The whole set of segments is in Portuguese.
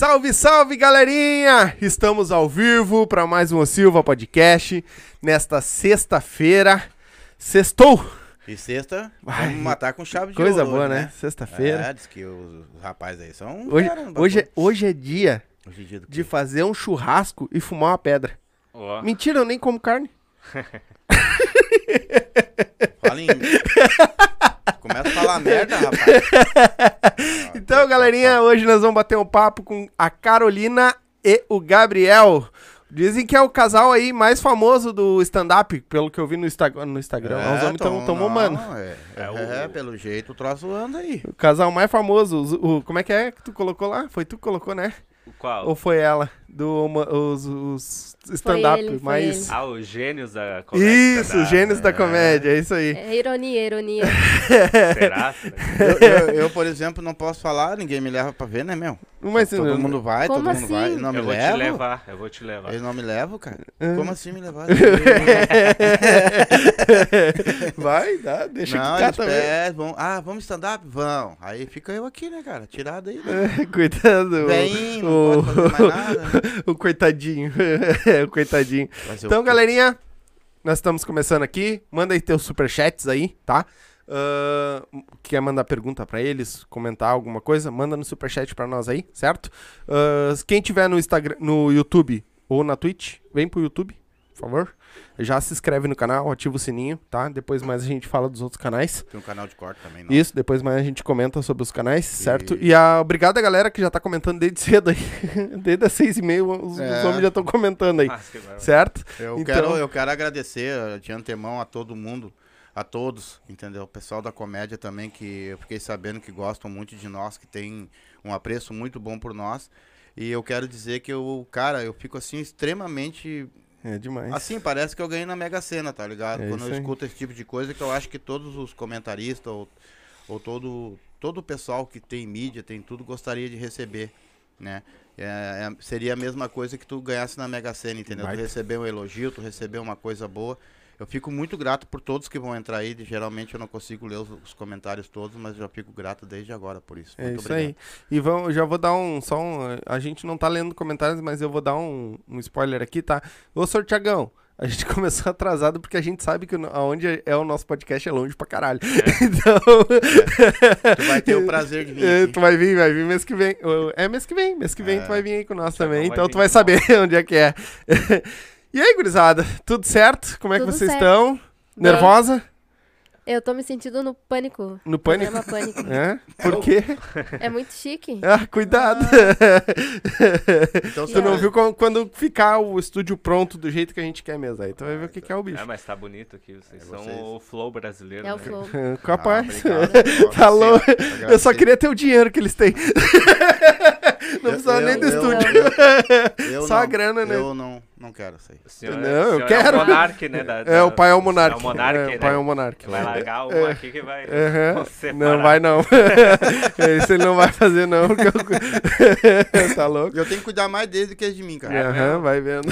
Salve, salve, galerinha! Estamos ao vivo para mais um O Silva Podcast nesta sexta-feira. Sextou! E sexta, Vai. vamos matar com chave de Coisa ouro boa, hoje, né? Sexta-feira. É, diz que os, os rapazes aí são... Hoje, no hoje, é- hoje é dia Hoje é dia de quê? fazer um churrasco e fumar uma pedra. Ó, Mentira, eu nem como carne. Fala em... Começa a falar merda, rapaz. Então, galerinha, hoje nós vamos bater um papo com a Carolina e o Gabriel. Dizem que é o casal aí mais famoso do stand-up, pelo que eu vi no, Insta no Instagram. Os homens tão, tão. É, É, é, o- pelo jeito o troço anda aí. O casal mais famoso. os- O, como é que é que tu colocou lá? Foi tu que colocou, né? Qual? Ou foi ela? Do, uma- os, os stand-up mais. ele. Ah, os gênios da comédia. Isso, da- os gênios da comédia, é isso aí. É ironia, ironia. Será? Eu, eu- eu, por exemplo, não posso falar, ninguém me leva pra ver, né, meu? Mas, Todo mundo vai, Como todo mundo vai. assim? Não me eu vou te levam? levar, eu vou te levar. Eles não me levam, cara? É. Como assim me levar? Vai, dá, deixa não, que eles também. pedem, vão, ah, vamos stand-up? Vão. Aí fica eu aqui, né, cara? Tirado aí. Né? Cuidado. Vem, não o, nada. o coitadinho. o coitadinho. Então, galerinha, nós estamos começando aqui. Manda aí teus superchats aí, tá? Ah, quer mandar pergunta pra eles, comentar alguma coisa? Manda no superchat pra nós aí, certo? Ah, quem tiver no Instagram, no YouTube ou na Twitch, vem pro YouTube, por favor. Já se inscreve no canal, ativa o sininho, tá? Depois mais a gente fala dos outros canais. Tem um canal de corte também, não? Isso, depois mais a gente comenta sobre os canais, certo? E a obrigado a galera que já tá comentando desde cedo aí. desde as seis e meia, os, os É. homens já estão comentando aí, Nossa, bárbaro. certo? Eu, Então- quero, eu quero agradecer de antemão a todo mundo, a todos, entendeu? O pessoal da comédia também, que eu fiquei sabendo que gostam muito de nós, que tem um apreço muito bom por nós. E eu quero dizer que eu, cara, eu fico assim extremamente. É demais. Assim, parece que eu ganhei na Mega Sena, tá ligado? É Quando eu escuto esse tipo de coisa, que eu acho que todos os comentaristas ou, ou todo, todo o pessoal que tem mídia, tem tudo, gostaria de receber, né? É, é- seria a mesma coisa que tu ganhasse na Mega Sena, entendeu? Tu receber um elogio, tu receber uma coisa boa. Eu fico muito grato por todos que vão entrar aí. Geralmente eu não consigo ler os, os comentários todos, mas eu já fico grato desde agora por isso. É Muito isso obrigado. aí. E vamos, já vou dar um. Só um. A gente não tá lendo comentários, mas eu vou dar um, um spoiler aqui, tá? Ô, Sortiagão, a gente começou atrasado porque a gente sabe que aonde é o nosso podcast é longe pra caralho. Então. Tu vai ter o prazer de vir É, aqui. tu vai vir, vai vir mês que vem. É mês que vem, mês que vem É. tu vai vir aí com nós também, então tu vai saber onde é que é. E aí, gurizada, tudo certo? Como é que Tudo vocês certo. estão? Bem. Nervosa? Eu tô me sentindo no pânico. No pânico? Pânico. É? Por quê? É muito chique. Ah, cuidado! Então, Tu não Ah. viu quando, quando ficar o estúdio pronto do jeito que a gente quer mesmo. Aí tu vai ver o que, que é o bicho. É, mas tá bonito aqui. Vocês É, são vocês. o flow brasileiro. É o né? flow. Capaz. Ah. Falou. Agradecer- Eu só queria ter o dinheiro que eles têm. Não Eu- precisava nem do eu- estúdio. eu Só a não- grana, né? Eu não, não quero aí. O senhor, Não, o eu quero. É o monarque, né? da- É, da- o pai é o monarca. É o monarque, É, né? o pai é o monarca. Vai largar um aqui que vai. Não vai não. Isso ele não vai fazer não. porque eu- tá louco? Eu tenho que cuidar mais deles do que de mim, cara. Aham, vai vendo.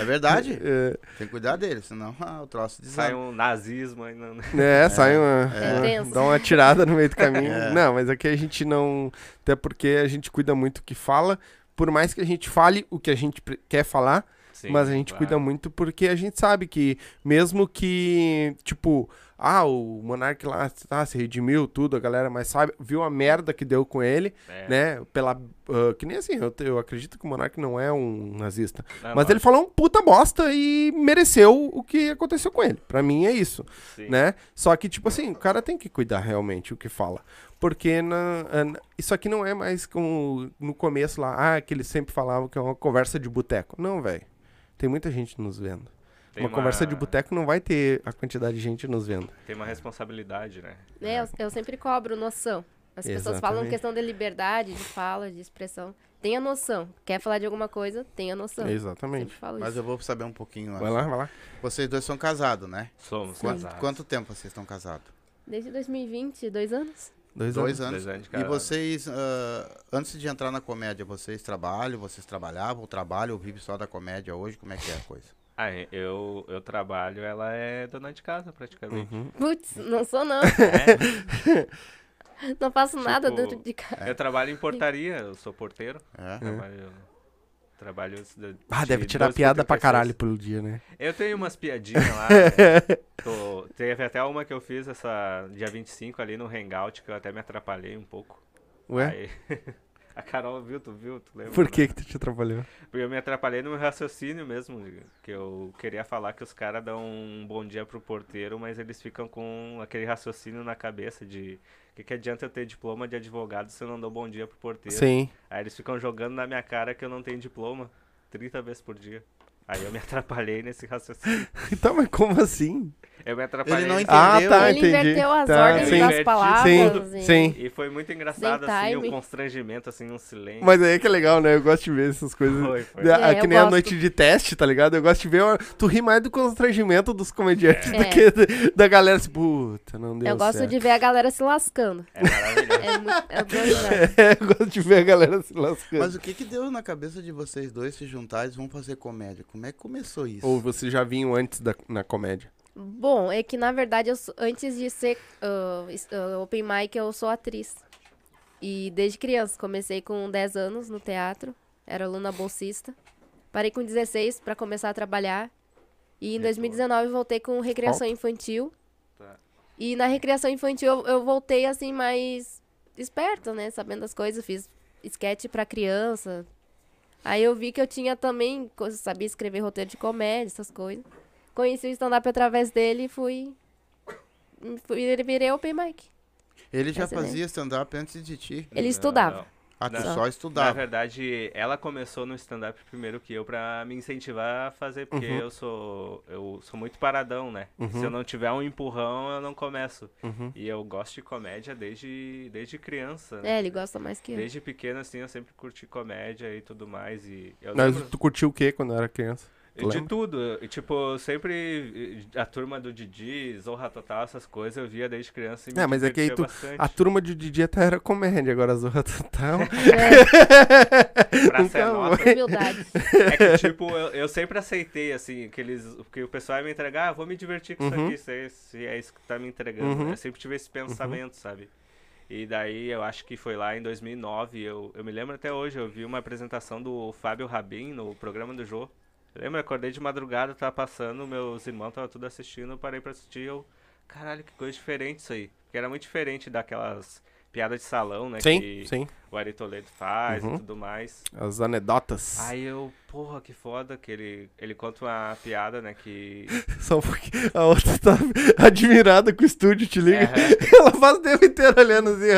É verdade. É, Tem que cuidar deles, senão ah, o troço Sai desaba. um nazismo aí. Não, É, sai uma, É. uma- dá uma tirada no meio do caminho. É. Não, mas aqui a gente não, até porque a gente cuida muito do que fala, por mais que a gente fale o que a gente quer falar, Sim, mas a gente claro. cuida muito porque a gente sabe que mesmo que, tipo, ah, o Monark lá tá, se redimiu, tudo, a galera mais sabe, viu a merda que deu com ele, É. né, pela, ah, que nem assim, eu, eu acredito que o Monark não é um nazista, Não, mas ele falou um puta bosta e mereceu o que aconteceu com ele, pra mim é isso sim. né? Só que, tipo assim, o cara tem que cuidar realmente o que fala. Porque na, na- isso aqui não é mais como no começo lá, ah, que eles sempre falavam que é uma conversa de boteco. Não, velho. Tem muita gente nos vendo. Tem uma, conversa de boteco não vai ter a quantidade de gente nos vendo. Tem uma responsabilidade, né? É, eu, eu sempre cobro noção. As pessoas falam Exatamente. questão de liberdade, de fala, de expressão. Tenha noção. Quer falar de alguma coisa, tenha noção. Exatamente. Mas isso. eu vou saber um pouquinho Vai lá, vai lá. Vocês dois são casados, né? Somos. Quanto, casados. quanto tempo vocês estão casados? Desde 2020, dois anos. Dois, Dois anos. anos. Dois anos E vocês, ah, antes de entrar na comédia, vocês trabalham? Vocês trabalhavam? Trabalham ou vivem só da comédia hoje? Como é que é a coisa? Ah, eu, eu trabalho, ela é dona de casa, praticamente. Uhum. Putz, não sou não. É, Não faço nada Tipo, dentro de casa. Eu trabalho em portaria, eu sou porteiro. É. Trabalho, trabalho Ah, de deve tirar 12 piada pra 36. caralho pelo dia, né? Eu tenho umas piadinhas lá. né? Tô- teve até uma que eu fiz essa dia 25 ali no Hangout, que eu até me atrapalhei um pouco. Ué? Aí, a Carol viu, tu viu? Tu lembra? Por né? que que tu te atrapalhou? Porque eu me atrapalhei no meu raciocínio mesmo. Que eu queria falar que os caras dão um bom dia pro porteiro, mas eles ficam com aquele raciocínio na cabeça de. O que, que adianta eu ter diploma de advogado se eu não dou bom dia pro porteiro? Sim. Aí eles ficam jogando na minha cara que eu não tenho diploma 30 vezes por dia. Aí eu me atrapalhei nesse raciocínio. Então, mas como assim? Eu me atrapalhei. não Ah, Entendeu? tá, Ele entendi. inverteu as Tá, ordens sim. das palavras. tudo. e- Sim. E foi muito engraçado, assim, time. o constrangimento, assim, um silêncio. Mas aí é que é legal, né? Eu gosto de ver essas coisas. Foi, foi. Da- É, que eu nem a gosto. noite de teste, tá ligado? Eu gosto de ver. Tu ri mais do constrangimento dos comediantes É. do que da- da galera assim, puta, não deu Eu gosto certo. de ver a galera se lascando. É maravilhoso. É muito. É, eu gosto de ver a galera se lascando. Mas o que que deu na cabeça de vocês dois se juntarem e vão fazer comédia? Como é que começou isso? Ou vocês já vinham antes da, na comédia? Bom, é que na verdade, eu sou- antes de ser ah, open mic, eu sou atriz. E desde criança, comecei com 10 anos no teatro, era aluna bolsista. Parei com 16 para começar a trabalhar. E em Que 2019 voltei com recreação infantil. Tá. E na recreação infantil eu, eu voltei assim mais esperta, né, sabendo das coisas, fiz sketch para criança. Aí eu vi que eu tinha também, sabia escrever roteiro de comédia, essas coisas. Conheci o stand-up através dele e fui. fui virei open mic. Ele já Essa, né? fazia stand-up antes de ti. Ele Não, estudava. Ah, tu só Na estudava. verdade, ela começou no stand-up primeiro que eu pra me incentivar a fazer, porque Uhum. eu sou eu sou muito paradão, né? Uhum. Se eu não tiver um empurrão, eu não começo. Uhum. E eu gosto de comédia desde, desde criança. né? É, ele gosta mais que eu. Desde pequeno, assim, eu sempre curti comédia e tudo mais. E eu Mas lembro tu curtiu o quê quando era criança? Tu de lembra? tudo. E, tipo, sempre a turma do Didi, Zorra Total, essas coisas, eu via desde criança e me É, mas é que aí tu- bastante. A turma de Didi até era comédia, agora a Zorra Total. É, Praça é Nunca nossa. humildade. É que, tipo, eu, eu sempre aceitei, assim, aqueles. Porque o pessoal ia me entregar, ah, vou me divertir com Uhum. isso aqui, se é, é isso que tá me entregando. Uhum. né? Eu sempre tive esse pensamento, sabe? E daí eu acho que foi lá em 2009, eu, eu me lembro até hoje, eu vi uma apresentação do Fábio Rabin no programa do Jô. Eu acordei de madrugada, tava passando, meus irmãos estavam tudo assistindo, eu parei pra assistir eu. Caralho, que coisa diferente isso aí. Porque era muito diferente daquelas piadas de salão, né? Sim, que sim. o Ari Toledo faz Uhum. e tudo mais. As anedotas. Aí eu, porra, que foda que ele, ele conta uma piada, né, que... Só pouquinho. A outra tá admirada com o estúdio, te liga? Ela faz o tempo inteiro olhando assim,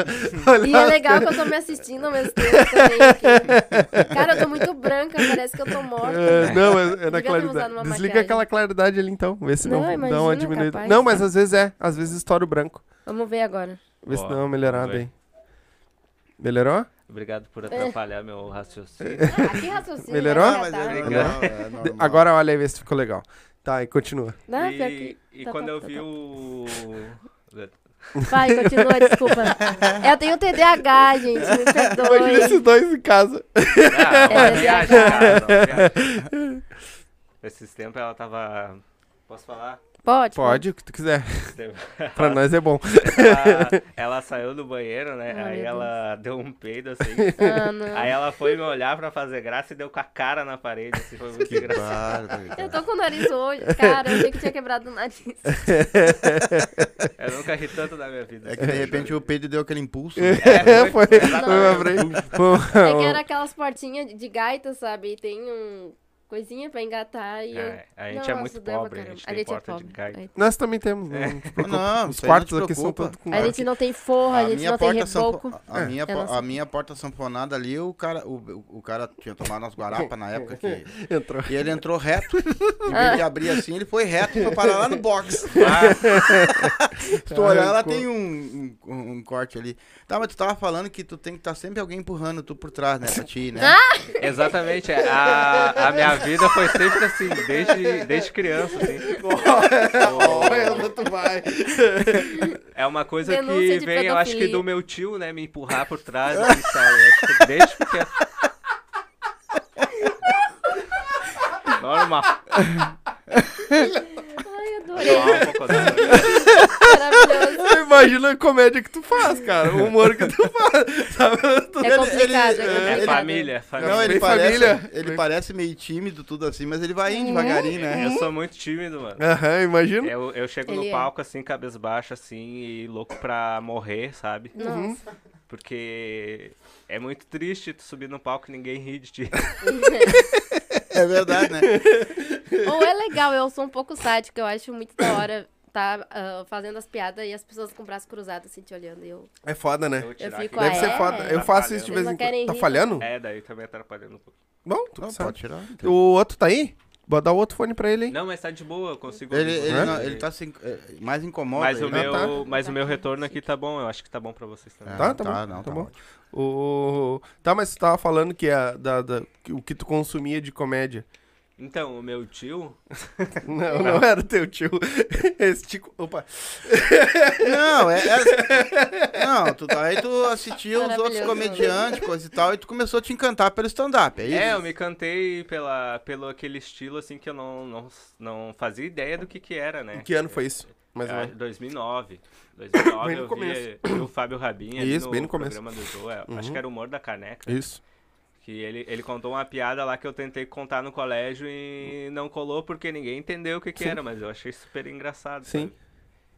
ó. E é legal que eu tô me assistindo ao mesmo tempo também. aqui. Cara, eu tô muito branca, parece que eu tô morta. É, não, é, é na claridade. Desliga maquiagem. aquela claridade ali então. Vê se não, Não, dá uma imagina, diminuída. capaz. Não, mas às vezes é. Às vezes estoura o branco. Vamos ver agora. Vê se dá uma melhorada aí. Melhorou? Obrigado por atrapalhar meu raciocínio. Ah, que raciocínio. Melhorou? né, Não, mas é normal, é. Agora olha aí, vê se ficou legal. Tá, e continua. Não, e que... e tá, quando tá, eu tá, vi tá. o... Vai, continua, desculpa. Eu tenho TDAH, gente, me Imagina perdoe. esses dois em casa. Ah, uma É, viagem, cara, viagem. Esses tempos ela tava... Posso falar? Pode? Pode, o que tu quiser. Pra nós é bom. Ela, ela saiu do banheiro, né? Ai, aí ela deu um peido, assim. Ah. Aí ela foi me olhar pra fazer graça e deu com a cara na parede, assim, foi muito Que engraçado. Eu tô com o nariz hoje. Cara, eu achei que tinha quebrado o nariz. Eu nunca ri tanto na minha vida. É que de repente o peido deu aquele impulso. É, foi, foi uma frente. Foi- É que era aquelas portinhas de- de gaita, sabe? E tem um coisinha pra engatar e eu... É, a gente é muito pobre, a gente tem porta de pobre. Aí- Nós também temos. Não, te preocupa. Não, Os quartos não aqui são todos com A gente não tem forro, a gente não tem reboco. sanfo- a, minha, É po- a minha porta sanfonada ali, o cara, o, o- cara tinha tomado umas guarapas na época que. Entrou. E ele entrou reto. Em Ah. vez de abrir assim, ele foi reto e foi parar lá no box. Se tu olhar, ela tem um, um, um corte ali. Tá, mas tu tava falando que tu tem que estar sempre alguém empurrando tu por trás, né? Pra ti, né? Exatamente, é, a, a minha vida foi sempre assim, desde, desde criança, assim. Olha tu vai. É uma coisa Denúncia que vem, eu acho que do meu tio, né, me empurrar por trás, assim, sabe? Eu acho que desde pequeno. Normal. Adorei. Tomar um. Maravilhoso. Imagina da comédia que tu faz, cara. O humor que tu faz. Sabe? Tu- É complicado, ele- é é É complicado. família, é família. Não, ele Bem parece, família. ele parece meio tímido, tudo assim, mas ele vai indo devagarinho, né? Eu sou muito tímido, mano. Aham, imagina. Eu, eu chego no Ele é. palco assim, cabisbaixo, assim, e louco pra morrer, sabe? Nossa. Porque é muito triste tu subir no palco e ninguém ri de ti. É verdade, né? Ou é legal, eu sou um pouco sádica, eu acho muito da hora tá ah, fazendo as piadas e as pessoas com o braço cruzado assim te olhando. e Eu... É foda, né? vou tirar fico. Deve Ah, ser é? foda. Eu faço isso de vez em quando. Tá rir, falhando? É, daí também atrapalhando um pouco. Bom, tudo Não, certo. pode tirar. O outro tá aí? Bota dar o outro fone pra ele aí. Não, mas tá de boa, eu consigo Ele, ele, não, ele tá se, é, mais incomoda. Mas o, ele- meu, tá. mas o meu retorno aqui tá bom, eu acho que tá bom pra vocês também. É, Tá, tá bom, não, tá tá bom. ótimo. O... Tá, mas tu tava falando que, a, da, da- que o que tu consumia de comédia. Então, o meu tio, Não, não era teu tio. Esse tico... Opa. Não, é. é- não, tu, aí tu assistia os outros comediantes, coisa e tal, e tu começou a te encantar pelo stand-up, é isso? É, eu me cantei pela, pelo aquele estilo assim que eu não, não, não fazia ideia do que que era, né? Em que ano foi isso? Mais ou Ah, menos. 2009. 2009 Bem no eu começo. vi, o Fábio Rabin ali Isso, no bem no começo. programa do Jô, é, acho Uhum. que era o Humor da Caneca, Isso. Que ele, ele contou uma piada lá que eu tentei contar no colégio e não colou porque ninguém entendeu o que que era, mas eu achei super engraçado, Sim. sabe?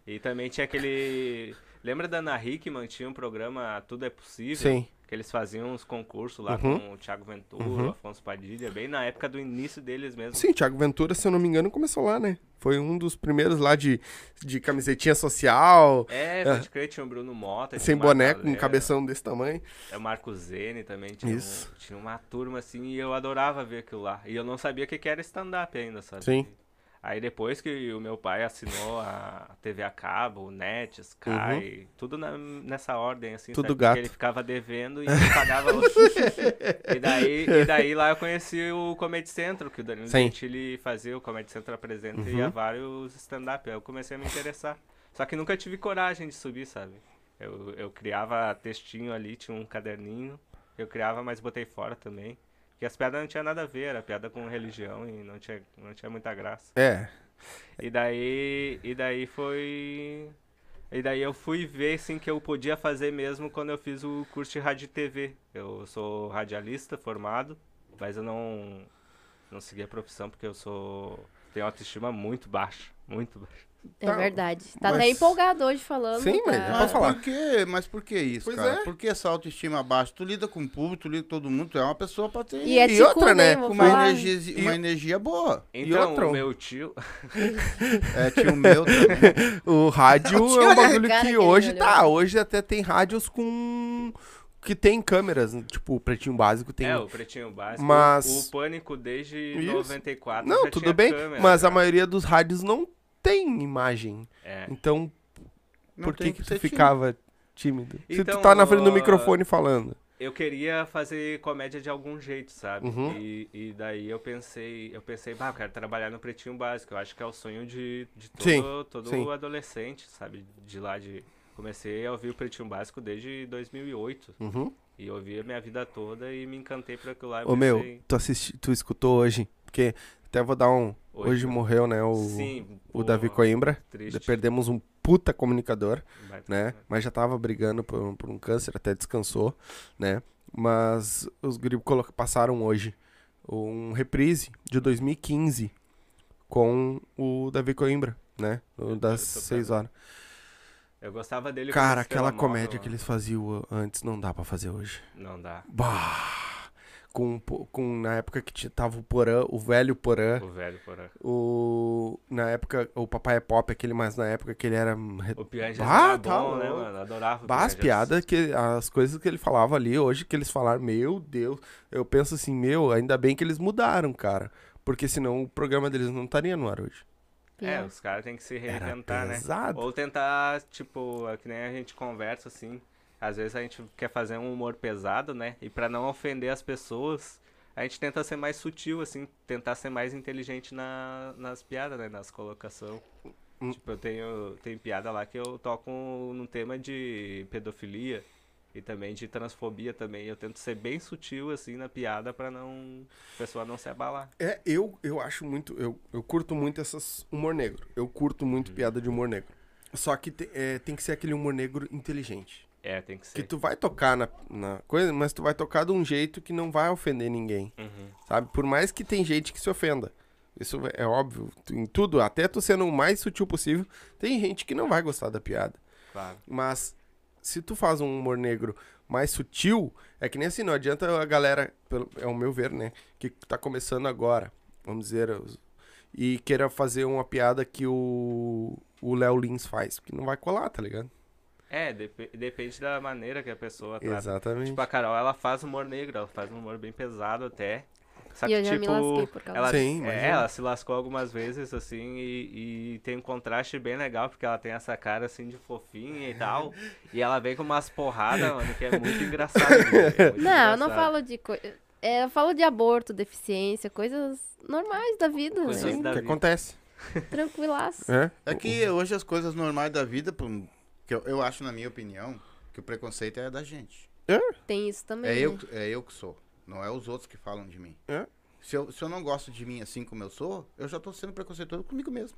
E também tinha aquele... Lembra da Ana Hickman? Tinha um programa Tudo é Possível? Sim. Que eles faziam uns concursos lá Uhum. com o Thiago Ventura, Uhum. o Afonso Padilha, bem na época do início deles mesmo. Sim, Thiago Ventura, se eu não me engano, começou lá, né? Foi um dos primeiros lá de, de camisetinha social, É, É. pode crer, tinha o Bruno Mota. sem boneco, com Marco cabeção desse tamanho. É o Marco Zene também, tinha, um- Isso. tinha uma turma assim e eu adorava ver aquilo lá. E eu não sabia o que que era stand-up ainda, sabe? Sim. Aí depois que o meu pai assinou a TV a cabo, o Net, Sky, tudo na- nessa ordem, assim, Uhum. Tudo sabe? gato. Porque ele ficava devendo e pagava os... e, daí, e daí lá eu conheci o Comedy Central, que o Danilo Sim. Gentili fazia, o Comedy Central apresenta e ia Uhum. vários stand-up. Aí eu comecei a me interessar. Só que nunca tive coragem de subir, sabe? Eu, eu criava textinho ali, tinha um caderninho. Eu criava, mas botei fora também. Porque as piadas não tinha nada a ver, era piada com religião e não tinha, não tinha muita graça. É. E daí, e daí foi... E daí eu fui ver, assim, que eu podia fazer mesmo quando eu fiz o curso de rádio e TV. Eu sou radialista formado, mas eu não, não segui a profissão porque eu sou... Tenho autoestima muito baixa, muito baixa. É Tá, verdade. Tá mas- até empolgado hoje falando. Sim, mas é Mas falar. por que, mas por que isso, Pois cara? é. Por que essa autoestima baixa? Tu lida com o público, tu lida com todo mundo, tu é uma pessoa pra ter E é E outra, né, com uma falar. energia, uma energia boa. Então, outra? o meu tio... É, tio meu também. O rádio é um bagulho que hoje tá. Hoje até tem rádios com. que tem câmeras. Tipo, o pretinho básico tem. É, o Pretinho Básico. Mas- O Pânico desde Isso. 94 Não, já tudo tinha bem. câmera, mas a cara. maioria dos rádios não tem imagem. É. Então, Não por que que tu ficava tímido? Se tu Então, tá na frente do ó, microfone falando. Eu queria fazer comédia de algum jeito, sabe? Uhum. E, e daí eu pensei, eu pensei, bah, eu quero trabalhar no Pretinho Básico. Eu acho que é o sonho de, de Sim, todo, todo sim. adolescente, sabe? De lá de... Comecei a ouvir o Pretinho Básico desde 2008. Uhum. E eu ouvi a minha vida toda e me encantei por aquilo lá. Ô meu, pensei, tu, assisti, tu escutou hoje? Porque até vou dar um. Hoje, Hoje, morreu, né? O, Sim, o pô, Davi Coimbra. Triste. Perdemos um puta comunicador. Baita, né? Mas já tava brigando por, por um câncer, até descansou, né? Mas os colo- passaram hoje um reprise de 2015 com o Davi Coimbra, né? Eu das eu tô 6 vendo. horas. Eu gostava dele Cara, aquela comédia que eles faziam antes não dá pra fazer hoje. Não dá. Bah! Com, com na época que tava o Porã, o velho Porã, O velho porã. o na época o Papai é Pop, aquele mais na época que ele era O Pianjas Bah, era tá bom, né, mano? Adorava o Bah, as piadas, que, as coisas que ele falava ali, hoje que eles falaram, meu Deus, eu penso assim, meu, ainda bem que eles mudaram, cara. Porque senão o programa deles não estaria no ar hoje. É, os caras têm que se reinventar, né? Ou tentar, tipo, é que nem a gente conversa assim. Às vezes a gente quer fazer um humor pesado, né? E pra não ofender as pessoas, a gente tenta ser mais sutil, assim, tentar ser mais inteligente na, nas piadas, né? Nas colocações. Hum. Tipo, eu tenho, tenho piada lá que eu toco num tema de pedofilia e também de transfobia também. Eu tento ser bem sutil, assim, na piada pra não. a pessoa não se abalar. É, eu, eu acho muito, eu, eu curto muito essas humor negro. Eu curto muito Uhum. piada de humor negro. Só que te- é, tem que ser aquele humor negro inteligente. É, tem que ser. Que tu vai tocar na, na coisa, mas tu vai tocar de um jeito que não vai ofender ninguém. Uhum. Sabe? Por mais que tem gente que se ofenda. Isso é óbvio. Tu- Em tudo, até tu sendo o mais sutil possível, tem gente que não vai gostar da piada. Claro. Mas se tu faz um humor negro mais sutil, é que nem assim, não adianta a galera, pelo- é o meu ver, né? Que tá começando agora, vamos dizer, e queira fazer uma piada que o o Léo Lins faz, que não vai colar, tá ligado? É, dep- depende da maneira que a pessoa trata. Exatamente. Tipo, a Carol, ela faz humor negro, ela faz um humor bem pesado até. Só E que, eu já me tipo, lasquei por causa ela, Sim, é, ela se lascou algumas vezes, assim, e, e tem um contraste bem legal, porque ela tem essa cara, assim, de fofinha e tal. e ela vem com umas porradas, mano, que é muito engraçado. é muito Não, eu não engraçado. falo de coisa. eu falo de aborto, deficiência, coisas normais da vida, Coisas né? Da que vida. acontece. Tranquilaço. É? É que hoje as coisas normais da vida, que eu, eu acho, na minha opinião, que o preconceito é da gente. Tem isso também. É né? eu, é eu que sou. Não é os outros que falam de mim. É. Se eu, se eu não gosto de mim assim como eu sou, eu já tô sendo preconceituoso comigo mesmo.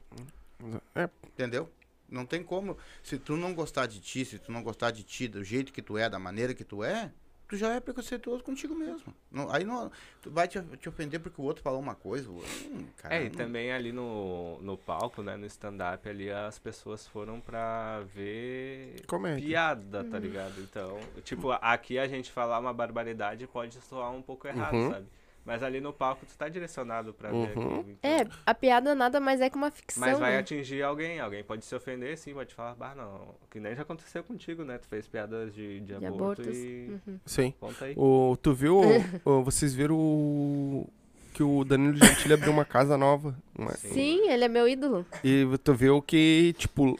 É, Entendeu? Não tem como. Se tu não gostar de ti, se tu não gostar de ti, do jeito que tu é, da maneira que tu é, tu já é preconceituoso contigo mesmo. Não- aí não, tu vai te, te ofender porque o outro falou uma coisa. o- Hum, cara, É, e não- também ali no, no palco, né, no stand-up ali, as pessoas foram pra ver piada, tá ligado? Então, tipo, aqui a gente falar uma barbaridade pode soar um pouco errado, Uhum. sabe? Mas ali no palco tu tá direcionado pra ver Uhum. aquilo. então- É, a piada nada mais é que uma ficção. Mas vai né? atingir alguém, alguém pode se ofender, sim, pode falar, bah, não, que nem já aconteceu contigo, né? Tu fez piadas de, de, de aborto abortos. e... Uhum. Sim. Conta aí. O, tu viu, o- vocês viram o, que o Danilo Gentili abriu uma casa nova. uma- Sim. Sim, ele é meu ídolo. E tu viu que, tipo,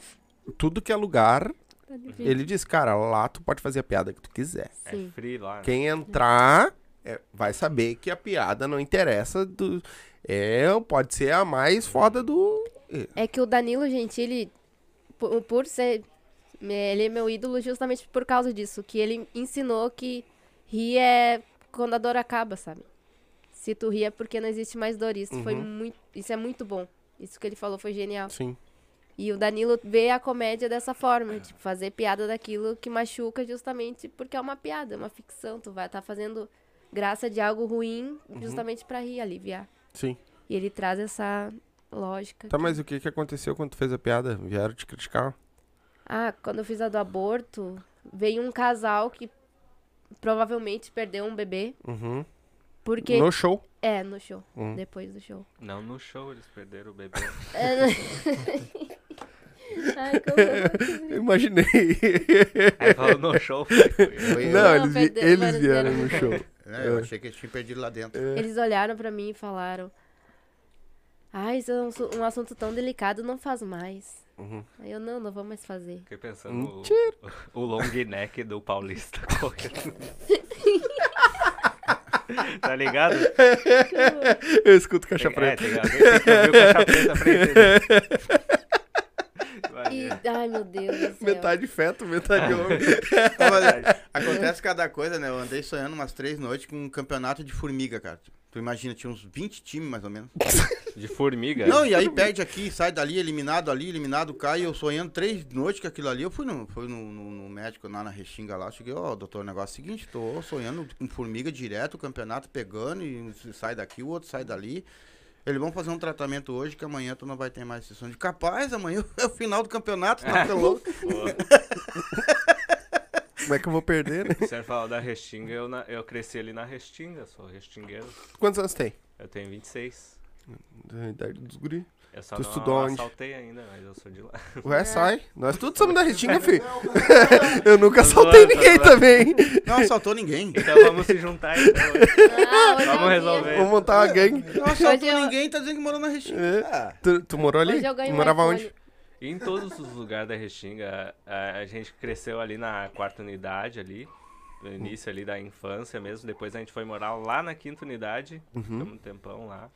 tudo que é lugar, ele diz, cara, lá tu pode fazer a piada que tu quiser. É free lá. né? Quem entrar é, vai saber que a piada não interessa do. É, pode ser a mais foda do. É que o Danilo Gentili, por, por ser. Ele é meu ídolo justamente por causa disso. Que ele ensinou que rir é quando a dor acaba, sabe? Se tu ri é porque não existe mais dor. Isso, foi Uhum. muito, isso é muito bom. Isso que ele falou foi genial. Sim. E o Danilo vê a comédia dessa forma, tipo, fazer piada daquilo que machuca justamente porque é uma piada, é uma ficção. Tu vai estar fazendo graça de algo ruim Uhum. justamente pra rir, aliviar. Sim. E ele traz essa lógica. Tá, mas o que que aconteceu quando tu fez a piada? Vieram te criticar? Ah, quando eu fiz a do aborto, veio um casal que provavelmente perdeu um bebê. Uhum. Porque. No show. É, no show. Hum. Depois do show. Não no show, eles perderam o bebê. É, Ai, como... Eu Imaginei. Aí falou no show, foi. foi. Não, Não, eles, perderam, eles vieram no show. É, eu É. achei que eles tinham perdido lá dentro. Eles olharam pra mim e falaram: Ah, isso é um, um assunto tão delicado, não faz mais. Uhum. Aí eu, não, não vou mais fazer. Fiquei pensando Mentira. o, o long neck do Paulista correndo. tá ligado? Eu escuto caixa Tem- preta. É, tem, alguém tem que ouvir o caixa preta pra entender. E, ai, meu Deus do céu. Metade feto, metade homem. Mas acontece cada coisa, né? Eu andei sonhando umas três noites com um campeonato de formiga, cara. Tu imagina, tinha uns 20 times mais ou menos. De formiga. Não, e aí perde aqui, sai dali, eliminado ali, eliminado cá, e eu sonhando três noites com aquilo ali. Eu fui no, fui no, no- no médico lá na Restinga lá, cheguei, ó, doutor, o negócio é o seguinte, tô sonhando com formiga direto, o campeonato pegando, e um sai daqui, o outro sai dali. Eles vão fazer um tratamento hoje que amanhã tu não vai ter mais sessão de capaz, amanhã é o final do campeonato, tá louco. Como é que eu vou perder, né? Senhor falou da Restinga, eu, na- eu cresci ali na Restinga, sou restingueiro. Quantos anos tem? Eu tenho 26. Da idade dos guri. Eu só Tu não estudou onde? assaltei ainda, mas eu sou de lá. Ué, sai. Nós todos somos da Restinga, filho. Eu nunca assaltei zoando, tô ninguém zoando. também. Não assaltou ninguém. Então vamos se juntar então. Ah, hoje é Vamos o dia. resolver. Vamos montar uma gangue. Não assaltou eu- ninguém, tá dizendo que morou na Restinga. É. Ah, Tu, tu morou ali? Hoje eu ganho Tu um morava iPhone. onde? E em todos os lugares da Restinga, a, a gente cresceu ali na quarta unidade ali, no início ali da infância mesmo. Depois a gente foi morar lá na quinta unidade, Uhum. ficamos um tempão lá.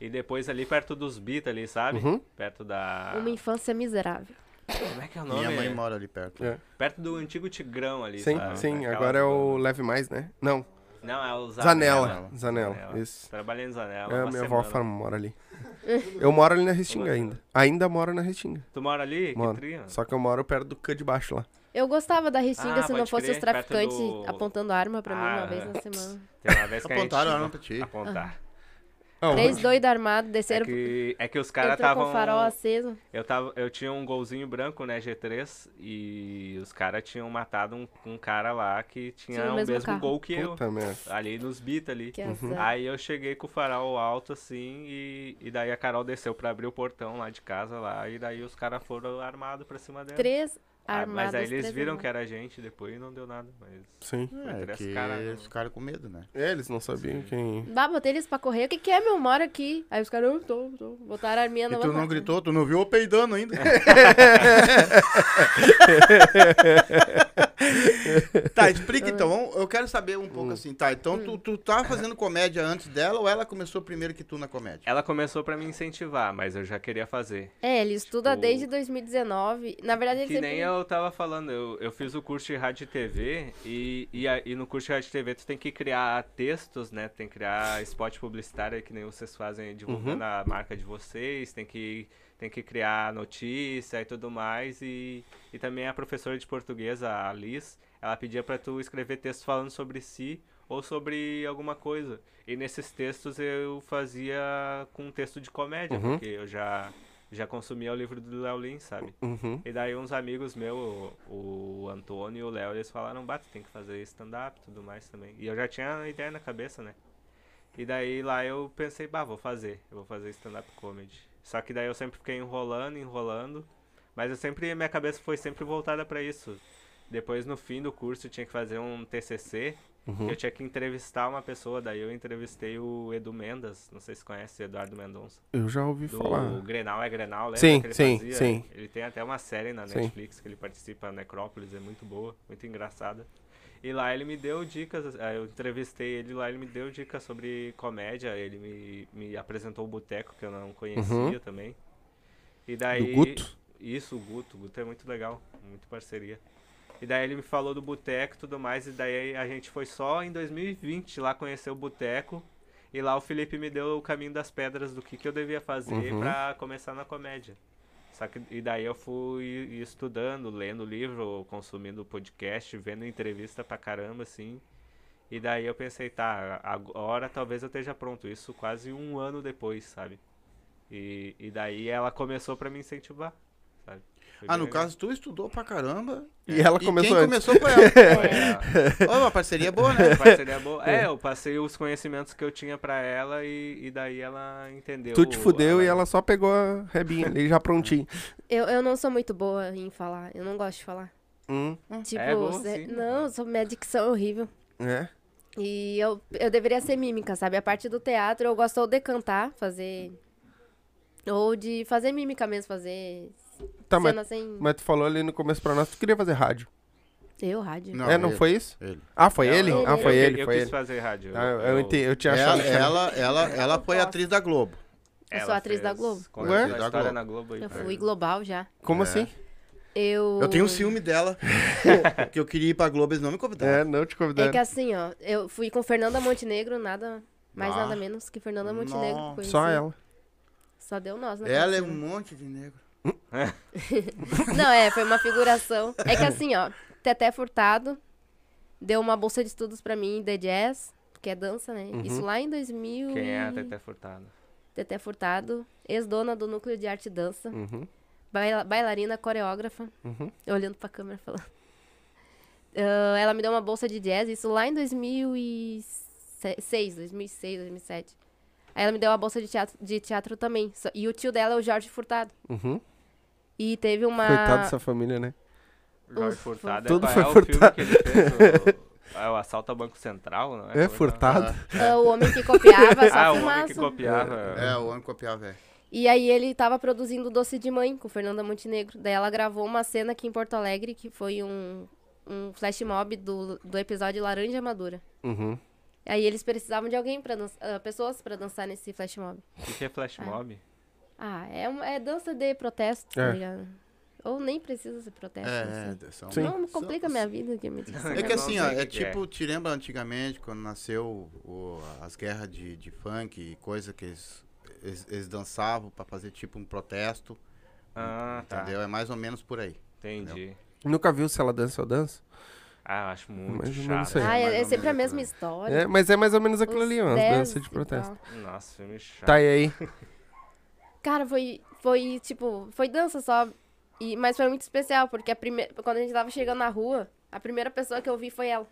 E depois ali perto dos Bita ali, sabe? Uhum. Perto da... Uma infância miserável. Como é que é o nome? minha mãe mora ali perto. É. Perto do antigo Tigrão ali, Sim, sabe? sim. Aquela Agora é o. Leve Mais, né? Não. Não, é o Zanella. Zanella. Zanella. Isso. Trabalhei em Zanella É, minha avó fala, mora ali. Eu moro ali na Restinga ainda. Ainda moro na Restinga. Tu mora ali? Moro. Que trio? Só que eu moro perto do C de baixo lá. Eu gostava da Restinga Ah, se não fosse crer, os traficantes do- apontando arma pra mim uma Ah, vez na semana. Tem uma vez que Apontaram a a arma gente... pra ti. Apontar. Ah, Três onde? doidos armados É desceram, que, é que os caras com estavam... o farol aceso. Eu, tava, eu tinha um golzinho branco, né, G3, e os caras tinham matado um, um cara lá que tinha Tinha o mesmo mesmo, gol que eu. Puta merda. Ali nos beats ali. Que Uhum. Aí eu cheguei com o farol alto assim e, e daí a Carol desceu pra abrir o portão lá de casa lá e daí os caras foram armados pra cima dela. Três Ah, mas aí eles viram que era a gente depois e não deu nada. Mas Sim. É, que cara, eles não- ficaram com medo, né? É, eles não sabiam quem. Bah, botei eles pra correr. O que que é, meu? Mora aqui. Aí os caras, eu tô, tô. Botaram a arminha E na tu não gritou, tu não viu eu peidando ainda. tá, explica então. Eu quero saber um pouco assim, tá? Então tu, tu tava fazendo comédia antes dela ou ela começou primeiro que tu na comédia? ela começou pra me incentivar, mas eu já queria fazer. É, ele estuda Tipo, desde 2019. Na verdade, ele Que sempre... nem eu tava falando, eu, eu fiz o curso de rádio e TV e, e, e no curso de rádio e TV tu tem que criar textos, né? Tem que criar spot publicitário que nem vocês fazem divulgando a marca de vocês, tem que, tem que criar notícia e tudo mais. E, e também a professora de português, a Liz, ela pedia pra tu escrever textos falando sobre si ou sobre alguma coisa. E nesses textos eu fazia com um texto de comédia, Uhum. porque eu já, já consumia o livro do Léo Lins, sabe? Uhum. E daí uns amigos meus, o, o Antônio e o Léo, eles falaram, bata, tem que fazer stand-up e tudo mais também. E eu já tinha a ideia na cabeça, né? E daí lá eu pensei, bah, vou fazer, eu vou fazer stand-up comedy. Só que daí eu sempre fiquei enrolando, enrolando, mas eu sempre, minha cabeça foi sempre voltada pra isso. Depois no fim do curso eu tinha que fazer um TCC, Uhum. eu tinha que entrevistar uma pessoa, daí eu entrevistei o Edu Mendas, não sei se conhece, Eduardo Mendonça Eu já ouvi falar. Grenal é Grenal, lembra Sim, que ele sim, fazia? sim. Ele tem até uma série na Sim. Netflix que ele participa, Necrópolis, é muito boa, muito engraçada. E lá ele me deu dicas, eu entrevistei ele lá, ele me deu dicas sobre comédia, ele me, me apresentou o Boteco, que eu não conhecia Uhum. também. E daí... Do Guto? Isso, o Guto, o Guto é muito legal, muito parceria. E daí ele me falou do boteco e tudo mais, e daí a gente foi só em 2020 lá conhecer o boteco. E lá o Felipe me deu o caminho das pedras do que, que eu devia fazer Uhum. pra começar na comédia. Só que, e daí eu fui estudando, lendo livro, consumindo podcast, vendo entrevista pra caramba, assim. E daí eu pensei, tá, agora talvez eu esteja pronto. Isso quase um ano depois, sabe? E, e daí ela começou pra me incentivar, sabe? Foi Ah, no legal. caso tu estudou pra caramba. E ela começou quem antes. começou foi ela. Foi a- Ó, uma parceria boa, né? Parceria boa. É, eu passei os conhecimentos que eu tinha pra ela e, e daí ela entendeu. Tu te fudeu a- e ela só pegou a rebinha ali já prontinho. Eu, eu não sou muito boa em falar. Eu não gosto de falar. Hum, Tipo, É boa, cê- sim. não, eu sou, minha dicção é horrível. é. E eu, eu deveria ser mímica, sabe? A parte do teatro eu gosto ou de cantar, fazer. Ou de fazer mímica mesmo, fazer Tá, mas, mas tu falou ali no começo pra nós que tu queria fazer rádio. Eu, rádio. Não, é, não ele- foi isso? Ele. Ah, foi Não, ele? eu- Ah, eu foi ele, eu foi quis ele. fazer rádio. Ah, eu, eu, entendi, eu tinha Ela, achado ela, ela, ela foi atriz da Globo. Eu sou atriz da Globo. Ué? a história Globo. na Globo aí Eu fui global já. Como É. assim? Eu. Eu tenho um ciúme dela. que eu queria ir pra Globo, eles não me É, convidaram. não te É convidaram. que assim, ó, eu fui com Fernanda Montenegro, nada mais Ah. nada menos que Fernanda Montenegro. Só ela. Só deu nós, né? Ela é um monte de negro. Não, é, foi uma figuração. É que assim, ó, Teté Furtado deu uma bolsa de estudos pra mim de jazz, que é dança, né? Uhum. Isso lá em 2000. Quem é a Teté Furtado? Teté Furtado, ex-dona do Núcleo de Arte e Dança, Uhum, baila- bailarina, coreógrafa, uhum. olhando pra câmera falando. Ah, ela me deu uma bolsa de jazz, isso lá em 2006, 2006, 2007. Aí ela me deu uma bolsa de teatro, de teatro também. E o tio dela é o Jorge Furtado. uhum. E teve uma. Coitado dessa família, né? Jorge Uf, Furtado. tudo é, foi é o furtado. filme que ele fez, o, é o Assalto ao Banco Central, não é? É, que furtado. Ah, o homem que copiava, só Ah, o homem que copiava. É, o homem copiava, velho. E aí ele tava produzindo Doce de Mãe com Fernanda Montenegro. Daí ela gravou uma cena aqui em Porto Alegre, que foi um, um flash mob do, do episódio Laranja Madura. Uhum. Aí eles precisavam de alguém para pessoas pra dançar nesse flash mob. O que que é flash mob? Ah, é, uma- é dança de protesto, tá É. ligado? Ou nem precisa ser protesto. É, assim. é, são, Sim. Não complica são- minha vida. Que me diz. É que assim, ó, é que tipo, te lembra antigamente, quando nasceu o- as guerras de, de funk e coisa que eles, eles, eles dançavam pra fazer tipo um protesto, Ah, tá. entendeu? É mais ou menos por aí. Entendi. Nunca viu se ela dança ou dança? Ah, eu acho muito Mais chato. isso aí. Ah, mais é, é ou sempre a mesma história. É, mas é mais ou menos aquilo Os ali, ó. As dez danças de protesto. Nossa, filme chato. Tá, e aí? Cara, foi, foi tipo, foi dança só. E, mas foi muito especial, porque a primeira, quando a gente tava chegando na rua, a primeira pessoa que eu vi foi ela.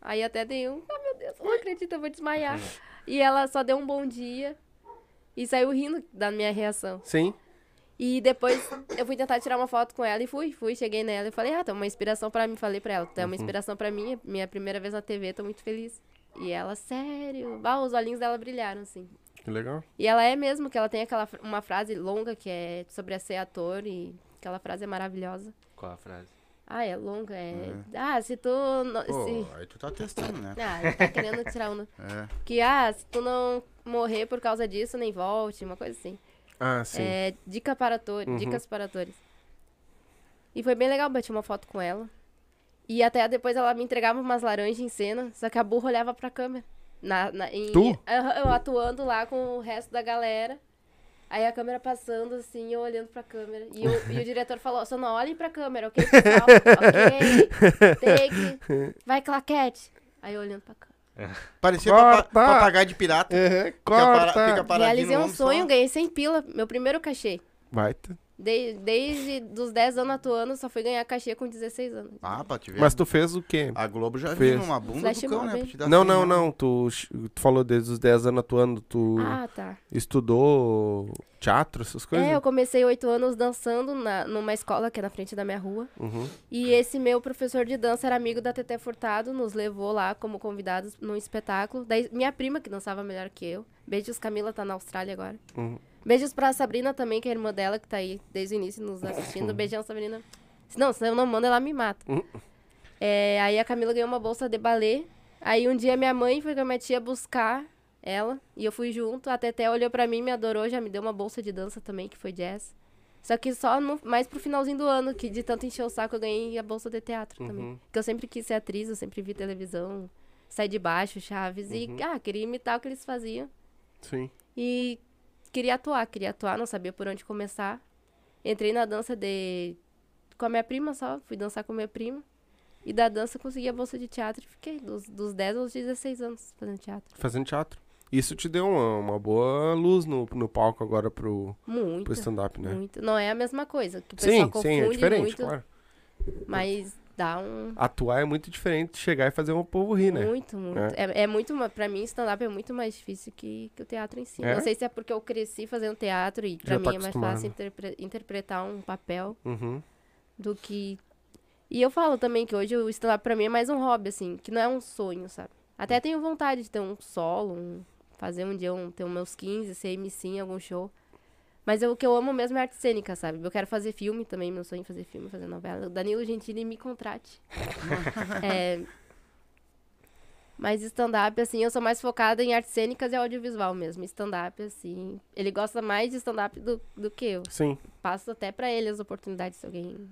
Aí até dei um, oh meu Deus, eu não acredito, eu vou desmaiar. E ela só deu um bom dia e saiu rindo da minha reação. Sim. E depois eu fui tentar tirar uma foto com ela e fui, fui, cheguei nela e falei, ah, é uma inspiração pra mim. Falei pra ela, é uma inspiração pra mim, é minha primeira vez na TV, tô muito feliz. E ela, sério? Ah, os olhinhos dela brilharam, assim. Que legal. E ela é mesmo, que ela tem aquela uma frase longa que é sobre a ser ator e aquela frase é maravilhosa. Qual a frase? Ah, é longa, é... Ah, se tu... Não, Pô, se... aí tu tá testando, né? Ah, ele tá querendo tirar onda. É. Que, ah, se tu não morrer por causa disso, nem volte, uma coisa assim. Ah, sim. É, dica para atores, dicas para atores. E foi bem legal, bati uma foto com ela. E até depois ela me entregava umas laranjas em cena, só que a burra olhava pra câmera. Na, na, em- Tu? Eu atuando lá com o resto da galera. Aí a câmera passando, assim, eu olhando pra câmera. E, o- e o diretor falou, só não olhem pra câmera, ok, pessoal? ok, take, vai claquete. Aí eu olhando pra câmera. Parecia Corta! papa- papagaio de pirata. É, Fica, para, corta. fica Realizei um sonho, só. ganhei 100 pila, meu primeiro cachê. Vai. De- desde dos 10 anos atuando, só fui ganhar cachê com 16 anos. Ah, pra te ver. Mas tu fez o quê? A Globo já Fez. viu uma bunda Flash do cão, mob, né? Não, não, não. Tu, tu falou desde os 10 anos atuando, tu Ah, tá. estudou teatro, essas coisas? É, eu comecei oito anos dançando na, numa escola que é na frente da minha rua. Uhum. E esse meu professor de dança era amigo da Teté Furtado, nos levou lá como convidados num espetáculo. Daí minha prima, que dançava melhor que eu. Beijos, Camila, tá na Austrália agora. Uhum. Beijos pra Sabrina também, que é a irmã dela, que tá aí desde o início nos assistindo. Beijão, Sabrina. Não, se eu não mando, ela me mata. Uhum. É, aí a Camila ganhou uma bolsa de balé. Aí um dia minha mãe foi com a minha tia buscar ela. E eu fui junto. A Teté olhou pra mim, me adorou, já me deu uma bolsa de dança também, que foi jazz. Só que só no, mais pro finalzinho do ano, que de tanto encher o saco, eu ganhei a bolsa de teatro também. Uhum. Porque eu sempre quis ser atriz, eu sempre vi televisão, sai de baixo, Chaves. E, ah, queria imitar o que eles faziam. Sim. E queria atuar, queria atuar, não sabia por onde começar. Entrei na dança de com a minha prima só, fui dançar com a minha prima. E da dança consegui a bolsa de teatro e fiquei dos, dos 10 aos 16 anos fazendo teatro. Fazendo teatro. Isso te deu uma, uma boa luz no, no palco agora pro, Muito. pro stand-up, né? Muito. Não é a mesma coisa. Que o pessoal Sim, sim, é diferente, muito, claro. mas dá um. Atuar é muito diferente de chegar e fazer um povo rir, né? Muito, muito. É, é muito. ma- Pra mim, stand-up é muito mais difícil que, que o teatro em si. É? Não sei se é porque eu cresci fazendo teatro e pra Já mim tá é mais acostumado. fácil interpre- interpretar um papel Uhum. do que. E eu falo também que hoje o stand-up pra mim é mais um hobby, assim, que não é um sonho, sabe? Até tenho vontade de ter um solo, um- fazer um dia um, ter os meus 15, ser MC em algum show. Mas eu- o que eu amo mesmo é arte cênica, sabe? Eu quero fazer filme também, meu sonho é fazer filme, fazer novela. O Danilo Gentili me contrate. É, Mas stand-up, assim, eu sou mais focada em artes cênicas e audiovisual mesmo. Stand-up, assim, ele gosta mais de stand-up do, do que eu. Sim. Passo até pra ele as oportunidades se alguém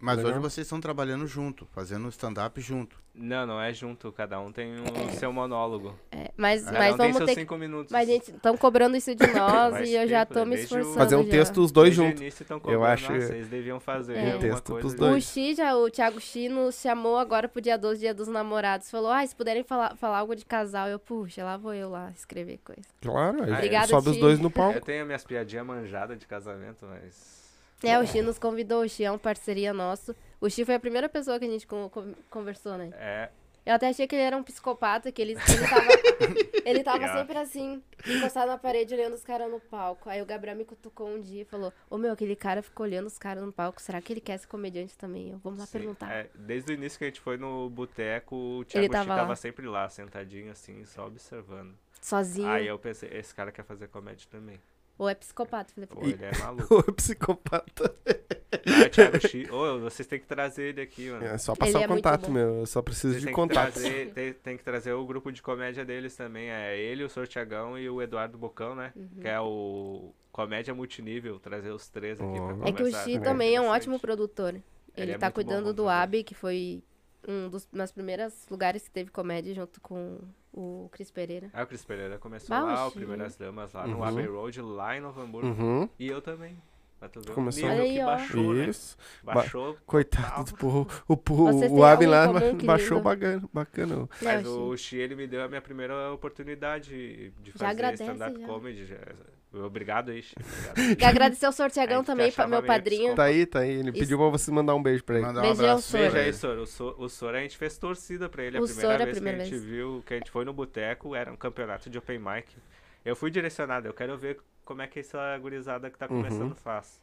Mas Legal. hoje vocês estão trabalhando junto, fazendo stand-up junto. Não, não é junto. Cada um tem o seu monólogo. É, mas, Cada mas um tem vamos seus ter que. cinco minutos. Mas, gente, estão cobrando isso de nós e eu já tô né? me esforçando. Fazer um já. texto os dois juntos. Eu acho- "Nossa, vocês deviam fazer É. alguma Texto coisa. pros junto." dois. O Xi, já, o Thiago Xi nos chamou agora pro dia 12, dia dos namorados. Falou, ah, se puderem falar, falar algo de casal, eu, puxa, lá vou eu lá escrever coisa. Claro, aí Obrigada, sobe os Ti. dois no Eu palco. tenho minhas piadinhas manjadas de casamento, mas... É, o Xi nos convidou, o Xi é um parceria nosso. O Xi foi a primeira pessoa que a gente con- con- conversou, né? É, Eu até achei que ele era um psicopata, que ele, ele tava, ele tava Yeah. sempre assim, encostado na parede, olhando os caras no palco. Aí o Gabriel me cutucou um dia e falou, ô meu, aquele cara ficou olhando os caras no palco, será que ele quer ser comediante também? Eu, vamos lá sim, perguntar. é, desde o início que a gente foi no boteco, o Thiago Ele tava tava sempre lá, sentadinho assim, só observando. Sozinho, Aí eu pensei, esse cara quer fazer comédia também. Ou é psicopata, Pô, pô. ele é maluco. O psicopata. Ah, o Thiago Chi, ô, vocês têm que trazer ele aqui, mano. É só Ele passar é o muito contato, bom. meu. Eu só preciso Vocês de têm contato. Trazer, tem, tem que trazer o grupo de comédia deles também. É ele, o Sortiagão e o Eduardo Bocão, né? Uhum. Que é o Comédia Multinível. Trazer os três aqui Oh. pra É que o conversar. Xi É também é um interessante. ótimo produtor. Ele, Ele é tá muito bom cuidando do produtor. AB, que foi um dos meus primeiros lugares que teve comédia junto com o Cris Pereira. Aí o Cris Pereira começou lá, o. Primeiras Damas, lá no Uhum. Abbey Road, lá em Novo Hamburgo. Uhum. E eu também. Começou- nível Olha aí, baixou, né? Isso. Baixou. Coitado do porro. O, Vocês o, Abin em lá comum, baixou bacana. bacana. Mas o Xi, ele me deu a minha primeira oportunidade de fazer stand-up comedy. já. Obrigado aí, Xi. Obrigado. E agradecer ao Sortiagão também, pra meu padrinho. Tá aí, tá aí. Ele Isso. pediu pra você mandar um beijo pra ele. Mandar um Beijão, abraço. Sor. Veja pra aí, ele. Sor. O, Sor. o Sor a gente fez torcida pra ele. A O primeira Sor, a vez primeira que a gente vez. viu, que a gente foi no boteco, era um campeonato de open mic. Eu fui direcionado, eu quero ver como é que essa gurizada que tá Uhum. começando faz.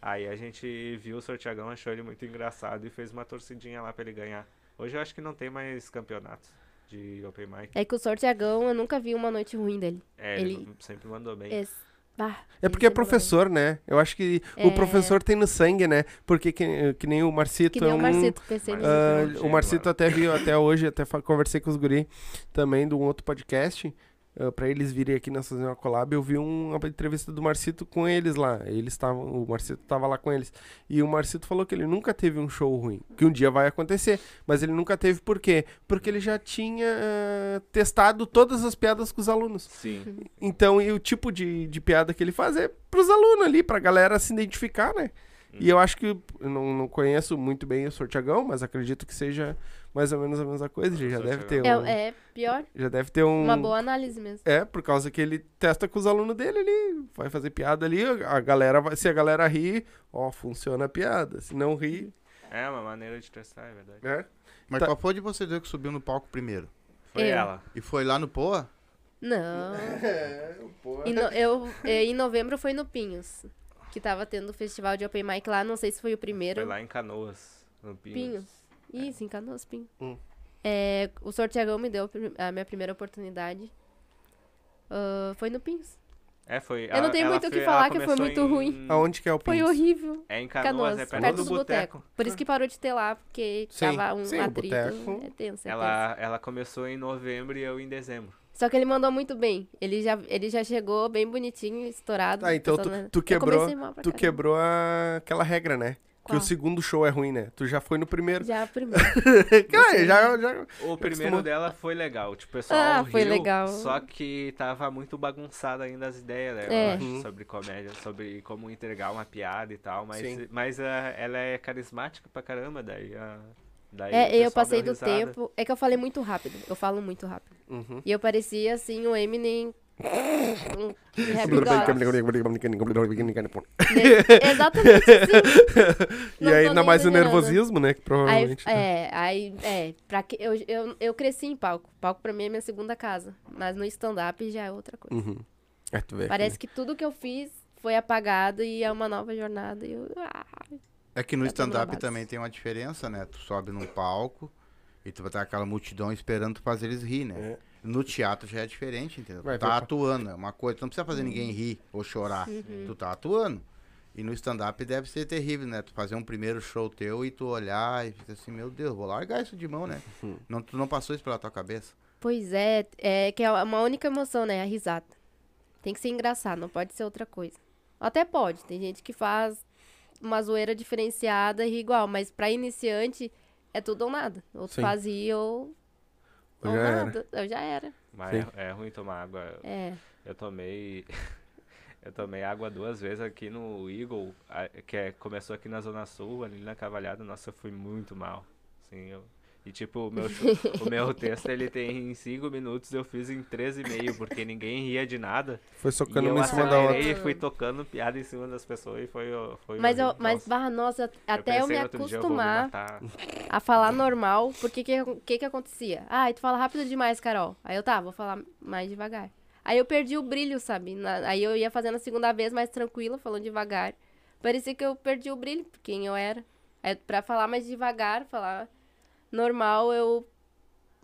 Aí a gente viu o Sortiagão, achou ele muito engraçado e fez uma torcidinha lá pra ele ganhar. Hoje eu acho que não tem mais campeonatos de open mic. É que o Sortiagão, eu nunca vi uma noite ruim dele. É, ele, Ele- sempre mandou bem. Esse- bah, É porque é professor, né? Eu acho que É. o professor tem no sangue, né? Porque que, que nem o Marcito bem. Que nem é o um... Marcito, pensei nisso. Ah, Gênio, o Marcito até viu até hoje, até conversei com os guri também de um outro podcast. Ah, pra eles virem aqui nós fazer uma collab, eu vi um- uma entrevista do Marcito com eles lá. Eles estavam, o Marcito tava lá com eles. E o Marcito falou que ele nunca teve um show ruim, que um dia vai acontecer, mas ele nunca teve por quê? Porque ele já tinha ah, testado todas as piadas com os alunos. Sim. Então, e o tipo de, de piada que ele faz é pros alunos ali, pra galera se identificar, né? E eu acho que, eu não, não conheço muito bem o Sortiagão, mas acredito que seja mais ou menos a mesma coisa. Ele já deve ter Sortiagão. um... É, é pior, Já deve ter um... uma boa análise mesmo. É, por causa que ele testa com os alunos dele ali, vai fazer piada ali, a galera vai, se a galera rir, ó, funciona a piada. Se não rir, É uma maneira de testar, é verdade. né? Mas Tá. qual foi de vocês dois que subiu no palco primeiro? Foi Eu. ela. E foi lá no Poa? Não. É, no- eu, eh, em novembro foi no Pinhos, que tava tendo o festival de Open Mic lá, não sei se foi o primeiro. Foi lá em Canoas, no Pinhos. Pinhos. Isso, em Canoas, Pinhos. Hum. É, o Sortiagão me deu a minha primeira oportunidade. Ah, foi no Pinhos. É, foi. Eu não tenho muito o que falar, que foi muito ruim. Aonde que é o Foi Pinhos? horrível. É em Canoas, Canoas, é perto, perto do do boteco. boteco. Por isso que parou de ter lá, porque Sim, tava um sim, atrito. boteco. É tenso, é Ela, ela começou em novembro e eu em dezembro. tenso. Só que ele mandou muito bem. Ele já, ele já chegou bem bonitinho, estourado. Ah, então tu, né? tu quebrou, tu quebrou a- aquela regra, né? Que o segundo show é ruim, né? Tu já foi no primeiro. Já primeiro. Cara, já, já... O primeiro acostumou. dela foi legal. Tipo, o pessoal Ah, foi riu, legal. Só que tava muito bagunçado ainda as ideias, né? É. Eu acho, Uhum. sobre comédia, sobre como entregar uma piada e tal. Mas, Sim. mas ah, ela é carismática pra caramba, daí. ah, daí É, eu passei do risada. tempo. É que eu falei muito rápido. Eu falo muito rápido. Uhum. E eu parecia assim o Eminem. Happy. Exatamente assim. e Não aí ainda mais o nervosismo, né? Que Aí, provavelmente. tá. é, aí, é. Pra que, eu, eu, eu cresci em palco. Palco pra mim é minha segunda casa. Mas no stand-up já é outra coisa. Uhum. É, tu vê Parece que tudo que eu fiz foi apagado e é uma nova jornada. E eu, ah, É que no na stand-up também tem uma diferença, né? Tu sobe num palco e tu vai ter aquela multidão esperando tu fazer eles rir, né? No teatro já é diferente, entendeu? Vai Tu tá atuando, é uma coisa. Tu não precisa fazer ninguém rir ou chorar. Uhum. Tu tá atuando. E no stand-up deve ser terrível, né? Tu fazer um primeiro show teu e tu olhar e ficar assim, meu Deus, vou largar isso de mão, né? Uhum. Não, tu não passou isso pela tua cabeça. Pois é, é que é uma única emoção, né? A risada. Tem que ser engraçado, não pode ser outra coisa. Até pode, tem gente que faz uma zoeira diferenciada e igual, mas pra iniciante é tudo ou nada. Ou tu Sim. faz rir ou, Ou já era. nada. Eu já era. Mas Sim. é, é ruim tomar água. É. Eu tomei. eu tomei água duas vezes aqui no Eagle, que é, começou aqui na Zona Sul, ali na Cavalhada. Nossa, eu fui muito mal. Assim, eu, e tipo, o meu, o meu texto ele tem 5 minutos, eu fiz em 13,5, porque ninguém ria de nada. Foi E socando eu uma em cima da outra. e fui tocando piada em cima das pessoas e foi, foi Mas, eu, mas barra, nossa, até eu, eu me acostumar matar. a falar normal, porque que, que que acontecia? Ah, tu fala rápido demais, Carol. Aí eu, tá, vou falar mais devagar. Aí eu perdi o brilho, sabe? Na- aí eu ia fazendo a segunda vez mais tranquila, falando devagar. Parecia que eu perdi o brilho, quem eu era. Aí pra falar mais devagar, falar normal, eu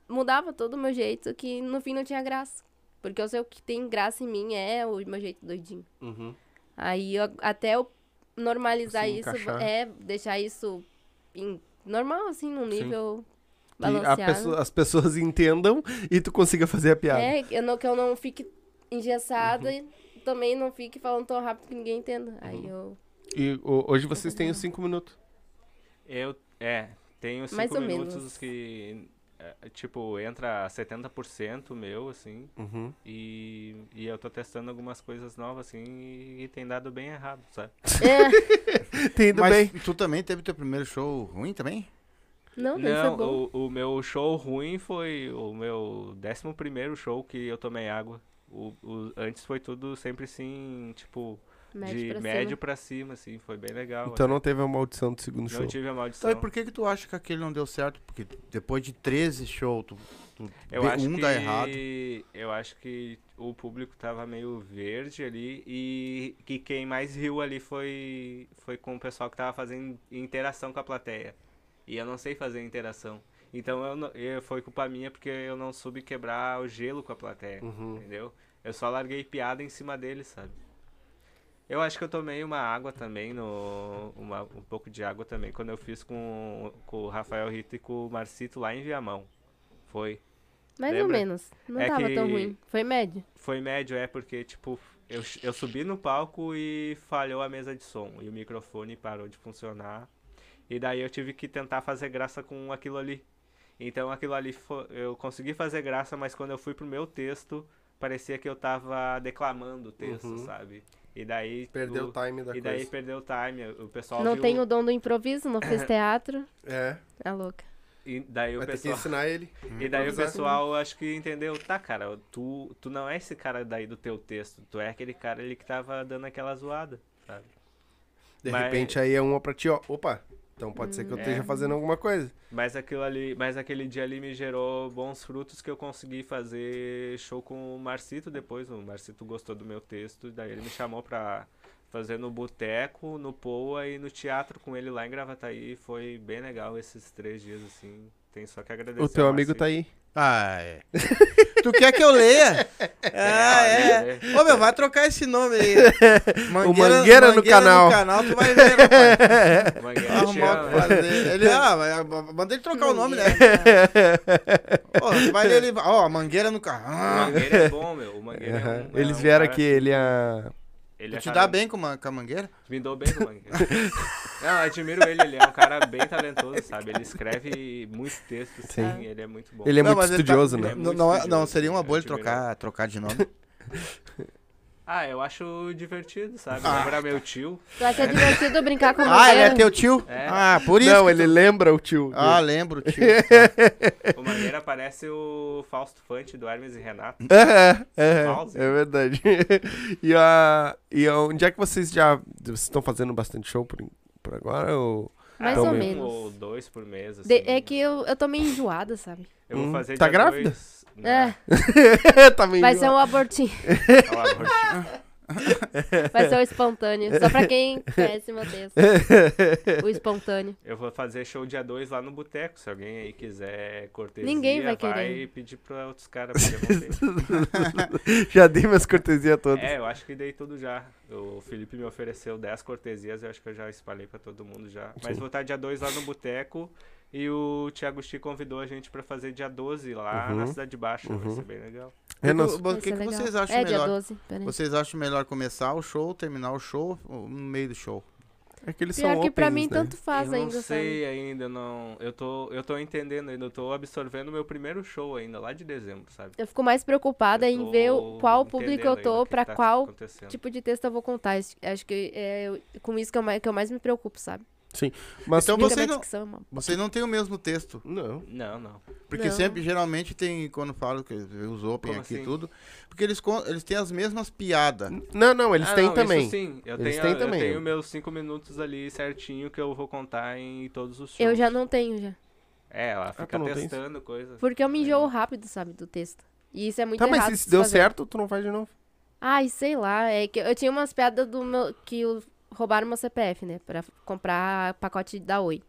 mudava todo o meu jeito, que no fim não tinha graça. Porque eu sei o que tem graça em mim é o meu jeito doidinho. Uhum. Aí eu- até eu normalizar Assim, isso, encaixar. é, deixar isso em- normal, assim, num Sim. nível Que a balanceado. pessoa- as pessoas entendam e tu consiga fazer a piada. É, eu não, que eu não fique engessada Uhum. e também não fique falando tão rápido que ninguém entenda. Aí Uhum. eu. E o- hoje vocês têm os cinco minutos. Eu, é, Tem os Mais 5 ou minutos menos. que, é, tipo, entra 70% meu, assim, Uhum. e, e eu tô testando algumas coisas novas, assim, e, e tem dado bem errado, sabe? É. Tem ido Mas bem. tu também teve teu primeiro show ruim também? Não, foi bom. o, o meu show ruim foi o meu 11 primeiro show que eu tomei água. O, o- antes foi tudo sempre assim, tipo, Médio de pra médio cima. pra cima, assim, foi bem legal. Então até. não teve a maldição do segundo não show. tive a Então, maldição. e por que que tu acha que aquele não deu certo? Porque depois de 13 shows, tu, tu Eu acho um que dá errado. eu acho que o público tava meio verde ali e que quem mais riu ali foi foi com o pessoal que tava fazendo interação com a plateia. E eu não sei fazer interação. Então eu, não- eu- foi culpa minha porque eu não soube quebrar o gelo com a plateia, Uhum. entendeu? Eu só larguei piada em cima deles, sabe? Eu acho que eu tomei uma água também, no, uma, um pouco de água também, quando eu fiz com, com o Rafael Rito e com o Marcito lá em Viamão. Foi. Mais ou lembra? menos. Não É tava tão ruim. Foi médio. Foi médio, é, porque, tipo, eu, eu subi no palco e falhou a mesa de som. E o microfone parou de funcionar. E daí eu tive que tentar fazer graça com aquilo ali. Então aquilo ali fo- eu consegui fazer graça, mas quando eu fui pro meu texto, parecia que eu tava declamando o texto, Uhum. sabe? E daí. Perdeu o, time da E daí coisa. perdeu o time. O pessoal Não viu, tem o dom do improviso, não fez teatro. É, É louca. E daí o vai ter que pessoal. ensinar ele. E daí o pessoal acho que entendeu, tá, cara, tu, tu não é esse cara daí do teu texto, tu é aquele cara ali que tava dando aquela zoada, sabe? De Mas- repente aí é uma pra ti, ó. Opa, então pode ser que eu É. esteja fazendo alguma coisa. Mas aquilo ali, mas aquele dia ali me gerou bons frutos que eu consegui fazer show com o Marcito depois. O Marcito gostou do meu texto, daí ele me chamou pra fazer no boteco, no Poa e no teatro com ele lá em Gravataí. Foi bem legal esses três dias, assim. Tem só que agradecer. O teu amigo Marcito. tá aí. Ah, é. tu quer que eu leia? Ah, é. é. Ô, meu, vai trocar esse nome aí. Mangueira no canal. no canal, tu vai ver, rapaz. Mangueira Arrumar o que né? fazer. Ele, ah, manda ele trocar o nome, né? Ô, tu vai ler ele. Ó, mangueira no O canal. Mangueira é bom, meu. O Mangueira é Aham. é Eles vieram aqui, ele é a. Ele Tu é te cara- dá bem com, uma, com a mangueira? Me dou bem no Mangueira. Não, eu admiro ele, ele é um cara bem talentoso, sabe? Ele escreve muito texto, assim, Sim. ele é muito bom. Ele é Não, muito tá- estudioso, ele né? é Não, muito não, é- estudioso, não, seria uma boa ele trocar, trocar de nome. Ah, eu acho divertido, sabe? Ah. Lembra meu tio. Tu acha divertido brincar com Ah, ele é teu tio? É. Ah, por isso. Não, ele tu- lembra o tio. Ah, dele. lembro, tio. O Mangueira parece o Fausto Fante do Hermes e Renato. É, é, Mouse. é verdade. e, a, e a- onde é que vocês já. Vocês estão fazendo bastante show por, por agora? Ou... Mais ou um menos. ou dois por mês, assim. De- é que eu, eu tô meio enjoada, sabe? Eu vou Hum, fazer tá grávida? dois- É, Não, tá meio vai ser um abortinho. ó, amor. Vai ser o espontâneo. Só pra quem conhece meu texto. O espontâneo. Eu vou fazer show dia 2 lá no boteco. Se alguém aí quiser cortesia, Ninguém vai querer. e pedir pra outros caras. Já dei minhas cortesias todas. É, eu acho que dei tudo já. O Felipe me ofereceu 10 cortesias, eu acho que eu já espalhei pra todo mundo já. Mas vou estar dia 2 lá no boteco. E o Thiago Chi convidou a gente pra fazer dia 12 lá Uhum. na Cidade Baixa. Vai Uhum. ser bem legal. Renan, O Vai que, ser que legal. vocês acham É dia melhor? 12, peraí. Vocês acham melhor começar o show, terminar o show ou no meio do show? é que eles Pior são que pra opens, mim né? tanto faz eu ainda, não sabe? sei ainda, não. Eu tô, eu tô entendendo ainda, eu tô absorvendo o meu primeiro show ainda, lá de dezembro, sabe? Eu fico mais preocupada Eu em ver o- qual público eu tô, que pra tá qual tipo de texto eu vou contar. Acho- Acho que é eu- com isso que eu, mais, que eu mais me preocupo, sabe? Mas Então você não, dicção é uma- vocês não têm o mesmo texto. Não. Não, não. Porque Não. sempre, geralmente, tem, quando falo que os open Como aqui e assim? tudo, porque eles, eles têm as mesmas piadas. Não, não, eles Ah, têm não, também. Isso sim, eu Eles tenho, têm eu também. tenho meus cinco minutos ali certinho que eu vou contar em todos os shows. Eu já não tenho, já. É, ela tu fica tem testando coisa. Porque eu me É. enjoo rápido, sabe, do texto. E isso é muito Tá, errado. mas se de isso se deu fazer. certo, tu não faz de novo. Ai, sei lá. É que eu tinha umas piadas do meu. que o- roubaram meu CPF, né? Pra comprar pacote da Oi.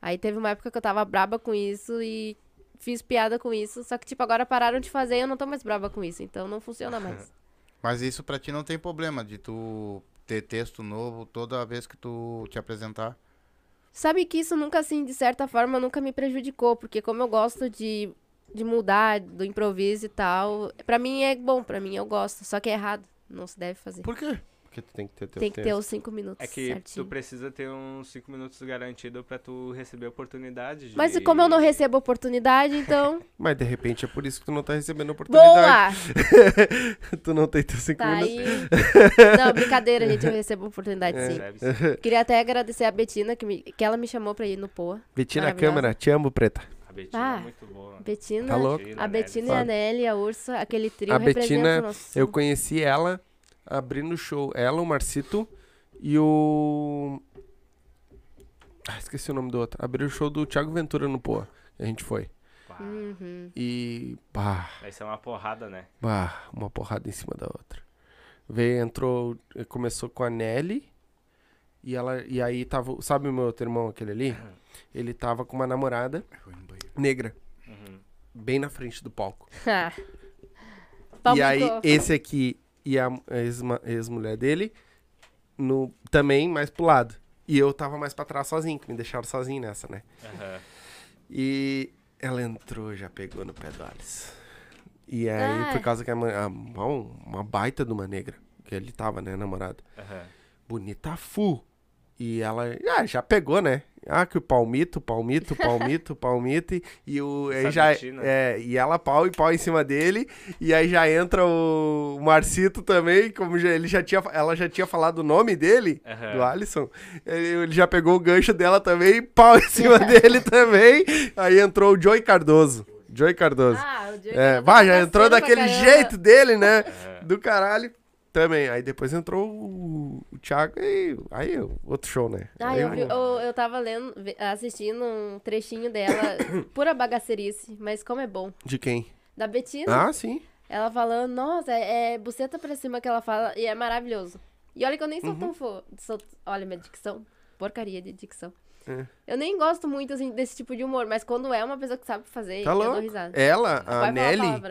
Aí teve uma época que eu tava braba com isso e fiz piada com isso. Só que, tipo, agora pararam de fazer e eu não tô mais braba com isso. Então não funciona mais. Mas isso pra ti não tem problema de tu ter texto novo toda vez que tu te apresentar. Sabe que isso nunca, assim, de certa forma, nunca me prejudicou. Porque como eu gosto de, de mudar, do improviso e tal, pra mim é bom, pra mim eu gosto. Só que é errado. Não se deve fazer. Por quê? Porque tu tem que ter teu Tem que ter texto. os cinco minutos É que certinho. tu precisa ter uns 5 minutos garantido pra tu receber a oportunidade de... Mas e como eu não recebo oportunidade, então... Mas de repente é por isso que tu não tá recebendo oportunidade. Boa! tu não tem teus cinco Tá minutos. aí. Não, brincadeira, gente. Eu recebo oportunidade sim. Recebe, sim. Queria até agradecer a Betina, que, me- que ela me chamou pra ir no Poa. Betina câmera, te amo, preta. A Betina Ah, é muito boa. Betina, Tá louco? a Betina e a. Nelly, a Ursa, aquele trio A Betina, o nosso... Eu conheci ela abrindo o show. Ela, o Marcito e o. Ah, esqueci o nome do outro. Abriu o show do Thiago Ventura no Poa. A gente foi. Pá, Uhum. E. Bah, Vai ser uma porrada, né? bah, uma porrada em cima da outra. Veio, entrou. Começou com a Nelly. E ela. E aí tava. Sabe o meu outro irmão, aquele ali? Ele tava com uma namorada negra. Uhum. Bem na frente do palco. E aí, esse aqui e a ex-mulher dele, no, também mais pro lado. E eu tava mais pra trás sozinho, que me deixaram sozinho nessa, né? Aham. E ela entrou, já pegou no pé do Alice. E aí, Ah. por causa que a, a, uma, uma baita de uma negra, que ele tava, né, namorada. Aham. Bonita fu. E ela ah, já pegou, né? Ah, que o palmito, palmito, palmito, palmito. E, o. Aí já, é, e ela pau e pau em cima dele. E aí já entra o Marcito também, como já, ele já tinha, ela já tinha falado o nome dele, Aham. do Alisson. Ele, ele já pegou o gancho dela também, pau em cima dele também. Aí entrou o Joey Cardoso. Joey Cardoso. Ah, o Diogo é, tá bah, já entrou daquele jeito dele, né? Aham. Do caralho. Também. Aí depois entrou o Thiago e aí outro show, né? Ah, Aí eu, vi- eu, eu tava lendo, assistindo um trechinho dela, pura bagacerice, mas como é bom. De quem? Da Betina, Ah, sim. ela falando, nossa, é, é buceta pra cima que ela fala, e é maravilhoso. E olha que eu nem sou Uhum. tão sou- olha minha dicção, porcaria de dicção. É. Eu nem gosto muito, assim, desse tipo de humor, mas quando é uma pessoa que sabe fazer, Tá eu dou louco. risada. Ela, Vai a Nelly.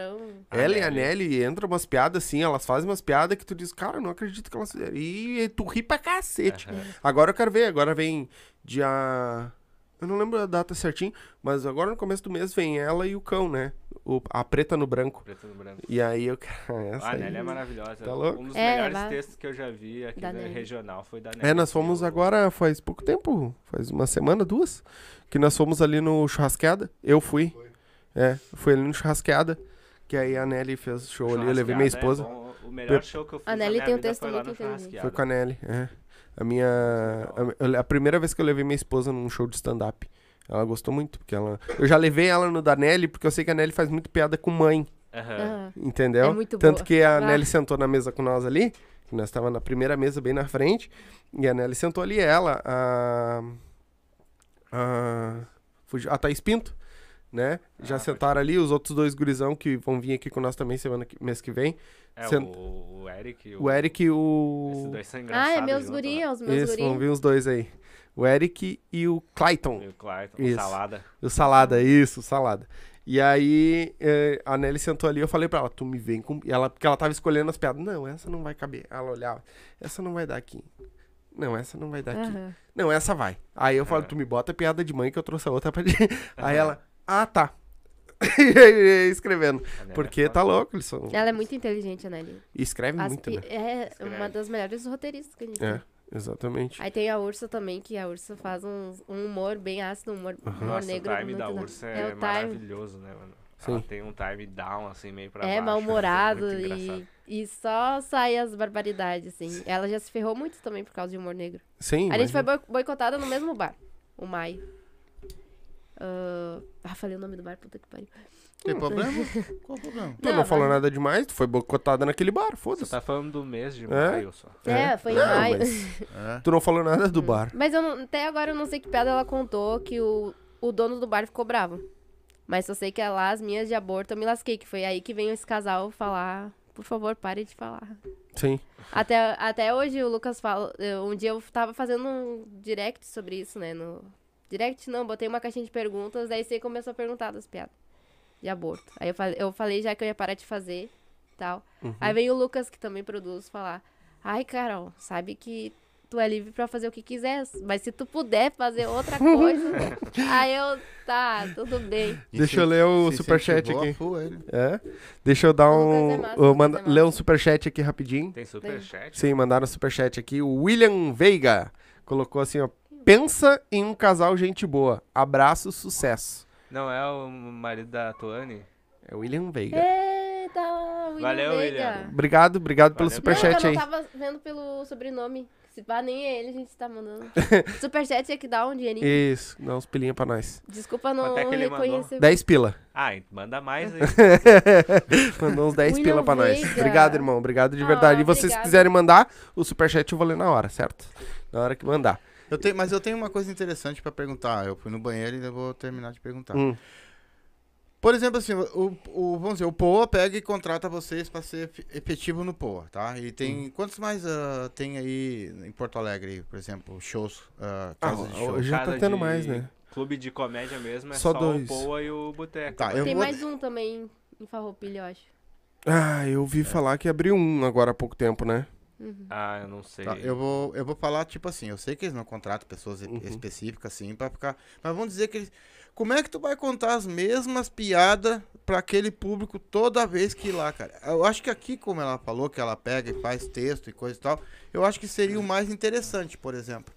Ela e a Nelly. Entram umas piadas assim, elas fazem umas piadas que tu diz, cara, eu não acredito que elas fizeram. E tu ri pra cacete. Aham. Agora eu quero ver, agora vem dia. Eu não lembro a data certinho, mas agora no começo do mês vem ela e o cão, né? O, a preta no branco. Preto no branco. E aí eu quero. Essa Ah. Nelly é maravilhosa. Tá louco? Um dos É, melhores lá- textos que eu já vi aqui Da regional foi da Nelly. É, nós fomos Eu- agora faz pouco tempo, faz uma semana, duas, que nós fomos ali no Churrasqueada. Eu fui. É, fui ali no Churrasqueada, que aí a Nelly fez show ali, eu levei minha Churrasqueada esposa. é bom. O melhor show que eu fiz A Nelly na minha tem um texto muito. Foi com a Nelly, é. A minha. A, a primeira vez que eu levei minha esposa num show de stand-up. Ela gostou muito, porque ela. Eu já levei ela no da Nelly, porque eu sei que a Nelly faz muito piada com mãe. Aham. entendeu? É muito Tanto boa. que a Ah. Nelly sentou na mesa com nós ali, que nós estávamos na primeira mesa bem na frente, e a Nelly sentou ali, ela, a. A, a Thaís Pinto, né? Já Ah, sentaram ali, os outros dois gurizão que vão vir aqui com nós também semana que, mês que vem. É, Sent- o, o Eric e O Eric e Esses o. dois são Ah, é meus guri, né? é os meus Isso, guri. vão vir os dois aí. O Eric e o Clayton. E o Clayton, Isso. o Salada. O Salada, isso, Salada. E aí, eh, a Nelly sentou ali, eu falei pra ela, tu me vem com... E ela, porque ela tava escolhendo as piadas. Não, essa não vai caber. Ela olhava, essa não vai dar aqui. Não, essa não vai dar aqui. Aham. Não, essa vai. Aí eu falo, Aham. tu me bota piada de mãe que eu trouxe a outra pra. Aí ela, ah, tá. E aí, escrevendo. É Porque tá louco, eles são... Ela é muito inteligente, a Nelly. E escreve As muito, pi- né? É Escreve. uma das melhores roteiristas que a gente É, tem. exatamente. Aí tem a Ursa também, que a Ursa faz uns- um humor bem ácido, um humor, humor Nossa, negro. o time da Ursa é é, maravilhoso, né, mano? Ela Sim. tem um time down, assim, meio pra É baixo. mal-humorado muito engraçado. e, e só sai as barbaridades, assim. Ela já se ferrou muito também por causa de humor negro. Sim, A gente foi boicotada no mesmo bar, o Maio. Ah, ah, falei o nome do bar, puta que pariu. Tem problema? Qual o problema? Tu não, Não, falou nada demais, tu foi boicotada naquele bar, Você foda-se. tá falando do mês de É? maio só. É, foi em Não, maio. mas É. tu não falou nada do bar. Mas eu não- até agora eu não sei que piada ela contou que o, o dono do bar ficou bravo. Mas eu sei que é lá as minhas de aborto eu me lasquei, que foi aí que veio esse casal falar, por favor, pare de falar. Sim. Até, até hoje o Lucas fala. eu- Um dia eu tava fazendo um direct sobre isso, né? No, direct não, botei uma caixinha de perguntas, daí você começou a perguntar das piadas de aborto. Aí eu falei, eu falei já que eu ia parar de fazer tal. Uhum. Aí veio o Lucas, que também produz, falar. Ai, Carol, sabe que tu é livre pra fazer o que quiser. Mas se tu puder fazer outra coisa, aí eu, tá, tudo bem. Deixa eu ler o Se superchat aqui. É. Deixa eu dar um. Lucas é massa, eu manda- é ler um superchat aqui rapidinho. Tem superchat? Sim, mandaram superchat aqui. O William Veiga colocou assim, ó. Pensa em um casal gente boa. Abraço, sucesso. Não é o marido da Tuane? É o William Veiga. Eita, William Valeu, Veiga. William. Obrigado, obrigado pelo Valeu. superchat não, aí. eu não tava vendo pelo sobrenome. Se pá, nem é ele, a gente tá mandando. Superchat é que dá um dinheirinho. Isso, dá uns pilinha pra nós. Desculpa não Quanto é que ele mandou? reconhecer. 10 pila. Ah, manda mais aí. Mandou uns 10 William pila pra nós. Veiga. Obrigado, irmão. Obrigado de Ah, verdade. E vocês obrigada. quiserem mandar, o superchat eu vou ler na hora, certo? Na hora que mandar. Eu tenho, mas eu tenho uma coisa interessante pra perguntar. Eu fui no banheiro e ainda vou terminar de perguntar. Hum. Por exemplo, assim, o, o, vamos dizer, o POA pega e contrata vocês para ser efe- efetivo no POA, tá? E tem. Quantos mais ah, tem aí em Porto Alegre, por exemplo, shows? ah, Ah, casas de show? hoje já tá Casa tendo de mais, né? Clube de comédia mesmo é Só só, dois. o Poa e o Boteco. Tá, eu Tem vou. mais um também em Farroupilha, eu acho. Ah, eu É. ouvi falar que abriu um agora há pouco tempo, né? Uhum. Ah, eu não sei. Tá, eu, vou, eu vou falar, tipo assim, eu sei que eles não contratam pessoas Uhum. específicas, assim, pra ficar. Mas vamos dizer que eles. Como é que tu vai contar as mesmas piadas pra aquele público toda vez que ir lá, cara? Eu acho que aqui, como ela falou, que ela pega e faz texto e coisa e tal, eu acho que seria o mais interessante, por exemplo.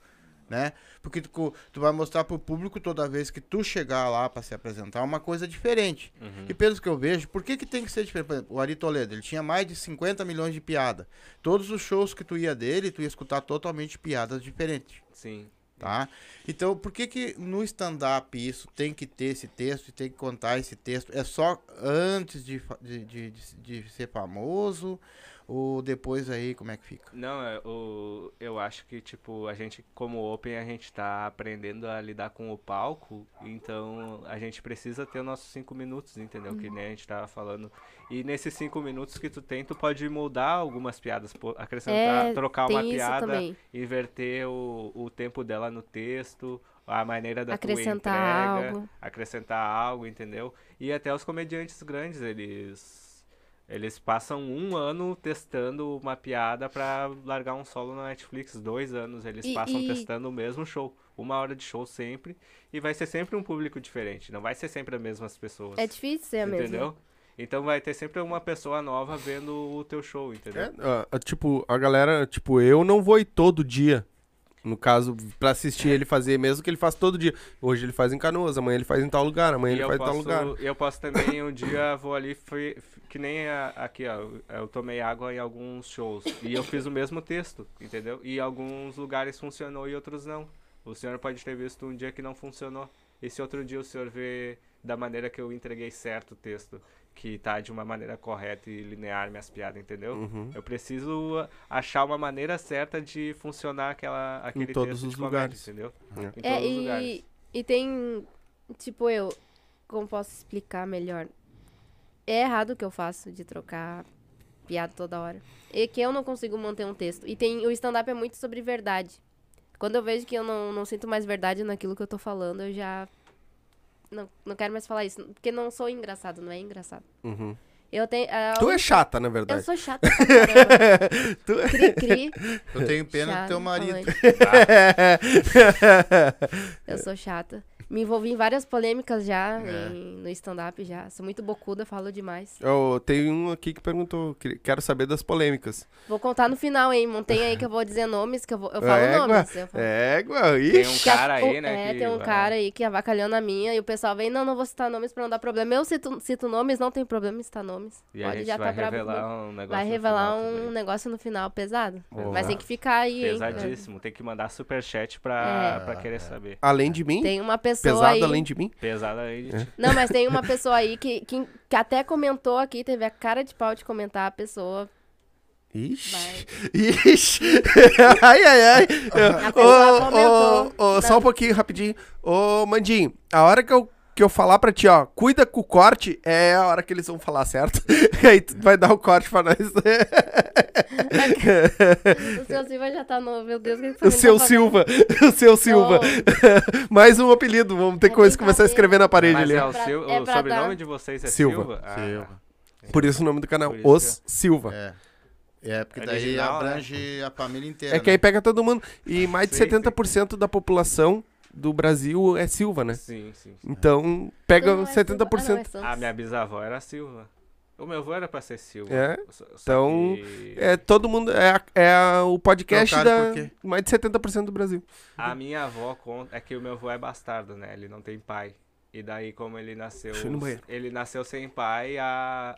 Né? Porque tu, tu vai mostrar pro público toda vez que tu chegar lá pra se apresentar uma coisa diferente. Uhum. E pelo que eu vejo, por que, que tem que ser diferente? Por exemplo, o Ari Toledo, ele tinha mais de 50 milhões de piada. Todos os shows que tu ia dele, tu ia escutar totalmente piadas diferentes, Sim. tá? Então, por que que no stand-up isso tem que ter esse texto e tem que contar esse texto? É só antes de, de, de, de- de ser famoso ou depois aí, como é que fica? Não, é, o, eu acho que, tipo, a gente, como Open, a gente tá aprendendo a lidar com o palco, então a gente precisa ter os nossos cinco minutos, entendeu? Que nem a gente tava falando. E nesses cinco minutos que tu tem, tu pode mudar algumas piadas, acrescentar, É, trocar uma piada, também. inverter o, o tempo dela no texto, a maneira da tua Acrescentar entrega, algo. acrescentar algo, entendeu? E até os comediantes grandes, eles eles passam um ano testando uma piada pra largar um solo na Netflix, dois anos eles E- passam e- testando o mesmo show, uma hora de show sempre, e vai ser sempre um público diferente, não vai ser sempre as mesmas pessoas. É difícil ser a mesma. entendeu? Então vai ter sempre uma pessoa nova vendo o teu show, entendeu? É, tipo, a galera, tipo, eu não vou ir todo dia. No caso, pra assistir ele fazer, mesmo que ele faça todo dia. Hoje ele faz em Canoas, amanhã ele faz em tal lugar, amanhã E ele faz em tal posso, lugar. eu posso também, um dia vou ali, fui- que nem a- aqui, ó, eu tomei água em alguns shows, e eu fiz o mesmo texto, entendeu? E alguns lugares funcionou e outros não. O senhor pode ter visto um dia que não funcionou, e se outro dia o senhor vê da maneira que eu entreguei certo o texto, que tá de uma maneira correta e linear minhas piadas, entendeu? Uhum. Eu preciso achar uma maneira certa de funcionar aquela, aquele todos texto os de comédia, lugares. entendeu? É. Em É, todos os lugares. e, e tem, tipo, eu, como posso explicar melhor? É errado o que eu faço de trocar piada toda hora. E que eu não consigo manter um texto. E tem, o stand-up é muito sobre verdade. Quando eu vejo que eu não, não sinto mais verdade naquilo que eu tô falando, eu já não, não quero mais falar isso. Porque não sou engraçado, não é engraçado. Uhum. Eu tenho... a Tu é chata, na Eu verdade. sou chata. Tu é- Cri, cri. Eu tenho pena do Chata, teu marido. falante. Eu sou chata. Me envolvi em várias polêmicas já, É. em- no stand-up já. Sou muito bocuda, falo demais. Eu tenho um aqui que perguntou, que- quero saber das polêmicas. Vou contar no final, hein? Montei aí que eu vou dizer nomes, que eu, vou, eu falo Égua, nomes. Eu falo. Égua, Tem um a- cara aí, né? É, que tem um cara aí que avacalhou na minha e o pessoal vem, não, não vou citar nomes pra não dar problema. Eu cito, cito nomes, não tem problema em citar nomes. E a Pode gente já vai tá revelar um negócio. Vai no revelar final um também. negócio no final pesado. Boa. Mas tem que ficar aí, hein? Pesadíssimo. Tem que mandar superchat pra, É. pra querer saber. Além de mim? Tem uma pessoa Pesado aí... além de mim? Pesado aí. É. Não, mas tem uma pessoa aí que, que, que até comentou aqui, teve a cara de pau de comentar a pessoa. Ixi. Vai. Ixi. ai, ai, ai. A só um pouquinho, rapidinho. Ô, Mandinho, a hora que eu, que eu falar pra ti, ó, cuida com o corte, é a hora que eles vão falar, certo? Aí tu vai dar o corte pra nós. O seu Silva já tá no. Meu Deus, o que que o seu tá Silva. O seu Silva. Mais um apelido. Vamos ter É que começar a escrever na parede Mas ali. é o, Pra- Sil- é o sobrenome dar- de vocês é Silva. Silva? Ah, Silva. Por isso o nome do canal, Os Silva. É. É, porque daí Original, né? abrange a família inteira. É que aí né? pega todo mundo. E mais de Sim, 70% da população do Brasil é Silva, né? Sim, sim. sim. Então, pega Não, é Silva- 70%. Ah, não, é Santos. A minha bisavó era Silva. O meu avô era pra ser Silva. É, Só- só então, que É todo mundo. É, é o podcast da por quê? mais de 70% do Brasil. A minha avó conta. É que o meu avô é bastardo, né? Ele não tem pai. E daí, como ele nasceu. Deixa eu ir no banheiro. Ele nasceu sem pai, a,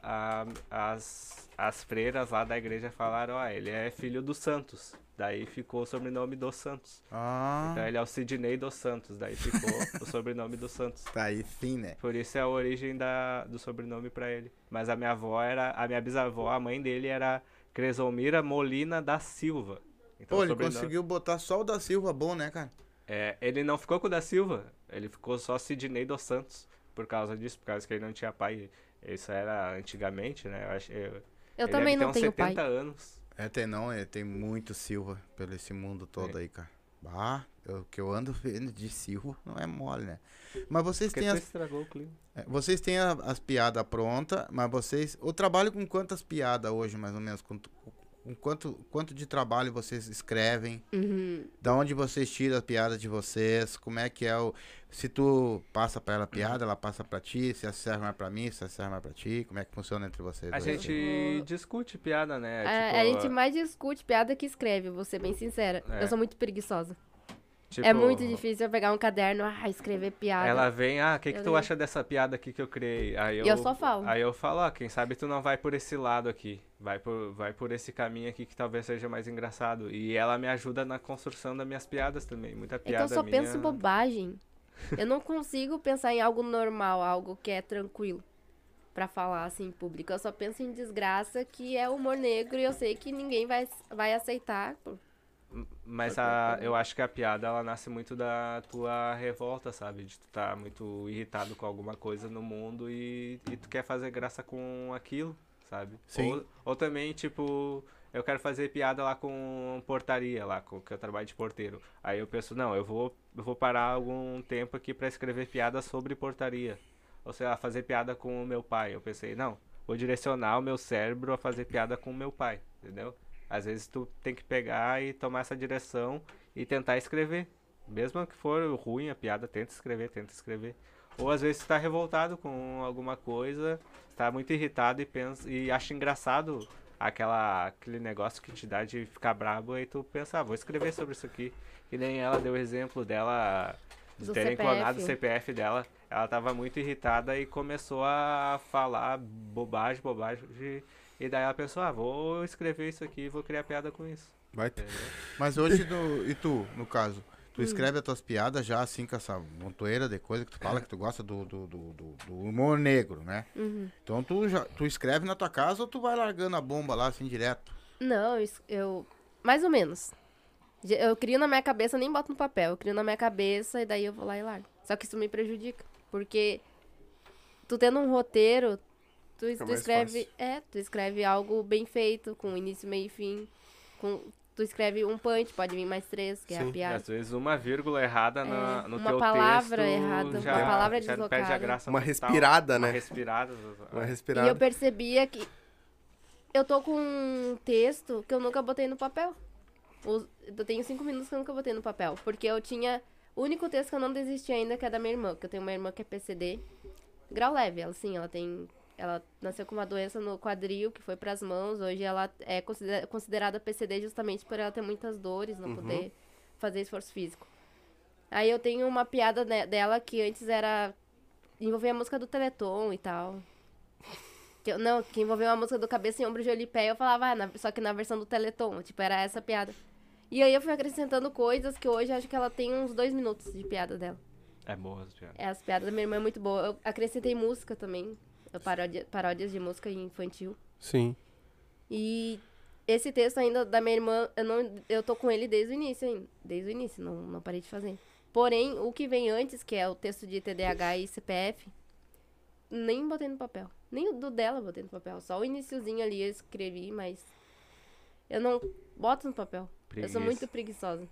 a- as, as freiras lá da igreja falaram: ó, ele é filho dos Santos. Daí ficou o sobrenome dos Santos. Ah, Então ele é o Sidney dos Santos. Daí ficou o sobrenome dos Santos. tá aí sim, né? Por isso é a origem da, do sobrenome pra ele. Mas a minha avó era. A minha bisavó, a mãe dele era Cresomira Molina da Silva. Então, Pô, ele sobrenome- conseguiu botar só o da Silva bom, né, cara? É, ele não ficou com o da Silva, ele ficou só Sidney dos Santos. Por causa disso, por causa que ele não tinha pai. Isso era antigamente, né? Eu, acho, eu, Eu ele também não tenho 70 pai. anos. É, tem não, é, tem muito Silva pelo esse mundo todo É. aí, cara. Ah, o que eu ando vendo de Silva não é mole, né? Mas vocês Porque têm as, estragou o clima. é, vocês têm a- as piadas prontas, mas vocês. Eu trabalho com quantas piadas hoje, mais ou menos? Com quanto, quanto de trabalho vocês escrevem? Uhum. Da onde vocês tiram as piadas de vocês? Como é que é o. Se tu passa pra ela a piada, ela passa pra ti, se ela serve mais pra mim, se ela serve mais pra ti, como é que funciona entre vocês? A dois? gente discute piada, né? A, tipo, a gente mais discute piada que escreve, vou ser bem sincera. É. Eu sou muito preguiçosa. Tipo, é muito difícil eu pegar um caderno, ah, escrever piada. Ela vem, ah, o que, que Eu tu acha dessa piada aqui que eu criei? Aí eu, E eu só falo. Aí eu falo, ó, quem sabe tu não vai por esse lado aqui. Vai por, vai por esse caminho aqui que talvez seja mais engraçado. E ela me ajuda na construção das minhas piadas também. Muita É que piada eu só minha... penso em bobagem. Eu não consigo pensar em algo normal, algo que é tranquilo pra falar assim em público. Eu só penso em desgraça que é humor negro e eu sei que ninguém vai, vai aceitar. Mas a, que eu- acho que a piada, ela nasce muito da tua revolta, sabe? De tu tá muito irritado com alguma coisa no mundo e, e tu quer fazer graça com aquilo, sabe? Sim. Ou, ou também, tipo, eu quero fazer piada lá com portaria, lá, com que eu trabalho de porteiro. Aí eu penso, não, eu vou, eu vou parar algum tempo aqui pra escrever piada sobre portaria. Ou sei lá, fazer piada com o meu pai. Eu pensei, não, vou direcionar o meu cérebro a fazer piada com o meu pai, entendeu? Às vezes tu tem que pegar e tomar essa direção e tentar escrever. Mesmo que for ruim a piada, tenta escrever, tenta escrever. Ou às vezes tu tá revoltado com alguma coisa, tá muito irritado e pensa e acha engraçado aquela aquele negócio que te dá de ficar brabo aí tu pensa, ah, vou escrever sobre isso aqui. E nem ela deu o exemplo dela de Do terem CPF. clonado o CPF dela. Ela tava muito irritada e começou a falar bobagem, bobagem. E daí ela pensou, ah, vou escrever isso aqui e vou criar piada com isso. Vai ter. Mas hoje, no, e tu, no caso? Hum. Tu escreve as tuas piadas já assim com essa montoeira de coisa que tu fala que tu gosta do, do, do, do- do humor negro, né? Uhum. Então tu, já, tu escreve na tua casa ou tu vai largando a bomba lá assim direto? Não, eu. Mais ou menos. Eu crio na minha cabeça, nem boto no papel. Eu crio na minha cabeça e daí eu vou lá e largo. Só que isso me prejudica. Porque tu tendo um roteiro, tu, escreve. fácil. É, tu escreve algo bem feito, com início, meio e fim. Com, tu escreve um punch, pode vir mais três, que é Sim. a piada. Às vezes uma vírgula errada na, É, no uma teu palavra texto errada, já, uma palavra já perde a deslocada. graça Uma total. respirada, Uma né? respirada. Uma é. E respirada. eu percebia que eu tô com um texto que eu nunca botei no papel. Eu tenho cinco minutos que eu nunca botei no papel. Porque eu tinha. O único texto que eu não desisti ainda que é da minha irmã, que eu tenho uma irmã que é PCD. Grau leve, ela sim, ela tem. Ela nasceu com uma doença no quadril que foi pras mãos. Hoje ela é considera- considerada PCD justamente por ela ter muitas dores, não poder fazer esforço físico. Aí eu tenho uma piada ne- dela que antes era. envolvia a música do Teleton e tal. Que eu- não, que envolveu a música do Cabeça em Ombro, Joelho e Pé, eu falava, ah, na- só que na versão do Teleton, tipo, era essa piada. E aí eu fui acrescentando coisas que hoje acho que ela tem uns dois minutos de piada dela. É boa as piadas. É, as piadas da minha irmã é muito boa. Eu acrescentei música também, paródia, paródias de música infantil. Sim. E esse texto ainda da minha irmã, eu, não, eu tô com ele desde o início ainda. Desde o início, não, não parei de fazer. Porém, o que vem antes, que é o texto de TDAH e CPF, nem botei no papel. Nem o do dela eu botei no papel. Só o iniciozinho ali eu escrevi, mas eu não boto no papel. Eu Preguiça. sou muito preguiçosa.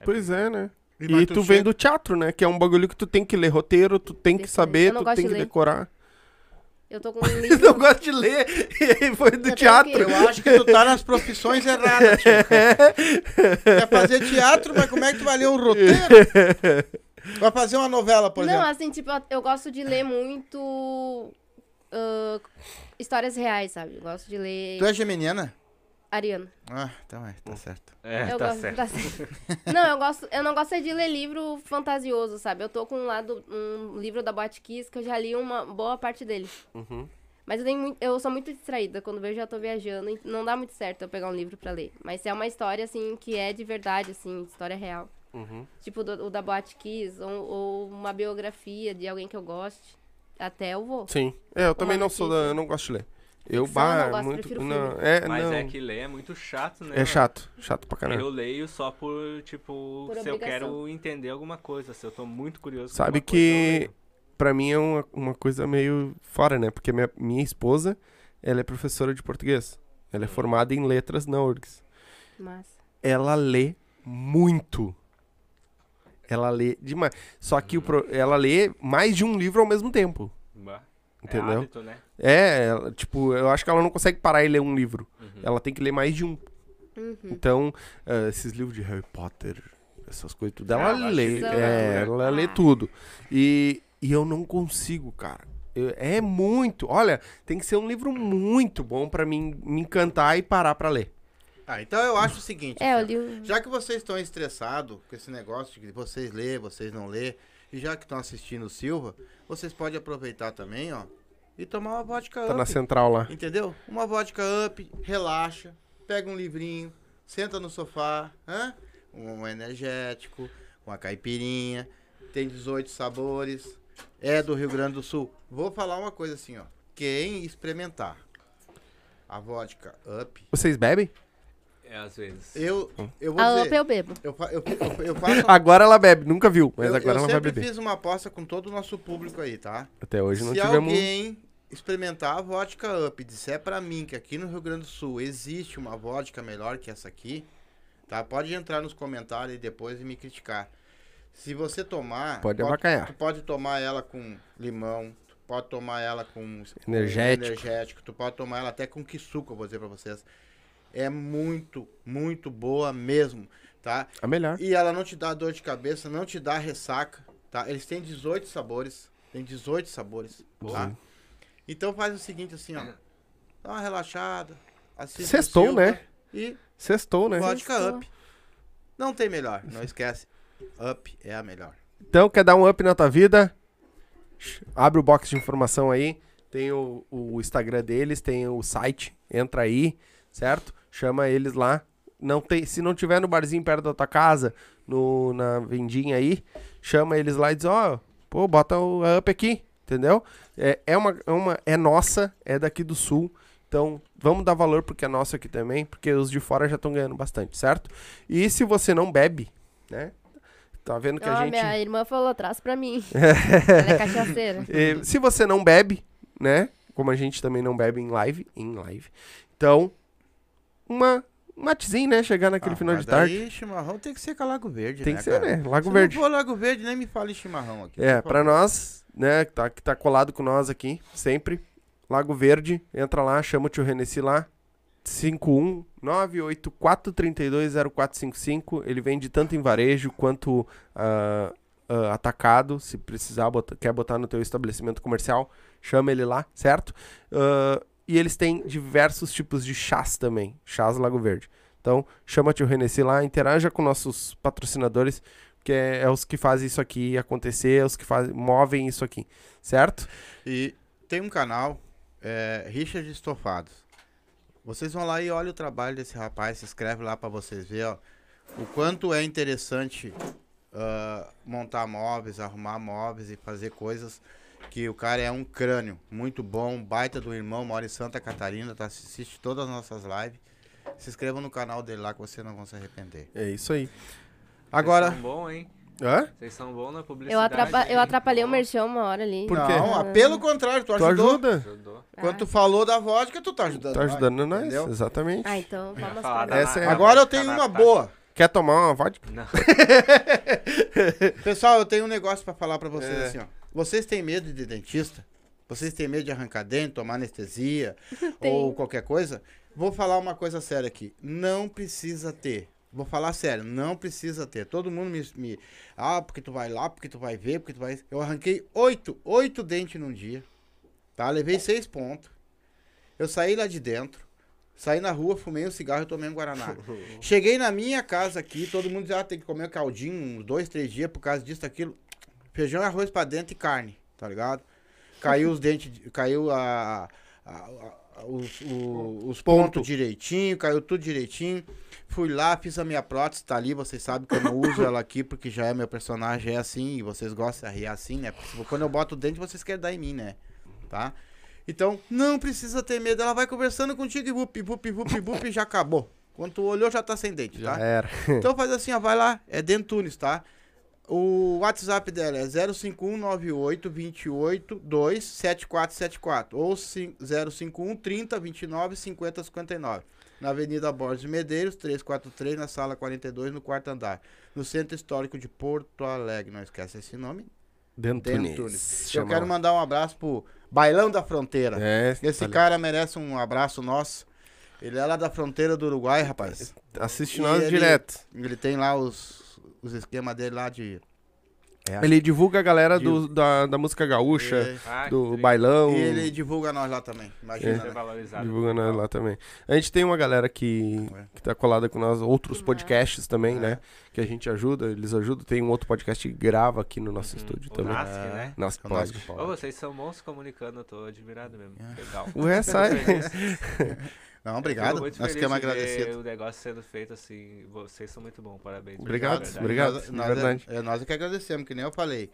É Pois é, né? E, E tu vem do teatro, né? Que é um bagulho que tu tem que ler roteiro, tu tem que saber, Eu tu tem de que ler. decorar. Eu tô com um Eu livro. não gosto de ler. E aí foi do teatro. Eu acho que tu tá nas profissões erradas, tio. Quer fazer teatro, mas como é que tu vai ler um roteiro? Vai fazer uma novela, por não, exemplo. assim, tipo, eu gosto de ler muito ah, histórias reais, sabe? Eu gosto de ler Tu é geminiana? Ariana. Ah, então é, tá certo. É, eu tá gosto, certo. tá certo. Não, eu gosto, eu não gosto é de ler livro fantasioso, sabe? Eu tô com um lado um livro da Boate Kiss que eu já li uma boa parte dele. Uhum. Mas eu, tenho muito, eu sou muito distraída. Quando vejo, já tô viajando. e Não dá muito certo eu pegar um livro pra ler. Mas se é uma história, assim, que é de verdade, assim, história real. Uhum. Tipo do- o da Boate Kiss, ou, ou uma biografia de alguém que eu goste. Até eu vou. Sim. É, eu também não sou da, eu não gosto de ler. Eu, eu bah, não gosto, muito. prefiro Não, filme. é, Mas não. é que ler é muito chato, né? É chato. Chato pra caramba. Eu leio só por, tipo, Por se eu obrigação. quero entender alguma coisa, se eu tô muito curioso Sabe alguma coisa, eu que leio. pra mim é uma, uma coisa meio fora, né? Porque minha, minha esposa, ela é professora de português. Ela é formada em letras na URGS. Mas. Ela lê muito. Ela lê demais. Só que o pro- ela lê mais de um livro ao mesmo tempo. É Entendeu? hábito, né? É, ela- tipo, eu acho que ela não consegue parar e ler um livro. Uhum. Ela tem que ler mais de um. Uhum. Então, ah, esses livros de Harry Potter, essas coisas tudo, ela Ah, eu acho lê. isso É, né? ela lê tudo. E, e eu não consigo, cara. Eu- é muito. Olha, tem que ser um livro muito bom pra mim me encantar e parar pra ler. Ah, então eu acho o seguinte. É, eu assim, li. Já que vocês estão estressados com esse negócio de que vocês lê, vocês não lê, e já que estão assistindo o Silva, vocês podem aproveitar também, ó, e tomar uma vodka Tá up. na central lá. Entendeu? Uma vodka up, relaxa, pega um livrinho, senta no sofá, hã? um energético, uma caipirinha, tem 18 sabores, é do Rio Grande do Sul. Vou falar uma coisa assim, ó. Quem experimentar a vodka up, Vocês bebem? É, às vezes. eu, eu vou A up dizer, eu bebo. eu, fa- eu, eu, eu faço Agora ela bebe, nunca viu, mas eu, agora eu ela vai sempre beber. fiz uma aposta com todo o nosso público aí, tá? Até hoje não Se tivemos. alguém experimentar a vodka up e disser pra mim que aqui no Rio Grande do Sul existe uma vodka melhor que essa aqui, tá? Pode entrar nos comentários aí depois e me criticar. Se você tomar, Pode pode, avacalhar. tu pode tomar ela com limão, tu pode tomar ela com com Energético. energético, tu pode tomar ela até com suco, eu vou dizer pra vocês. É muito, muito boa mesmo, tá? A melhor. E ela não te dá dor de cabeça, não te dá ressaca, tá? Eles têm 18 sabores. Tem 18 sabores, tá? Então faz o seguinte assim, ó. Dá uma relaxada. assiste Sextou, Silva né? E Sextou, né? vodka Sextou. up. Não tem melhor, não esquece. Up é a melhor. Então, quer dar um up na tua vida? Abre o box de informação aí. Tem o, o Instagram deles, tem o site. Entra aí, certo? Chama eles lá. Não tem, se não tiver no barzinho perto da tua casa, no, na vendinha aí, chama eles lá e diz, ó, pô, bota o up aqui, entendeu? É, é, uma, é, uma, é nossa, é daqui do sul. Então, vamos dar valor porque é nosso aqui também, porque os de fora já estão ganhando bastante, certo? E se você não bebe, né? Tá vendo que Ó, a gente. minha irmã falou, traz pra mim. Ela é cachaceira. E, se você não bebe, né? Como a gente também não bebe em live, em live. Então, uma um matezinho, né? Chegar naquele Ah, final de tarde. daí chimarrão tem que ser com a Lago Verde, Tem né, que ser, cara? né? Lago Se Verde. não for Lago Verde, nem me fale chimarrão aqui. É, pra nós, né, que tá, que tá colado com nós aqui, sempre. Lago Verde, entra lá, chama o tio Renessi lá. 51984320455. Ele vende tanto em varejo quanto ah, ah, atacado. Se precisar, bota- quer botar no teu estabelecimento comercial, chama ele lá, certo? Ah, e eles têm diversos tipos de chás também. Chás Lago Verde. Então, chama o Renessi lá, interaja com nossos patrocinadores, que é, é os que fazem isso aqui acontecer, é os que fazem, movem isso aqui, certo? E tem um canal, é, Richard Estofados. Vocês vão lá e olhem o trabalho desse rapaz, se inscreve lá pra vocês verem, o quanto é interessante ah, montar móveis, arrumar móveis e fazer coisas que o cara é um crânio muito bom, baita do irmão, mora em Santa Catarina, tá, assiste todas as nossas lives. Se inscreva no canal dele lá que você não vai se arrepender. É isso aí. Agora, Vocês são bons, hein? Hã? Vocês são bons na Eu, publicidade. atrapa eu atrapalhei o merchan uma hora ali. Por quê? não, ah, pelo contrário, tu Tu ajudou. ajuda? ajudou. Quando Ah. tu falou da vodka, tu tá ajudando. Tá ajudando nós, entendeu? exatamente. Ah, então vamos Essa é- Agora eu tenho uma boa. Quer tomar uma vodka? Não. Pessoal, eu tenho um negócio pra falar pra vocês É. assim, ó. Vocês têm medo de dentista? Vocês têm medo de arrancar dente, tomar anestesia ou qualquer coisa? Vou falar uma coisa séria aqui. Não precisa ter. Vou falar sério, não precisa ter. Todo mundo me, me- Ah, porque tu vai lá, porque tu vai ver, porque tu vai. Eu arranquei oito, oito dentes num dia. Tá? Levei seis pontos. Eu saí lá de dentro. Saí na rua, fumei um cigarro e tomei um Guaraná. Cheguei na minha casa aqui, todo mundo dizia, ah, tem que comer caldinho uns dois, três dias por causa disso, aquilo. Feijão e arroz pra dentro e carne, tá ligado? Caiu os dentes, caiu a, a- a- os, o- os pontos direitinho, caiu tudo direitinho. Fui lá, fiz a minha prótese, tá ali, vocês sabem que eu não uso ela aqui porque já é meu personagem, é assim, e vocês gostam de rir assim, né? Porque quando eu boto o dente, vocês querem dar em mim, né? Tá? Então, não precisa ter medo, ela vai conversando contigo e vup, vup, vup, e já acabou. Quando tu olhou, já tá sem dente, Já tá? era. Então faz assim, ó, vai lá, é Dentunes, tá? O WhatsApp dela é 05198 28 2 7474 ou cin- 051 30 29 50 59. Na Avenida Borges de Medeiros, 343, na sala 42, no quarto andar. No Centro Histórico de Porto Alegre. Não esquece esse nome. Dentunes. Dentunes. Eu quero mandar um abraço pro Bailão da Fronteira. É, Esse ali. cara merece um abraço nosso. Ele é lá da fronteira do Uruguai, rapaz. Assiste nós ele- direto. Ele tem lá os, os esquemas dele lá de. É, Ele divulga a galera Div- do, da, da música gaúcha, É, Ah, do tri- bailão. E ele divulga nós lá também. Imagina. ser né? valorizado. Divulga nós lá também. A gente tem uma galera que, É. que tá colada com nós, outros Que podcasts também, É. né? Que a gente ajuda, eles ajudam. Tem um outro podcast que grava aqui no nosso Uhum. estúdio O também. Nasc, né? É Nasc pode. Pod. Ô, vocês são bons se comunicando, eu tô admirado mesmo. É. Legal. O resto sai. Não, Fico obrigado. muito Nós ver agradecidos. o negócio sendo feito assim. Vocês são muito bons, parabéns. Obrigado, verdade. obrigado. Nós, de nós verdade. É, é nós é que agradecemos, que nem eu falei.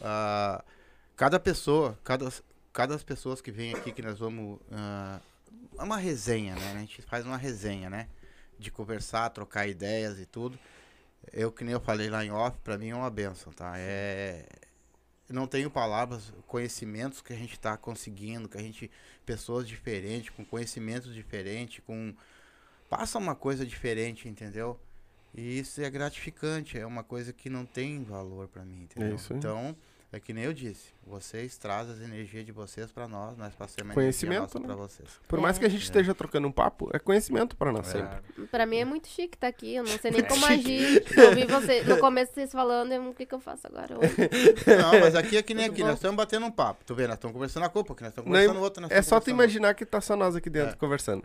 Ah, cada pessoa, cada, cada as pessoas que vem aqui que nós vamos. é uma resenha, né? A gente faz uma resenha, né? De conversar, trocar ideias e tudo. Eu, que nem eu falei lá em off, pra mim é uma benção, tá? É. Não tenho palavras, conhecimentos que a gente tá conseguindo, que a gente. Pessoas diferentes, com conhecimentos diferentes, com. Passa uma coisa diferente, entendeu? E isso é gratificante, é uma coisa que não tem valor pra mim, entendeu? isso aí. Então, é que nem eu disse, vocês trazem as energias de vocês pra nós, nós passamos a Conhecimento, né? pra vocês. Por mais É. que a gente esteja trocando um papo, é conhecimento pra nós É. sempre. Pra mim é muito chique estar aqui. Eu não sei nem como Chique. agir. Eu ouvi você, no começo vocês falando, eu, o que, que eu faço agora? Eu- Não, mas aqui é que nem Tudo aqui, bom? nós estamos batendo um papo, tu vê, nós estamos conversando a culpa, que nós estamos Não, conversando outra, nós É só tu imaginar que tá só nós aqui dentro É. conversando.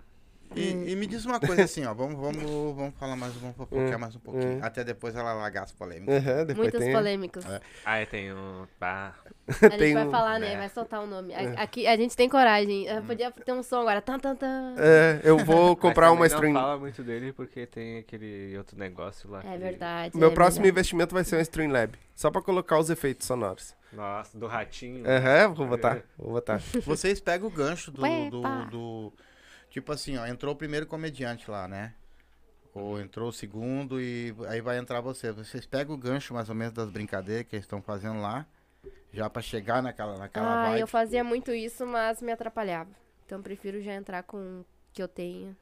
E, e me diz uma coisa assim, ó, vamos, vamos, vamos falar mais, vamos fofocar Hum, mais um pouquinho, hum. até depois ela largar as polêmicas. Depois Muitas tem... polêmicas. É. Ah, eu tenho. Pá. A gente Tem vai um- falar, né? É. Vai soltar o nome. A- É. Aqui a gente tem coragem. Eu podia ter um som agora. Tan, tan, tan. É, eu vou comprar uma string. Não fala muito dele porque tem aquele outro negócio lá. É que- verdade. Meu é próximo verdade. investimento vai ser um Streamlab. Só pra colocar os efeitos sonoros. Nossa, do ratinho. Aham, vou botar. Vou botar. Vocês pegam o gancho do, do, do- Tipo assim, ó, entrou o primeiro comediante lá, né? Ou entrou o segundo e aí vai entrar você. Vocês pegam o gancho mais ou menos das brincadeiras que eles estão fazendo lá, já pra chegar naquela, naquela Ah, vibe. eu fazia muito isso, mas me atrapalhava. Então prefiro já entrar com o que eu tenho.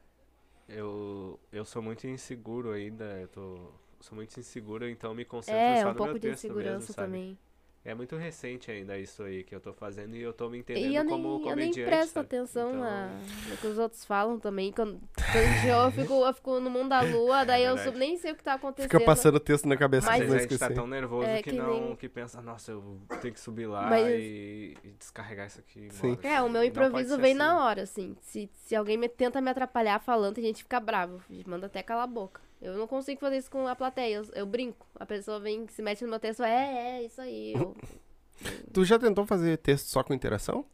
Eu, eu sou muito inseguro ainda. Eu tô. Sou muito inseguro, então me concentro É, só um no pouco meu de texto insegurança mesmo, sabe? também. É muito recente ainda isso aí que eu tô fazendo e eu tô me E entendendo eu como nem, eu nem comediante. presto sabe? atenção Então, na, no que os outros falam também. Quando, quando eu, fico, eu fico no mundo da lua, daí eu verdade. sub- nem sei o que tá acontecendo. Fica passando texto na cabeça Mas- que eu a gente tá tão nervoso É, que, que não. nem- Que pensa, nossa, eu tenho que subir lá Mas- e, e descarregar isso aqui. Sim. É, o assim. meu improviso vem assim. na hora, assim. Se, se alguém me, tenta me atrapalhar falando, a gente fica bravo. Manda até calar a boca. Eu não consigo fazer isso com a plateia. Eu, eu brinco. A pessoa vem, se mete no meu texto, é, é, isso aí. Eu, Tu já tentou fazer texto só com interação?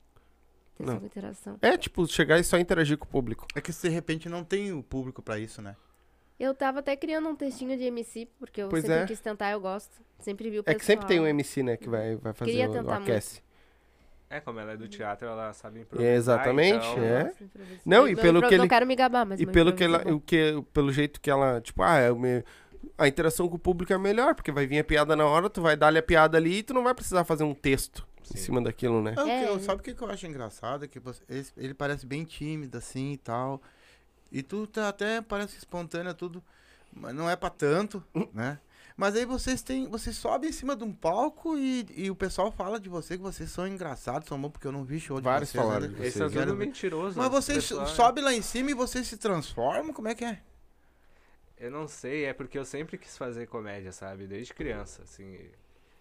tem Não. essa interação. É, tipo, chegar e só interagir com o público. É que de repente não tem o público pra isso, né? Eu tava até criando um textinho de MC, porque eu Pois sempre é. quis tentar, eu gosto. Sempre vi o É pessoal. que sempre tem um MC, né, que vai, vai fazer Queria o, o tentar aquece. É, como ela é do teatro, ela sabe improvisar. Exatamente, então- é. Não, Eu- e eu pelo impro- que Não ele- quero me gabar, mas E pelo que ela, é o que, pelo jeito que ela, tipo, ah, é o meu, a interação com o público é melhor, porque vai vir a piada na hora, tu vai dar-lhe a piada ali e tu não vai precisar fazer um texto em Sim. cima daquilo, né? É, É. eu- sabe o que que eu acho engraçado? É que você- ele, parece bem tímido, assim, e tal. E tu tá até parece espontâneo, tudo. Mas não é pra tanto, né? Mas aí vocês têm. Vocês sobem em cima de um palco e, e o pessoal fala de você que vocês são engraçados, são bons, porque eu não vi show de Vários vocês. falaram de Esse é tudo mentiroso. Mas esse vocês pessoal, né? sobem lá em cima e vocês se transformam? Como é que é? Eu não sei, é porque eu sempre quis fazer comédia, sabe? Desde criança, assim.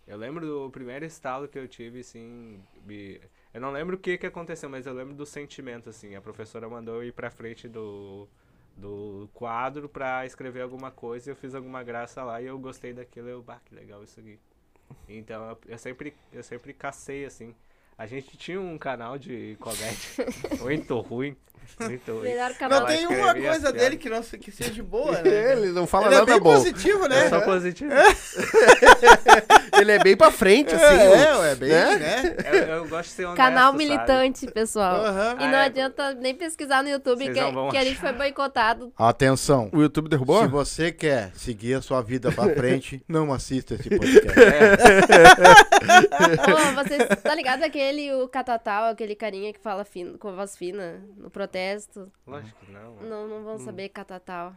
Eu lembro do primeiro estalo que eu tive, assim. me- Eu não lembro o que que aconteceu, mas eu lembro do sentimento, assim. A professora mandou eu ir pra frente do, do quadro pra escrever alguma coisa. Eu fiz alguma graça lá e eu gostei daquilo. Eu, bah, que legal isso aqui. Então eu, eu sempre, eu sempre cacei, assim. A gente tinha um canal de comédia muito ruim. Muito ruim. Melhor canal. Não tem uma coisa piadas. dele que, não, que seja boa, né? Ele não fala Ele é nada bem bom. positivo, né? É só positivo. Ele é bem pra frente, assim. É, é, bem, né? né? Eu, eu gosto de ser honesto, Canal sabe? militante, pessoal. Aham. E não Ah, é. adianta nem pesquisar no YouTube Vocês que, não que a gente foi boicotado. Atenção. O YouTube derrubou? Se você quer seguir a sua vida pra frente, não assista esse podcast. É, Ô, vocês tá ligado aquele, o Catatal, aquele carinha que fala fino, com voz fina no protesto? lógico que não. Não, não vão saber Catatal.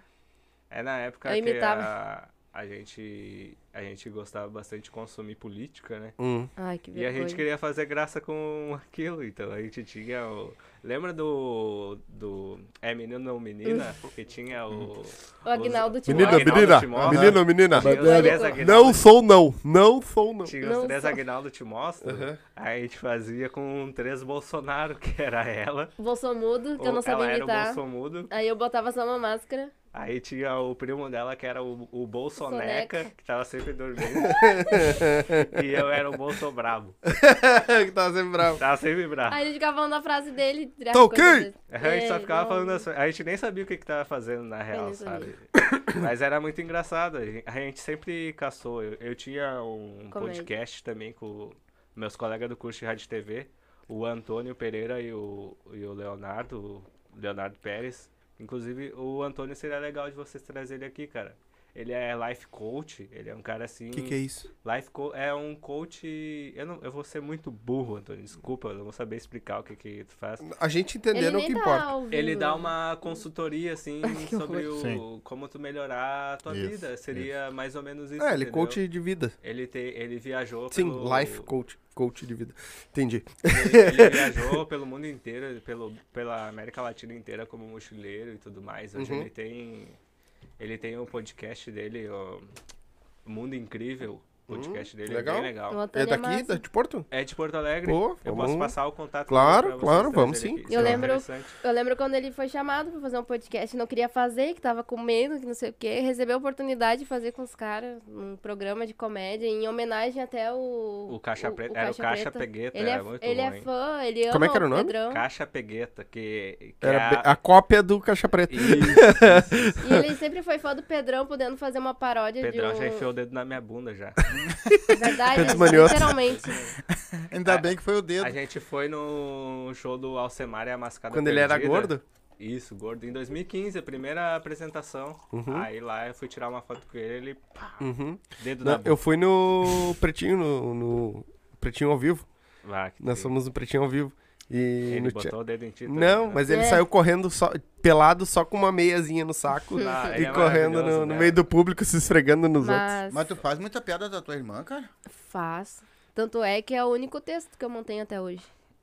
É na época Eu que imitava. a, a gente a gente gostava bastante de consumir política, né? Hum. Ai, que E vergonha. a gente queria fazer graça com aquilo, então a gente tinha o... Lembra do... do... É menino ou menina? Que tinha o... O Agnaldo os- Timóteo. Menina, menina, Timóteo. menina ou menina? Aguinaldo- Não sou não, não sou não. Tinha Não os três sou. Aguinaldo te mostro. Aham. Aí a gente fazia com três Bolsonaro, que era ela. Bolsomudo, que eu não sabia ela era o imitar. Bolsomudo. Aí eu botava só uma máscara. Aí tinha o primo dela, que era o, o Bolsoneca, Soneca. que tava sempre dormindo. e eu era o Bolso Brabo. que tava sempre bravo. Tava sempre bravo. Aí a gente ficava falando a frase dele. Tá ok? A gente só É, ficava não. falando assim, a gente nem sabia o que que tava fazendo na real, nem sabe? Mas era muito engraçado, a gente, sempre caçou. Eu, eu tinha um podcast também com meus colegas do curso de rádio e TV, o Antônio Pereira e o, e o Leonardo, o Leonardo Pérez. Inclusive, o Antônio seria legal de vocês trazer ele aqui, cara. Ele é life coach, ele é um cara assim. O que, que é isso? Life co é um coach. Eu, não, eu vou ser muito burro, Antônio. Desculpa, eu não vou saber explicar o que, que tu faz. A gente entendendo o que tá importa. vivo. Ele dá uma consultoria, assim, sobre o Sim. como tu melhorar a tua Isso, vida. Seria mais ou menos isso. É, ele é entendeu? coach de vida. Ele, te, ele viajou Sim, pelo... life coach. Coach de vida. Entendi. Ele, ele viajou pelo mundo inteiro, pelo, pela América Latina inteira como mochileiro e tudo mais. Hoje Uhum. ele tem. Ele tem o podcast dele, o Mundo Incrível. O podcast dele legal. é bem legal. É Antônio daqui, da de Porto? É de Porto Alegre. Pô, eu vamos- posso passar o contato Claro, claro, vamos sim. aqui. Eu Isso é lembro-. Eu lembro quando ele foi chamado pra fazer um podcast, não queria fazer, que tava com medo, que não sei o quê. Recebeu a oportunidade de fazer com os caras um programa de comédia, em homenagem até o. O Caixa o- Preta. o Era o Caixa Preta. Pegueta, Ele, era é, muito ele bom, é hein? fã, ele ama Como é que era o nome? Pedrão. Caixa Pegueta, que, que Era é be- a cópia do Caixa Preta. Isso, isso. E ele sempre foi fã do Pedrão, podendo fazer uma paródia Pedrão de um... já enfiou o dedo na minha bunda já. Verdade, Pedro Manioto. literalmente. Ainda A- bem que foi o dedo. A gente foi no show do Alcemar e a Mascada Quando ele era Perdida. gordo? Isso, gordo. Em 2015, a primeira apresentação. Aí lá eu fui tirar uma foto com ele, ele pá, Uhum. dedo Não, na boca. eu fui no Pretinho, no, no Pretinho ao vivo. Ah, que Nós fomos no Pretinho ao vivo. E Ele no botou tia- o dedo em ti. Não, também, mas ele É. saiu correndo só, pelado só com uma meiazinha no saco né? Ah, e é correndo no, no né? meio do público, se esfregando nos outros. Mas, Mas tu faz muita piada da tua irmã, cara? faço. Tanto é que é o único texto que eu mantenho até hoje.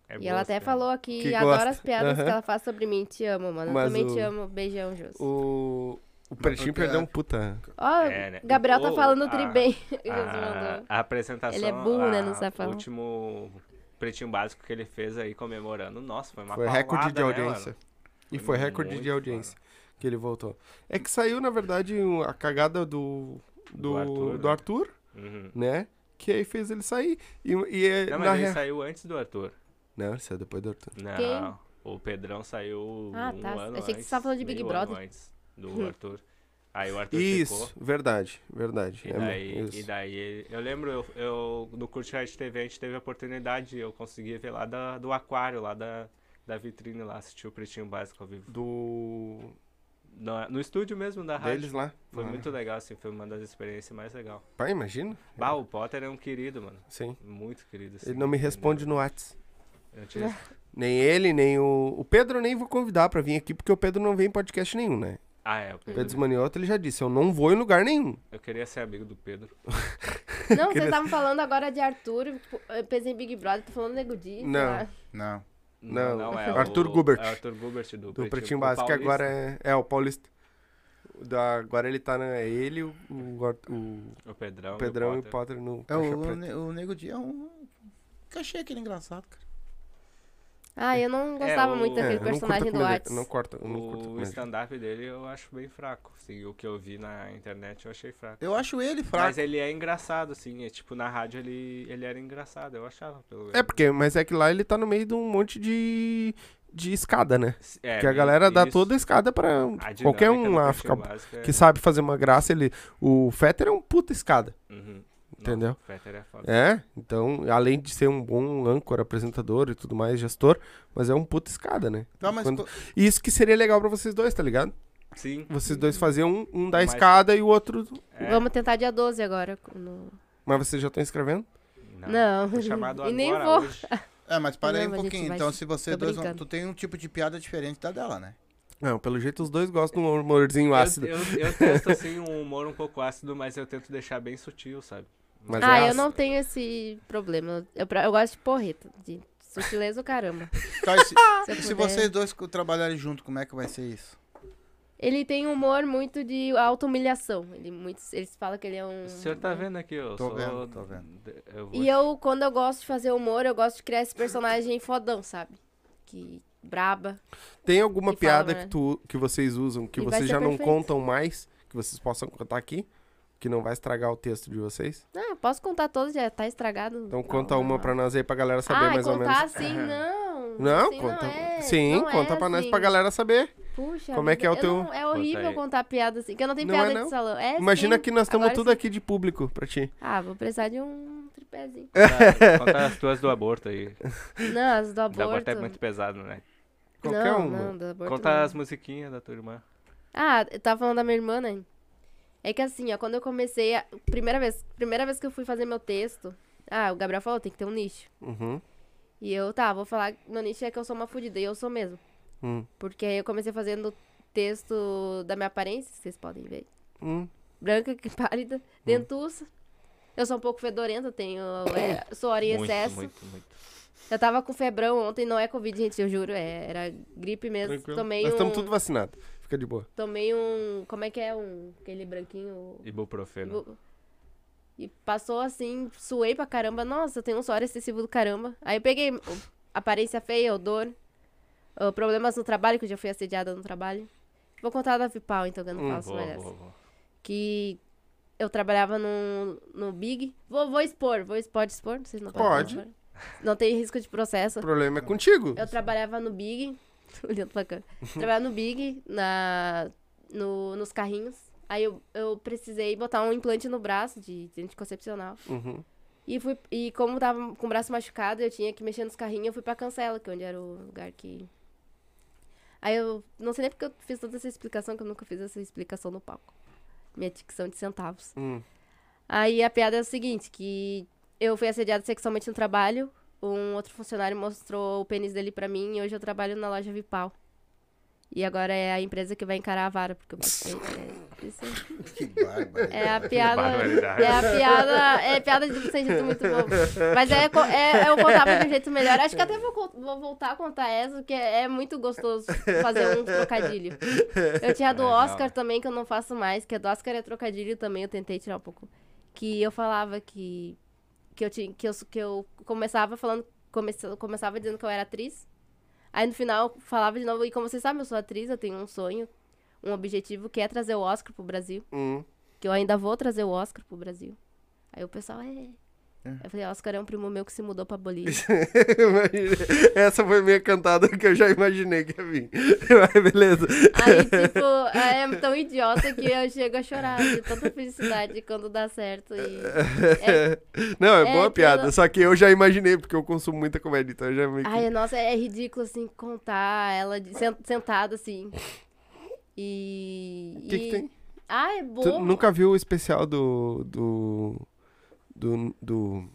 É e boa ela até piada. falou aqui, Que adora gosta. as piadas Aham. que ela faz sobre mim. Te amo, mano. Mas eu também o- te amo. Beijão, Jus. O, o Pretinho perdeu um puta. Ó, É, né? Gabriel tá falando a- tri bem. A, mandou. a apresentação. Ele é burro, né? Não a- sabe falar. O último pretinho básico que ele fez aí comemorando. Nossa, foi uma Foi paulada, recorde de né, audiência. mano? E Foi foi recorde de audiência que ele voltou. É que saiu, na verdade, a cagada do, do, Do Arthur, do né? Arthur, Uhum. né? Que aí fez ele sair. E, e é- Não, na mas ele rea- saiu antes do Arthur. Não, ele saiu depois do Arthur. Não. Quem? O Pedrão saiu Ah, um tá. ano Achei que antes, você tava falando de Big Brother. antes do Arthur. Aí o Arthur Isso, ficou. verdade, verdade. E É, daí, isso. e daí, eu lembro, eu, eu no curso de Rádio TV, a gente teve a oportunidade, eu consegui ver lá da, do aquário, lá da, da vitrine lá, assistir o Pretinho Básico ao vivo. Do. No, no estúdio mesmo da rádio. Deles lá. Foi Ah. muito legal, assim, foi uma das experiências mais legais. Pai, imagina. Bah, o Potter é um querido, mano. Sim. Muito querido. assim, Ele não me entendeu? responde no Whats. Te res- Nem ele, nem o. O Pedro eu nem vou convidar pra vir aqui, porque o Pedro não vem em podcast nenhum, né? Ah, é, o Pedro. Pedro Manioto, ele já disse, eu não vou em lugar nenhum. Eu queria ser amigo do Pedro. Não, vocês estavam falando agora de Arthur. Eu pensei em Big Brother, tô falando Nego Di. sei Não. Não. Não, é Arthur o, Gubert. É Arthur Gubert do, Do Pretinho o Básico, que agora é, é o Paulista. O Da, agora ele tá na. É ele, o, o, o O Pedrão, Pedrão e e o Potter no. É, o, ne- o Nego Dia é um. Achei aquele engraçado, cara. Ah, eu não gostava o- muito É, daquele a personagem do Whats. Não corta, eu não curto O stand-up dele eu acho bem fraco. Assim, o que eu vi na internet eu achei fraco. Eu acho ele fraco. Mas ele é engraçado, assim. É, tipo, na rádio ele, ele era engraçado, eu achava, pelo. É porque, mas é que lá ele tá no meio de um monte de, de escada, né? É, que a galera dá isso. toda a escada pra A qualquer um lá ficar, é- que sabe fazer uma graça. Ele, o Fetter é um puta escada, Uhum. Entendeu? Não, é foda. é? Então, além de ser um bom âncora, apresentador e tudo mais, gestor, mas é um puta escada, né? Tá, mas Quando- isso que seria legal pra vocês dois, tá ligado? Sim. Vocês dois faziam um, um da Mas- escada e o outro. é. Vamos tentar dia 12 agora. no- Mas vocês já estão escrevendo? Não. Chamado E nem vou. hoje. É, mas para aí Não, um pouquinho. vai Então, se- você tô dois. vão-. Tu tem um tipo de piada diferente da dela, né? Não, pelo jeito os dois gostam de um humorzinho ácido. Eu, eu, eu testo, assim, um humor um pouco ácido, mas eu tento deixar bem sutil, sabe? Mas ah, é eu não tenho esse problema. Eu, pra- eu gosto de porreta, de sutileza o caramba. Tá, e se, Se, e se vocês dois trabalharem junto, como é que vai ser isso? Ele tem um humor muito de auto-humilhação. Ele muito, eles falam que ele é um... O senhor tá vendo aqui, eu Tô sou... vendo, tô vendo. Eu vou... E eu, quando eu gosto de fazer humor, eu gosto de criar esse personagem fodão, sabe? Que braba. Tem alguma E fala, piada né? que, tu, que vocês usam que E vocês já não perfeito. contam mais, que vocês possam contar aqui? Que não vai estragar o texto de vocês? Ah, eu posso contar todos, já tá estragado. Então conta lá. uma pra nós aí pra galera saber ah, mais ou contar menos. assim, não. Não, assim conta. Não é, Sim, não conta é pra nós assim. pra galera saber. Puxa Como é que é o teu- eu não- é horrível contar piada assim, que eu não tenho Não é piada não? de salão. É Imagina sim. que nós estamos tudo sim. aqui de público pra ti. Ah, vou precisar de um tripézinho. Conta, conta as tuas do aborto aí. Não, as do aborto. aborto é muito pesado, né? Qualquer não, uma. não, do aborto Conta não. as musiquinhas da tua irmã. Ah, eu tava falando da minha irmã, né? É que assim, ó, quando eu comecei, a primeira vez, primeira vez que eu fui fazer meu texto, ah, o Gabriel falou, tem que ter um nicho. Uhum. E eu, tá, vou falar, meu nicho é que eu sou uma fudida, e eu sou mesmo. Hum. Porque aí eu comecei fazendo texto da minha aparência, vocês podem ver. Hum. Branca, que pálida, dentuça. Eu sou um pouco fedorenta, tenho, é, suor em muito, excesso. muito, muito. Eu tava com febrão ontem, não é Covid, gente, eu juro, é, era gripe mesmo. Tranquilo. Tomei Nós um, estamos tudo vacinados. Fica de boa. tomei um, como é que é, um, aquele branquinho... Ibuprofeno. Ibu- E passou assim, suei pra caramba. Nossa, eu tenho um suor excessivo do caramba. Aí eu peguei aparência feia, odor, problemas no trabalho, que eu já fui assediada no trabalho. Vou contar da Vipal, então, que eu não Hum, faço Boa, mais essa. boa, boa. Que eu trabalhava no, no Big. Vou, vou expor, vou expor, pode expor? Vocês não podem Pode. expor? Não tem risco de processo. O problema é contigo. Eu trabalhava no Big, olhando pra câmera. Trabalhava no Big, na, no, nos carrinhos. Aí eu, eu precisei botar um implante no braço de, de anticoncepcional. Uhum. E, fui, e como tava com o braço machucado, eu tinha que mexer nos carrinhos, eu fui pra Cancela, que é onde era o lugar que... Aí eu não sei nem porque eu fiz toda essa explicação, que eu nunca fiz essa explicação no palco. Minha dicção de centavos. Hum. Aí a piada é o seguinte, que eu fui assediada sexualmente no trabalho, um outro funcionário mostrou o pênis dele pra mim e hoje eu trabalho na loja Vipal. E agora é a empresa que vai encarar a vara, porque eu botei. É, isso. Que bárbaro. É a piada. É a piada. É piada de duplo sentido muito bom. Mas é, co- é, eu contava de um jeito melhor. Acho que até vou, vou voltar a contar essa, porque é, é muito gostoso fazer um trocadilho. Eu tinha a do. Oscar também, que eu não faço mais, que a do Oscar é trocadilho também, eu tentei tirar um pouco. Que eu falava que. Que eu, tinha, que eu, que eu começava falando. Comece, começava dizendo que eu era atriz. Aí no final eu falava de novo, e como vocês sabem, eu sou atriz, eu tenho um sonho, um objetivo, que é trazer o Oscar pro Brasil. Hum. Que eu ainda vou trazer o Oscar pro Brasil. Aí o pessoal, é. Eu falei, Oscar é um primo meu que se mudou pra Bolívia. Essa foi minha cantada que eu já imaginei que ia vir. Mas beleza. Aí, tipo, é tão idiota que eu chego a chorar de tanta felicidade quando dá certo. E... É- Não, é, É, boa que piada. ela- Só que eu já imaginei, porque eu consumo muita comédia, então eu já meio que... Ai, nossa, é ridículo, assim, contar ela de- sen- sentada, assim. E... O que, que e- tem? Ah, é Tu bom. nunca viu o especial do. do. Do. do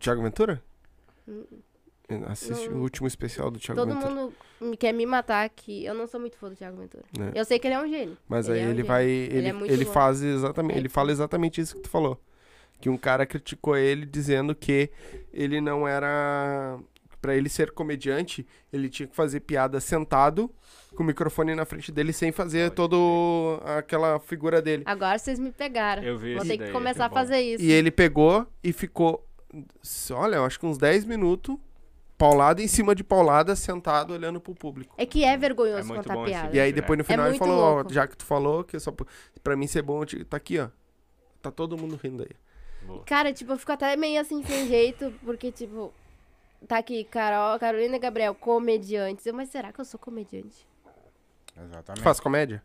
Thiago Ventura? Assiste Não. o último especial do Thiago Todo Ventura. mundo me- quer me matar que eu não sou muito fã do Thiago Ventura. É. Eu sei que ele é um gênio. Mas Ele aí é um ele gênio. vai. Ele Ele, é muito ele faz exatamente. É. Ele fala exatamente isso que tu falou. Que um cara criticou ele dizendo que ele não era. Pra ele ser comediante, ele tinha que fazer piada sentado, com o microfone na frente dele, sem fazer todo aquela figura dele. Agora vocês me pegaram. Eu vi Vou ter que começar a fazer isso. E ele pegou e ficou. Olha, eu acho que uns 10 minutos, paulada em cima de paulada, sentado olhando pro público. É que é vergonhoso É contar piada. E aí depois é. no final ele muito falou, ó, já que tu falou, que só p- pra mim ser bom, te- tá aqui, ó. Tá todo mundo rindo aí. Boa. Cara, tipo, eu fico até meio assim sem jeito, porque, tipo, tá aqui, Carol, Carolina e Gabriel, comediantes. Eu, mas será que eu sou comediante? Tu Exatamente. faz comédia?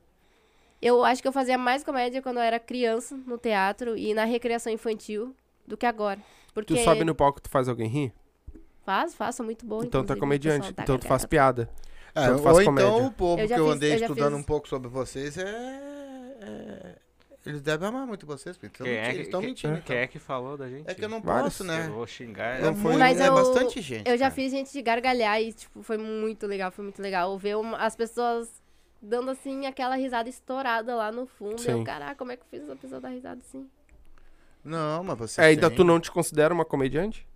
Eu acho que eu fazia mais comédia quando eu era criança, no teatro e na recreação infantil, do que agora. Porque Tu sobe no palco, tu faz alguém rir? Faz, sou muito bom. então tu é comediante. tá então tu faz piada. É, Então tu faz ou comédia. então o povo Eu que eu fiz- andei eu estudando fiz- um pouco sobre vocês é. é- Eles devem amar muito vocês, porque eles é, que- estão mentindo. Quem então. é que falou da gente? É que eu não Vários. posso, né? Eu vou xingar. É, Não foi- muito- Mas é eu- bastante gente. Eu já cara. fiz gente de gargalhar e, tipo, foi muito legal, foi muito legal. Ver uma- as pessoas dando, assim, aquela risada estourada lá no fundo. Sim. Eu, caraca, como é que eu fiz a pessoa dar risada assim? Não, mas você. É, ainda tu não te considera uma comediante?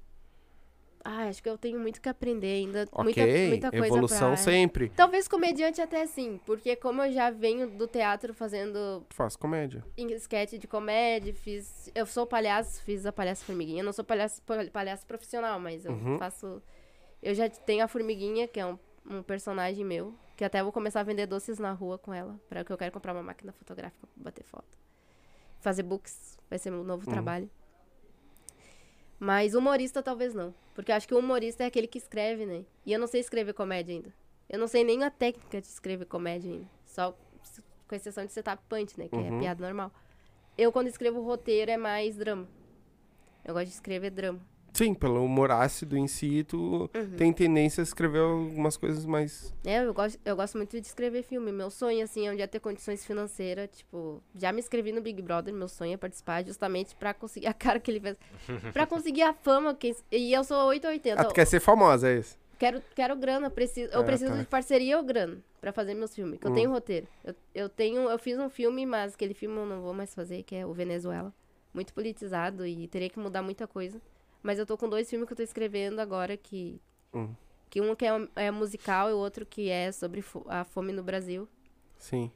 Ah, acho que eu tenho muito que aprender ainda. Ok, muita, muita coisa evolução pra... sempre. Talvez comediante até sim, porque como eu já venho do teatro fazendo faz comédia. sketch de comédia, fiz. Eu sou palhaço, fiz a palhaça formiguinha. Eu não sou palhaço, pal- palhaço profissional, mas eu Uhum. faço. Eu já tenho a formiguinha, que é um, um personagem meu, que até vou começar a vender doces na rua com ela, para que eu quero comprar uma máquina fotográfica pra bater foto. Fazer books, vai ser meu novo Uhum. trabalho. Mas humorista talvez não. Porque eu acho que o humorista é aquele que escreve, né? E eu não sei escrever comédia ainda. Eu não sei nem a técnica de escrever comédia ainda. Só com exceção de setup punch, né? Que Uhum. é piada normal. Eu, quando escrevo roteiro, é mais drama. Eu gosto de escrever drama. Sim, pelo humor ácido em si, tu Uhum. tem tendência a escrever algumas coisas mais. É, eu gosto, eu gosto muito de escrever filme. Meu sonho, assim, é um dia ter condições financeiras. Tipo, já me inscrevi no Big Brother. Meu sonho é participar justamente pra conseguir a cara que ele fez. pra conseguir a fama. Que, e eu sou 880. Ah, tu quer ser famosa, é isso? Quero, quero grana, preciso, eu Ah, preciso tá. de parceria ou grana pra fazer meus filmes. Que eu Hum. tenho roteiro. Eu, eu tenho, eu fiz um filme, mas aquele filme eu não vou mais fazer, que é o Venezuela. Muito politizado e teria que mudar muita coisa. Mas eu tô com dois filmes que eu tô escrevendo agora que Hum. que um que é, é musical e o outro que é sobre fo- a fome no Brasil. Sim.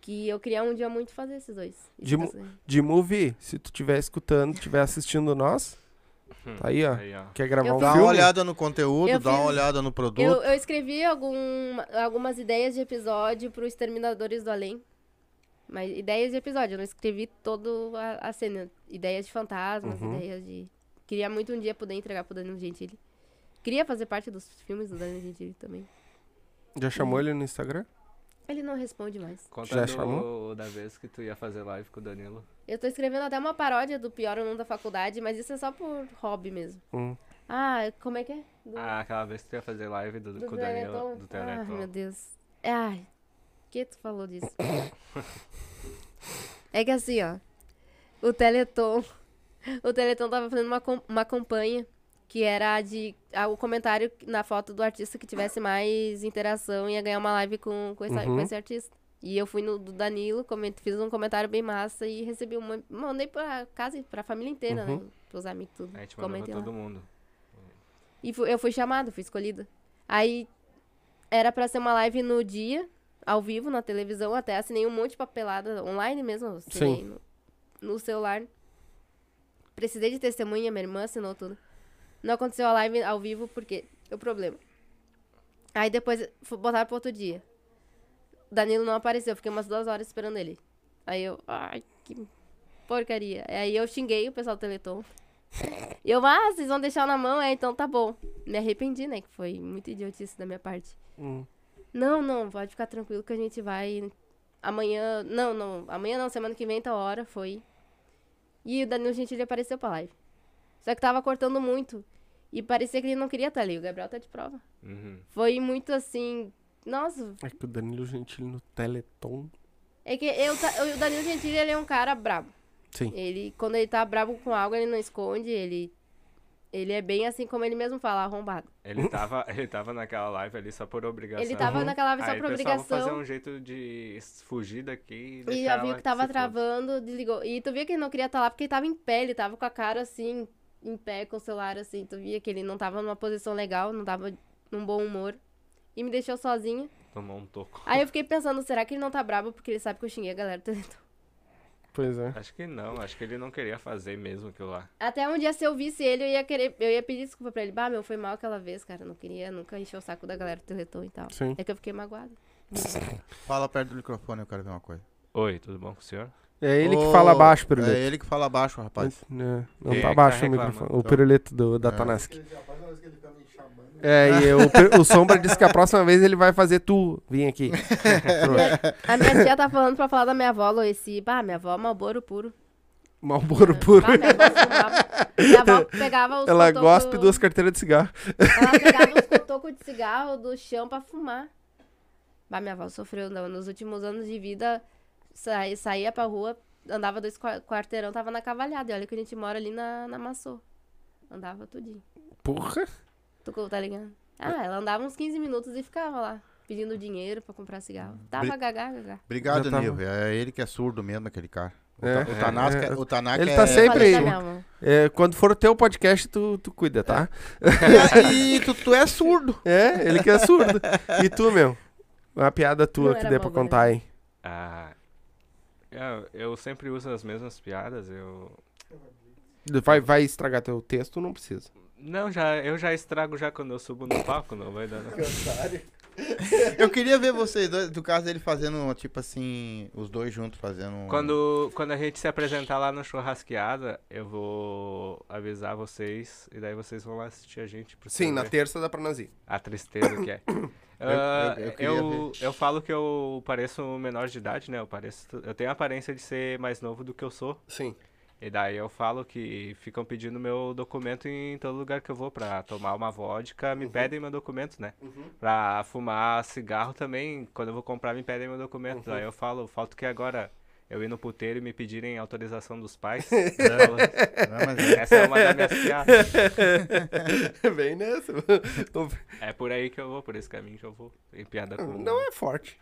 Que eu queria um dia muito fazer esses dois. De Esses- De movie, se tu estiver escutando, estiver assistindo nós, tá aí, ó. Aí, ó. Quer gravar Eu um Dá filme? uma olhada no conteúdo, Eu dá uma fiz- olhada no produto. Eu, eu escrevi algum, algumas ideias de episódio pro Exterminadores do Além. Mas ideias de episódio, eu não escrevi toda a, a cena. Ideias de fantasmas, Uhum. ideias de. Queria muito um dia poder entregar pro Danilo Gentili. Queria fazer parte dos filmes do Danilo Gentili também. Já chamou ele no Instagram? Ele não responde mais. Conta Já do- chamou? da vez que tu ia fazer live com o Danilo. Eu tô escrevendo até uma paródia do Pior Aluno da Faculdade, mas isso é só por hobby mesmo. Hum. Ah, como é que é? Do, Ah, aquela vez que tu ia fazer live do, do com o Danilo. Teleton? Do Ai, Teleton. meu Deus. Ai, que tu falou disso? é que assim, ó. O Teleton. O Teleton tava fazendo uma, uma campanha que era a de. a- o comentário na foto do artista que tivesse mais interação ia ganhar uma live com, com, esse, Uhum. com esse artista. E eu fui no do Danilo, coment, fiz um comentário bem massa e recebi uma. Mandei pra casa, e pra família inteira, Uhum. né? Pros amigos, tudo. A gente mandou pra lá. todo mundo. E fu- eu fui chamada, fui escolhida. Aí era pra ser uma live no dia, ao vivo, na televisão, até assinei um monte de papelada online mesmo, assinei Sim. no, no celular. Precisei de testemunha, minha irmã assinou tudo. Não aconteceu a live ao vivo porque o problema. Aí depois botaram pro outro dia. Danilo não apareceu, fiquei umas duas horas esperando ele. Aí eu, ai, que porcaria. Aí eu xinguei o pessoal do Teleton. E eu, ah, vocês vão deixar na mão? É, então tá bom. Me arrependi, né? Que foi muito idiotice da minha parte. Hum. Não, não, pode ficar tranquilo que a gente vai. Amanhã. Não, não. Amanhã não, semana que vem, tá hora, foi. E o Danilo Gentili apareceu pra live. Só que tava cortando muito. E parecia que ele não queria estar ali. O Gabriel tá de prova. Uhum. Foi muito assim. Nossa, É que o Danilo Gentili no Teleton. é que eu, o Danilo Gentili ele é um cara brabo. Sim. Ele, quando ele tá brabo com algo, ele não esconde, ele. Ele é bem assim como ele mesmo fala, arrombado. Ele tava, ele tava naquela live ali só por obrigação. Ele tava naquela live só Aí, por pessoal, vou fazer obrigação. um jeito de fugir daqui e E já viu que tava travando, desligou. E tu via que ele não queria estar lá porque ele tava em pé, ele tava com a cara assim, em pé, com o celular assim. Tu via que ele não tava numa posição legal, não tava num bom humor. E me deixou sozinha. Tomou um toco. Aí eu fiquei pensando, será que ele não tá bravo porque ele sabe que eu xinguei a galera do Teleton? Pois é. Acho que não, acho que ele não queria fazer mesmo aquilo lá. Até um dia, se eu visse ele, eu ia querer. Eu ia pedir desculpa pra ele. Bah, meu, foi mal aquela vez, cara. Não queria nunca encher o saco da galera do Teleton e tal. Sim. É que eu fiquei magoada. Fala perto do microfone, eu quero ver uma coisa. Oi, tudo bom com o senhor? É ele que fala baixo, É Pirulito. ele que fala baixo, rapaz. É, não Quem é tá que baixo tá o microfone. O pirulito do, da É. Tanask. É, e o, Pir- o Sombra disse que a próxima vez ele vai fazer tu vir aqui. A minha tia tá falando pra falar da minha avó, Loici. Bah, minha avó é Malboro puro. Malboro puro. Bah, minha avó fumava. Minha avó pegava os Ela cotoco- gospe duas carteiras de cigarro. Ela pegava os cotocos de cigarro do chão pra fumar. Bah, minha avó sofreu. não, Nos últimos anos de vida, sa- saía pra rua, andava dois qua- quarteirão, tava na cavalhada. E olha que a gente mora ali na, na Maçô. Andava tudinho. Porra. Tu tá ligado? Ah, ela andava uns 15 minutos e ficava lá, pedindo dinheiro pra comprar cigarro. Tava Bri- gagá, gagá. Obrigado, tava. Nil. É ele que é surdo mesmo, aquele cara. O, É, Ta- o Tanaka, é, o Tanaka ele é... tá sempre Falei da aí. É, quando for o teu podcast, tu, tu cuida, tá? E, e tu, tu é surdo. É, ele que é surdo. E tu, meu? Uma piada tua Não que dê pra contar aí. Ah, eu, eu sempre uso as mesmas piadas, eu... Vai, vai estragar teu texto, não precisa. Não, já, eu já estrago já quando eu subo no palco, não vai dar não. Eu queria ver vocês dois, do caso dele fazendo, tipo assim, os dois juntos fazendo. um- Quando, quando a gente se apresentar lá no Churrasqueada, eu vou avisar vocês e daí vocês vão lá assistir a gente. pra Sim, na ver terça dá pra nós ir. A tristeza que é. Ah, eu- eu eu, eu falo que eu pareço menor de idade, né? Eu, pareço, eu tenho a aparência de ser mais novo do que eu sou. Sim. E daí eu falo que ficam pedindo meu documento em todo lugar que eu vou pra tomar uma vodka, me pedem meu documento, né? Pra fumar cigarro também, quando eu vou comprar me pedem meu documento. Daí eu falo, falta que agora eu ir no puteiro e me pedirem autorização dos pais. Não, mas é- Essa é uma das minhas piadas. Bem nessa. É por aí que eu vou, por esse caminho que eu vou. Em piada com. Não é forte.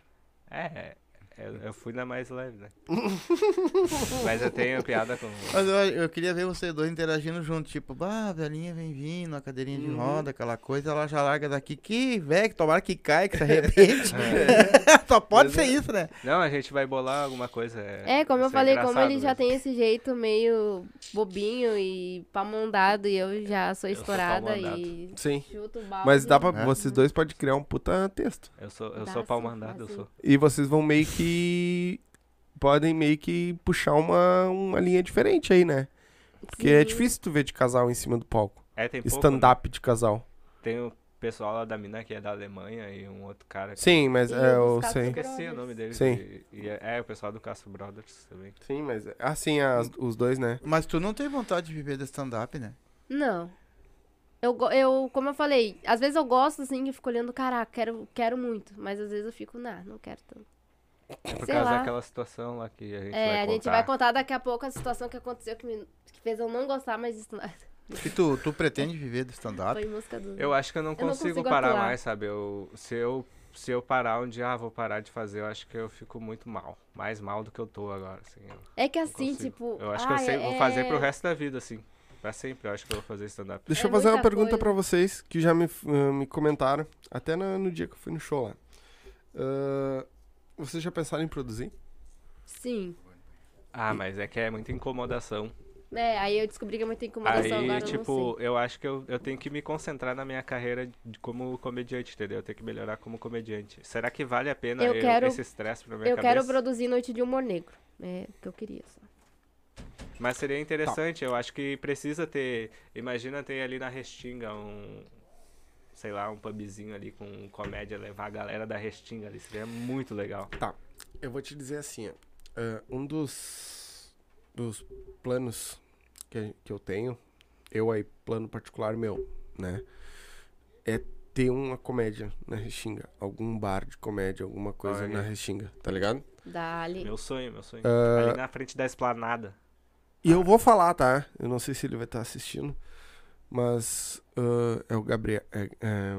É, eu, eu fui na mais leve, né? Mas eu tenho piada com. Mas eu, eu queria ver vocês dois interagindo junto, tipo, bah, a velhinha vem vindo, a cadeirinha de roda, aquela coisa, ela já larga daqui, que velho, que tomara que caia, que se arrepende. Só pode ser isso, né? Não, a gente vai bolar alguma coisa. É, como eu falei, como ele já mesmo. tem esse jeito meio bobinho e palmandado e eu já sou sou estourada pau-mandado. e Sim. chuto o balde. Mas dá pra. É. Vocês dois podem criar um puta texto. Eu sou, eu Dá sou pau mandado, eu sou. E vocês vão meio que. Podem meio que puxar uma, uma linha diferente aí, né? Porque é Sim. difícil tu ver de casal em cima do palco. É, tem pouco, né? Stand-up de casal. Tem o pessoal lá da mina que é da Alemanha e um outro cara que Sim, mas é, o eu sei. esqueci o nome dele. Sim. E, e é, é, o pessoal do Castro Brothers também. Sim, mas. Assim, as- os dois, né? Mas tu não tem vontade de viver de stand-up, né? Não. Eu, go- eu, como eu falei, às vezes eu gosto assim e fico olhando, caraca, quero, quero muito. Mas às vezes eu fico, nah, não quero tanto. É por Sei causa lá. daquela situação lá que a gente É, vai a contar. gente vai contar daqui a pouco a situação que aconteceu que, me, que fez eu não gostar mais disso. E tu, tu pretende viver de stand-up? Foi música do. Eu acho que eu não Eu não consigo, consigo parar atuar. mais, sabe? Eu, se, eu, se eu parar um dia, ah, vou parar de fazer, eu acho que eu fico muito mal. Mais mal do que eu tô agora, assim. É que assim, consigo. tipo. eu acho que eu ah, sei, é- vou fazer pro é- resto da vida, assim. Pra sempre, eu acho que eu vou fazer stand-up. Deixa É eu fazer uma pergunta coisa. pra vocês que já me, eh, me comentaram, até na- no dia que eu fui no show lá. Ah, vocês já pensaram em produzir? Sim. Ah, mas é que é muita incomodação. É, aí eu descobri que é muita incomodação Aí, agora. eu não tipo, sei. eu acho que eu, eu tenho que me concentrar na minha carreira de- como comediante, entendeu? Eu tenho que melhorar como comediante. Será que vale a pena Eu eu- quero- esse estresse pra minha Eu cabeça? quero produzir Noite de Humor Negro. É o que eu queria só. Mas seria interessante, eu acho que precisa ter. Imagina ter ali na Restinga um. Sei lá, um pubzinho ali com comédia, levar a galera da Restinga ali. Seria muito legal. Eu vou te dizer assim, ó, ah, um dos, dos planos que, que eu tenho, eu aí, plano particular meu, né, é ter uma comédia na Restinga, algum bar de comédia, alguma coisa Olha. na Restinga, tá ligado? Dali. Meu sonho, meu sonho. Ah. Ali na frente da esplanada. E eu vou falar, tá? Eu não sei se ele vai estar assistindo, Mas ah, é o Gabriel. É, é,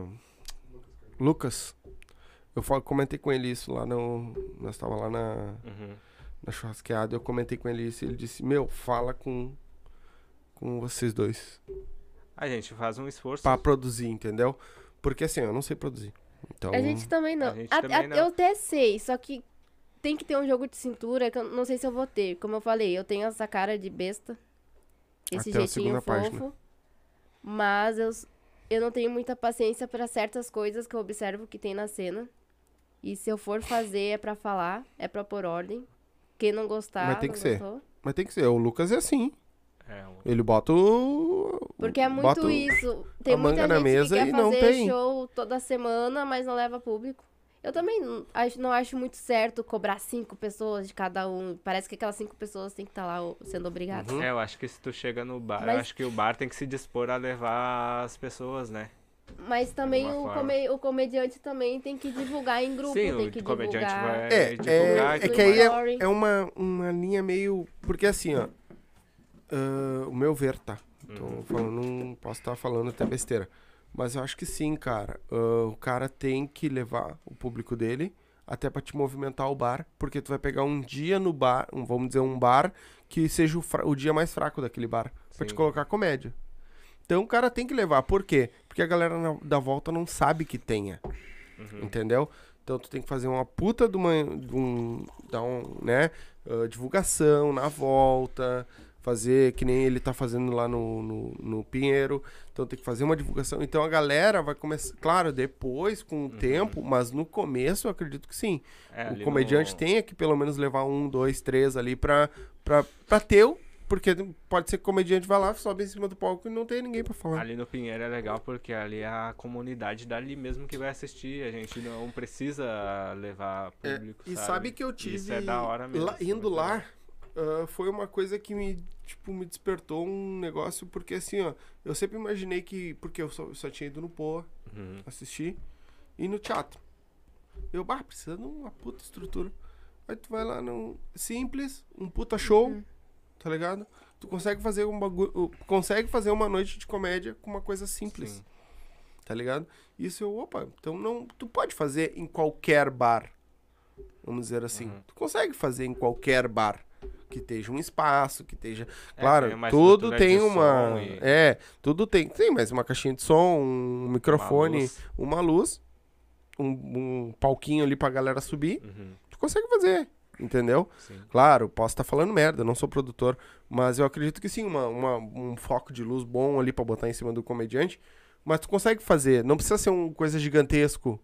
Lucas. Eu fal- comentei com ele isso lá no. Nós tava lá na, Uhum. na churrasqueada. Eu comentei com ele isso. e Ele disse: Meu, fala com. Com vocês dois. A gente faz um esforço. Pra produzir, entendeu? Porque assim, eu não sei produzir. Então. A gente também não. A gente A- também a- não. Eu até sei, só que tem que ter um jogo de cintura que eu não sei se eu vou ter. Como eu falei, eu tenho essa cara de besta. Esse Até jeitinho fofo. página. Mas eu, eu não tenho muita paciência pra certas coisas que eu observo que tem na cena. E se eu for fazer é pra falar, é pra pôr ordem. Quem não gostar, Mas tem não que ser. gostou. Mas tem que ser. O Lucas é assim. É, um- Ele bota o. Porque é muito bota o- isso. Tem muita gente mesa que quer e não fazer tem. show toda semana, mas não leva público. Eu também não acho, não acho muito certo cobrar cinco pessoas de cada um. Parece que aquelas cinco pessoas têm que estar lá ó, sendo obrigadas. Uhum. É, eu acho que se tu chega no bar, eu Mas- acho que o bar tem que se dispor a levar as pessoas, né? Mas também o, come- o comediante também tem que divulgar em grupo, Sim, tem o que comediante divulgar. vai É, divulgar é, e é tudo que aí é, é uma, uma linha meio. Porque assim, ó. ah, o meu ver, tá? Tô Uhum. falando, não posso estar falando até besteira. Mas eu acho que sim, cara. Ah, o cara tem que levar o público dele até pra te movimentar o bar. Porque tu vai pegar um dia no bar, um, vamos dizer, um bar que seja o, o dia mais fraco daquele bar. Pra te colocar comédia. Então o cara tem que levar. Por quê? Porque a galera na- da volta não sabe que tenha. Uhum. Entendeu? Então tu tem que fazer uma puta de uma. De um, dar um, né? ah, divulgação na volta. Fazer que nem ele tá fazendo lá no, no, no Pinheiro. Então tem que fazer uma divulgação. Então a galera vai começar. Claro, depois, com o tempo, mas no começo eu acredito que sim. É, o comediante no- tem que pelo menos levar um, dois, três ali pra, pra, pra ter o. Porque pode ser que o comediante vai lá, sobe em cima do palco e não tem ninguém pra falar. Ali no Pinheiro é legal porque ali é a comunidade dali mesmo que vai assistir. A gente não precisa levar É, público. E sabe, sabe que eu tive. Isso é da hora mesmo. lá- é indo lá, ah, foi uma coisa que me, tipo, me despertou um negócio, porque assim, ó, eu sempre imaginei que. Porque eu só, eu só tinha ido no Poa Uhum. assistir e no teatro. Eu, bah, precisa de uma puta estrutura. Aí tu vai lá num simples, um puta show, tá ligado? Tu consegue fazer um bagulho. Consegue fazer uma noite de comédia com uma coisa simples Sim. tá ligado? Isso eu, opa, então não, tu pode fazer em qualquer bar. Vamos dizer assim. Uhum. Tu consegue fazer em qualquer bar que esteja um espaço, que esteja, É, claro, tem uma tudo tem uma, e- é, tudo tem, tem mais uma caixinha de som, um Uma microfone, luz. uma luz, um, um palquinho ali pra galera subir. Uhum. Tu consegue fazer, entendeu? Sim. Claro, posso estar falando merda, não sou produtor, mas eu acredito que sim, uma, uma- um foco de luz bom ali pra botar em cima do comediante. Mas tu consegue fazer, não precisa ser uma coisa gigantesco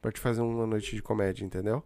pra te fazer uma noite de comédia, entendeu?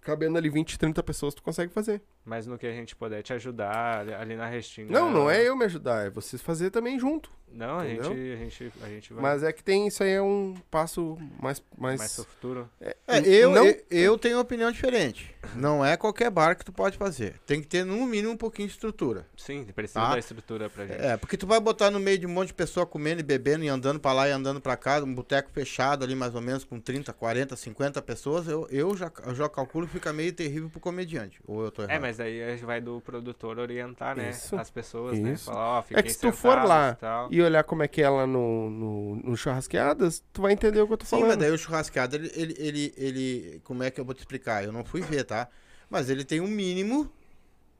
Cabendo ali 20, 30 pessoas, tu consegue fazer. Mas no que a gente puder te ajudar ali- ali na Restinga. Não, não é eu me ajudar, é vocês fazer também junto. Não, a gente, a gente, a gente vai Mas é que tem, isso aí é um passo mais... mais, mais pro futuro. É, eu, Não- eu, eu tenho uma opinião diferente. Não é qualquer bar que tu pode fazer. Tem que ter, no mínimo, um pouquinho de estrutura. Sim, precisa Tá. da estrutura pra gente. É, porque tu vai botar no meio de um monte de pessoa comendo e bebendo e andando pra lá e andando pra cá, um boteco fechado ali mais ou menos com 30, 40, 50 pessoas, eu, eu, já, eu já calculo que fica meio terrível pro comediante. Ou eu tô errado? É, mas daí a gente vai do produtor orientar, né? Isso, As pessoas, né? isso. Falar, ó, fiquem É que se tu for lá e tal. E olhar como é que é lá no, no, no churrasqueadas, tu vai entender o que eu tô Sim, falando. mas daí o churrascado, ele, ele, ele, ele- Como é que eu vou te explicar? Eu não fui ver, tá? Mas ele tem um mínimo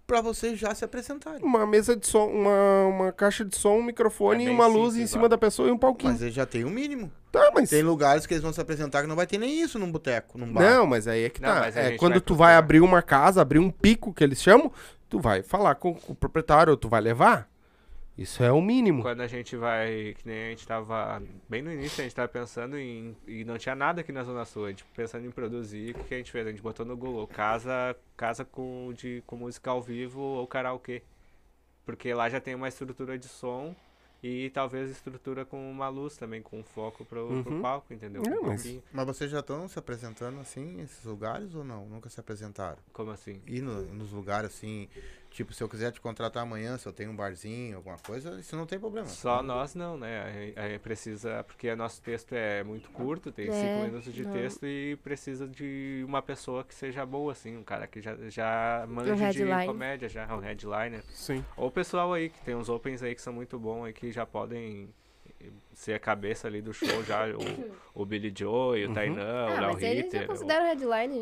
pra vocês já se apresentarem. Uma mesa de som, uma, uma caixa de som, um microfone, É e uma luz em simples cima da pessoa e um palquinho. Mas ele já tem um mínimo. Tá, mas. Tem lugares que eles vão se apresentar que não vai ter nem isso num boteco, num bar. Não, mas aí é que Não, tá. É, quando vai tu vai abrir uma casa, abrir um pico que eles chamam, tu vai falar com, com o proprietário, tu vai levar. Isso é o mínimo. Quando a gente vai, que nem a gente tava, bem no início a gente tava pensando em, e não tinha nada aqui na Zona Sul, a gente pensando em produzir, o que, a gente fez? A gente botou no Google, casa, casa com, de, com música ao vivo ou karaokê. Porque lá já tem uma estrutura de som e talvez estrutura com uma luz também, com foco pro, pro Uhum. palco, entendeu? É, Um mas-. Mas vocês já estão se apresentando assim, nesses lugares ou não? Nunca se apresentaram? Como assim? E no- nos lugares assim, Tipo, se eu quiser te contratar amanhã, se eu tenho um barzinho, alguma coisa, isso não tem problema. Só nós não, né? Aí- Aí precisa. Porque nosso texto é muito curto, tem É, cinco minutos de não. texto e precisa de uma pessoa que seja boa, assim, um cara que já, já manja de headline. comédia, já um headliner. Sim. Ou o pessoal aí que tem uns opens aí que são muito bons aí que já podem ser a cabeça ali do show já. O, o Billy Joe, o Tainan, o Ah, Léo eles já Ritter. o-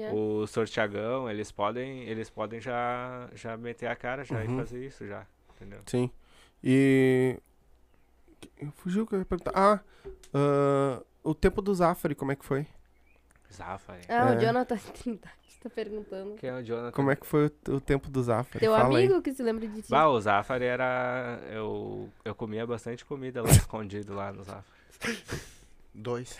já. o Sortiagão, eles podem, eles podem já, já meter a cara já Uhum. e fazer isso já, entendeu? Sim. E. Fugiu o que eu ia perguntar. Ah, ah, o tempo do Zafari, como é que foi? Zafa, é. Ah, É. o Jonathan Trindade tá perguntando. Quem é o Jonathan? Como é que foi o, o tempo do Zafari? Teu Fala aí. amigo que se lembra de ti. Bah, o Zafari era. Eu, eu comia bastante comida lá escondido lá no Zafari. Dois.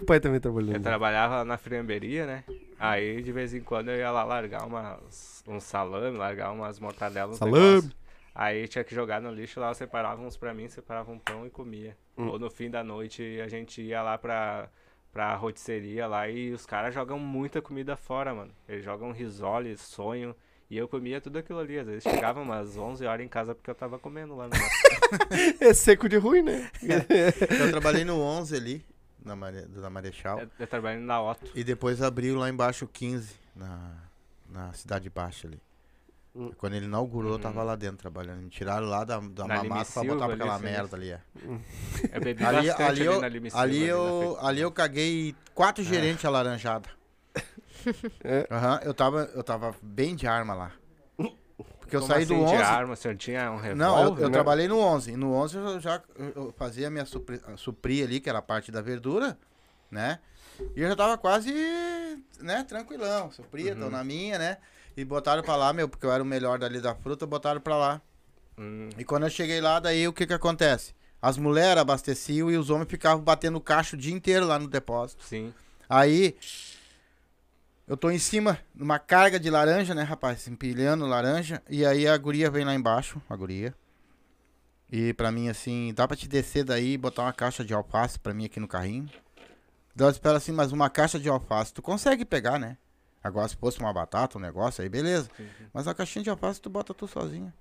O pai também trabalhou. Eu trabalhava na friamberia, né? Aí de vez em quando eu ia lá largar umas, um salame, largar umas mortadelas. Salame. Aí tinha que jogar no lixo lá, eu separava uns pra mim, separava um pão e comia. Hum. Ou no fim da noite a gente ia lá pra, pra rotisseria lá e os caras jogam muita comida fora, mano. Eles jogam risole, sonho. E eu comia tudo aquilo ali. Às vezes chegava umas 11 horas em casa porque eu tava comendo lá no É seco de ruim, né? Eu trabalhei no 11 ali, na, Mare... da Marechal. Eu, eu trabalhei na Otto. E depois abriu lá embaixo o 15, na, na Cidade Baixa ali. Hum. Quando ele inaugurou, eu Uhum. tava lá dentro trabalhando. Me tiraram lá da, da mamata pra Silva botar pra ali, aquela sim. merda ali. É. Eu bebi Ali, bastante ali, ali, eu, na Lime Silva, ali, eu, ali eu caguei quatro gerentes alaranjadas. É. Aham, eu, tava, eu tava bem de arma lá. Porque eu Como saí do assim, 11. de arma, o senhor tinha um revólver? Não, eu, eu né? trabalhei no 11. E no 11 eu já eu fazia a minha supri, a supri ali, que era a parte da verdura, né? E eu já tava quase, né, tranquilão. Supria, Uhum. tô na minha, né? E botaram pra lá, meu, porque eu era o melhor dali da fruta, botaram pra lá. Hum, E quando eu cheguei lá, daí o que que acontece? As mulheres abasteciam e os homens ficavam batendo caixa o dia inteiro lá no depósito. sim. Aí, eu tô em cima, numa carga de laranja, né, rapaz? Empilhando laranja. E aí a guria vem lá embaixo, a guria. E pra mim, assim, dá pra te descer daí e botar uma caixa de alface pra mim aqui no carrinho? Daí eu espero assim, mas uma caixa de alface, tu consegue pegar, né? Agora, se fosse uma batata, um negócio, aí beleza. sim, sim. Mas a caixinha de alface tu bota tu sozinha.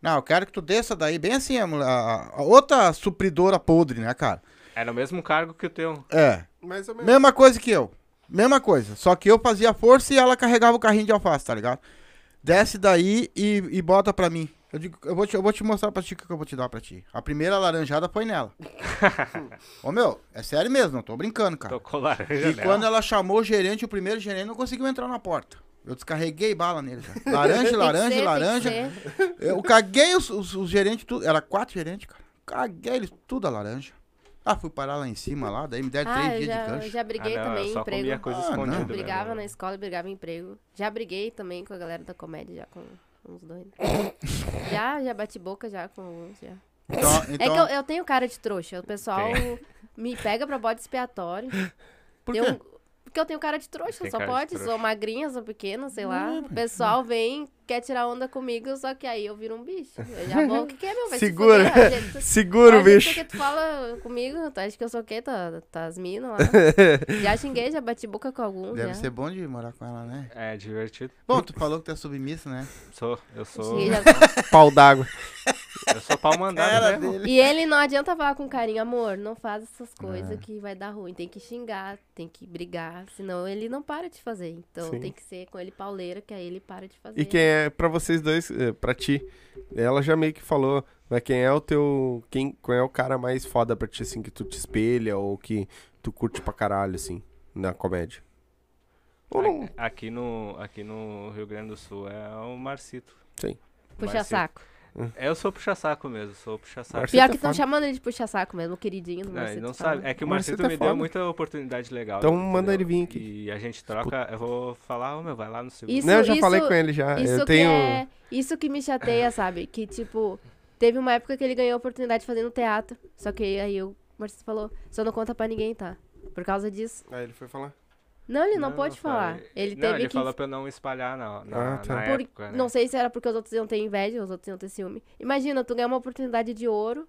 Não, eu quero que tu desça daí, bem assim, a, a- a outra supridora podre, né, cara? Era o mesmo cargo que o teu. É, Mais ou menos. mesma coisa que eu. Mesma coisa. Só que eu fazia força e ela carregava o carrinho de alface, tá ligado? Desce daí e, e bota pra mim. Eu, digo, eu, vou te, eu vou te mostrar pra ti o que eu vou te dar pra ti. A primeira laranjada foi nela. Ô meu, é sério mesmo, não tô brincando, cara. Tocou laranja E nela. quando ela chamou o gerente, o primeiro gerente não conseguiu entrar na porta. Eu descarreguei bala nele já. Laranja, laranja, ser, laranja. Eu caguei os, os, os gerentes tudo. Era quatro gerentes, cara. Caguei eles tudo a laranja. Ah, fui parar lá em cima lá, daí me deram Ah, três eu dias já, de eu gancho. já briguei Ah, não, eu também em só comia emprego. coisa Ah, escondida. mesmo, Brigava né? na escola, brigava em emprego. Já briguei também com a galera da comédia, já com uns dois. já, já bati boca já com uns, já. Então, É então que eu, eu tenho cara de trouxa. O pessoal me pega pra bode expiatório. por quê? um- porque eu tenho cara de trouxa, Tem só pode. Sou magrinha, sou pequena, sei lá. O pessoal vem, quer tirar onda comigo, só que aí eu viro um bicho. Eu já vou, o que, que é, meu? Vai se Segura. fuder, gente- Segura o bicho. que tu fala comigo, tu acha que eu sou o quê? Tá, tá as minas lá. já xinguei, já bati boca com alguns. Deve já. ser bom de morar com ela, né? É divertido. Bom, tu falou que tu é submissa, né? Sou, eu sou, Xinguei, já- Pau d'água. eu sou pau mandado mesmo. E ele não adianta falar com carinho, amor, não faz essas É. coisas que vai dar ruim. Tem que xingar, tem que brigar, senão ele não para de fazer. Então Sim. tem que ser com ele pauleira, que aí ele para de fazer. E quem é, pra vocês dois, eh, pra ti, ela já meio que falou, mas quem é o teu, quem, quem é o cara mais foda pra ti, assim, que tu te espelha ou que tu curte pra caralho, assim, na comédia? Ou não? Aqui no, aqui no Rio Grande do Sul é o Marcito. Sim. Puxa Marcito. saco. É, Eu sou puxa-saco mesmo, sou puxa-saco. Pior que estão chamando ele de puxa saco mesmo, o queridinho do Não, Marcito não fala. sabe. É que o Marcito Marcito me deu muita oportunidade legal. Então entendeu? manda ele vir aqui. E a gente troca, eu vou falar, ô meu, vai lá no segundo. Isso- não, eu já isso- falei com ele já. Isso eu que tenho. é. Isso que me chateia, sabe? Que, tipo, teve uma época que ele ganhou a oportunidade de fazer no teatro. Só que aí o Marcito falou, só não conta pra ninguém, tá? Por causa disso. Aí ele foi falar. Não, ele não, eu pôde falar. falei- Ele não, teve ele que. falou pra eu não espalhar na, na, Ah, tá. na Por- época, né? Não sei se era porque os outros iam ter inveja, os outros iam ter ciúme. Imagina, tu ganhar uma oportunidade de ouro,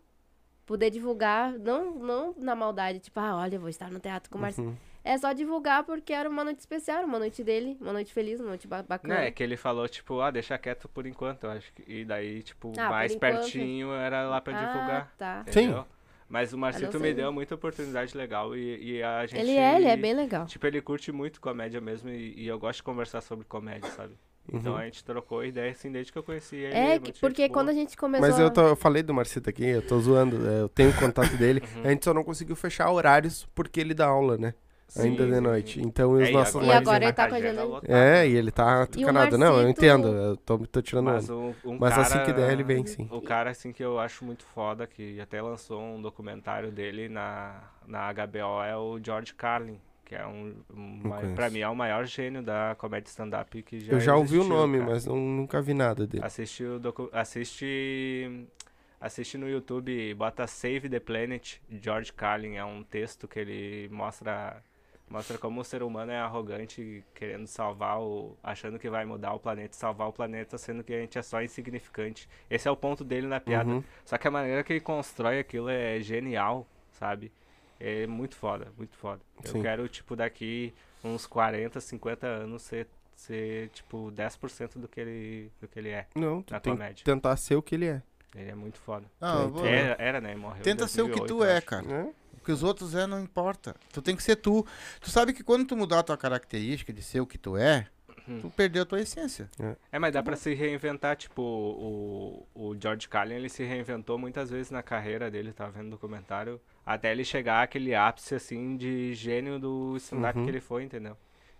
poder divulgar, não, não na maldade, tipo, ah, olha, vou estar no teatro com o Marcelo. Uhum. É só divulgar porque era uma noite especial, era uma noite dele, uma noite feliz, uma noite ba- Não, bacana. é que ele falou, tipo, ah, deixa quieto por enquanto, eu acho. que- E daí, tipo, Ah, mais enquanto. pertinho era lá pra divulgar. Ah, tá. Sim. Mas o Marcito me deu muita oportunidade legal e, e a gente. Ele é, ele é bem legal. Tipo, ele curte muito comédia mesmo e, e eu gosto de conversar sobre comédia, sabe? Então Uhum. a gente trocou ideia assim desde que eu conheci ele. É, porque boa. quando a gente começou. Mas eu, tô- eu falei do Marcito aqui, eu tô zoando. Eu tenho o contato dele. Uhum. A gente só não conseguiu fechar horários porque ele dá aula, né? Sim, Ainda de noite. sim. Então, os É, nossos E lives- agora ele tá com a agenda-. É, e ele tá E o tucanado. Não, eu Marcito- entendo. Eu tô, tô tirando Mas, um, um Mas assim cara- que der, ele vem sim. O cara, assim, que eu acho muito foda, que até lançou um documentário dele na, na HBO, é o George Carlin, que é um, um Não ma- conheço. pra mim é o maior gênio da comédia stand-up que já Eu já ouvi o existiu, nome, cara. mas não- nunca vi nada dele. Assiste, o docu... assiste... assiste no YouTube, bota Save the Planet, George Carlin, é um texto que ele mostra... Mostra como o ser humano é arrogante, querendo salvar o. achando que vai mudar o planeta, salvar o planeta, sendo que a gente é só insignificante. Esse é o ponto dele na piada. Uhum. Só que a maneira que ele constrói aquilo é genial, sabe? É muito foda, muito foda. Sim. Eu quero, tipo, daqui uns 40, 50 anos ser, ser tipo, 10% do que ele, do que ele é Não, tu na tem que comédia. tentar ser o que ele é. Ele é muito foda. Eu Sim, vou- Era, era, né? Morreu Tenta ser o que 2008, tu é, acho. cara. né? O que os outros é não importa. Tu tem que ser tu. Tu sabe que quando tu mudar a tua característica de ser o que tu é, Uhum. tu perdeu a tua essência. É, mas dá pra se reinventar, tipo, o, o George Carlin, ele se reinventou muitas vezes na carreira dele, tava vendo no documentário, até ele chegar àquele ápice, assim, de gênio do stand-up Uhum. que ele foi, entendeu?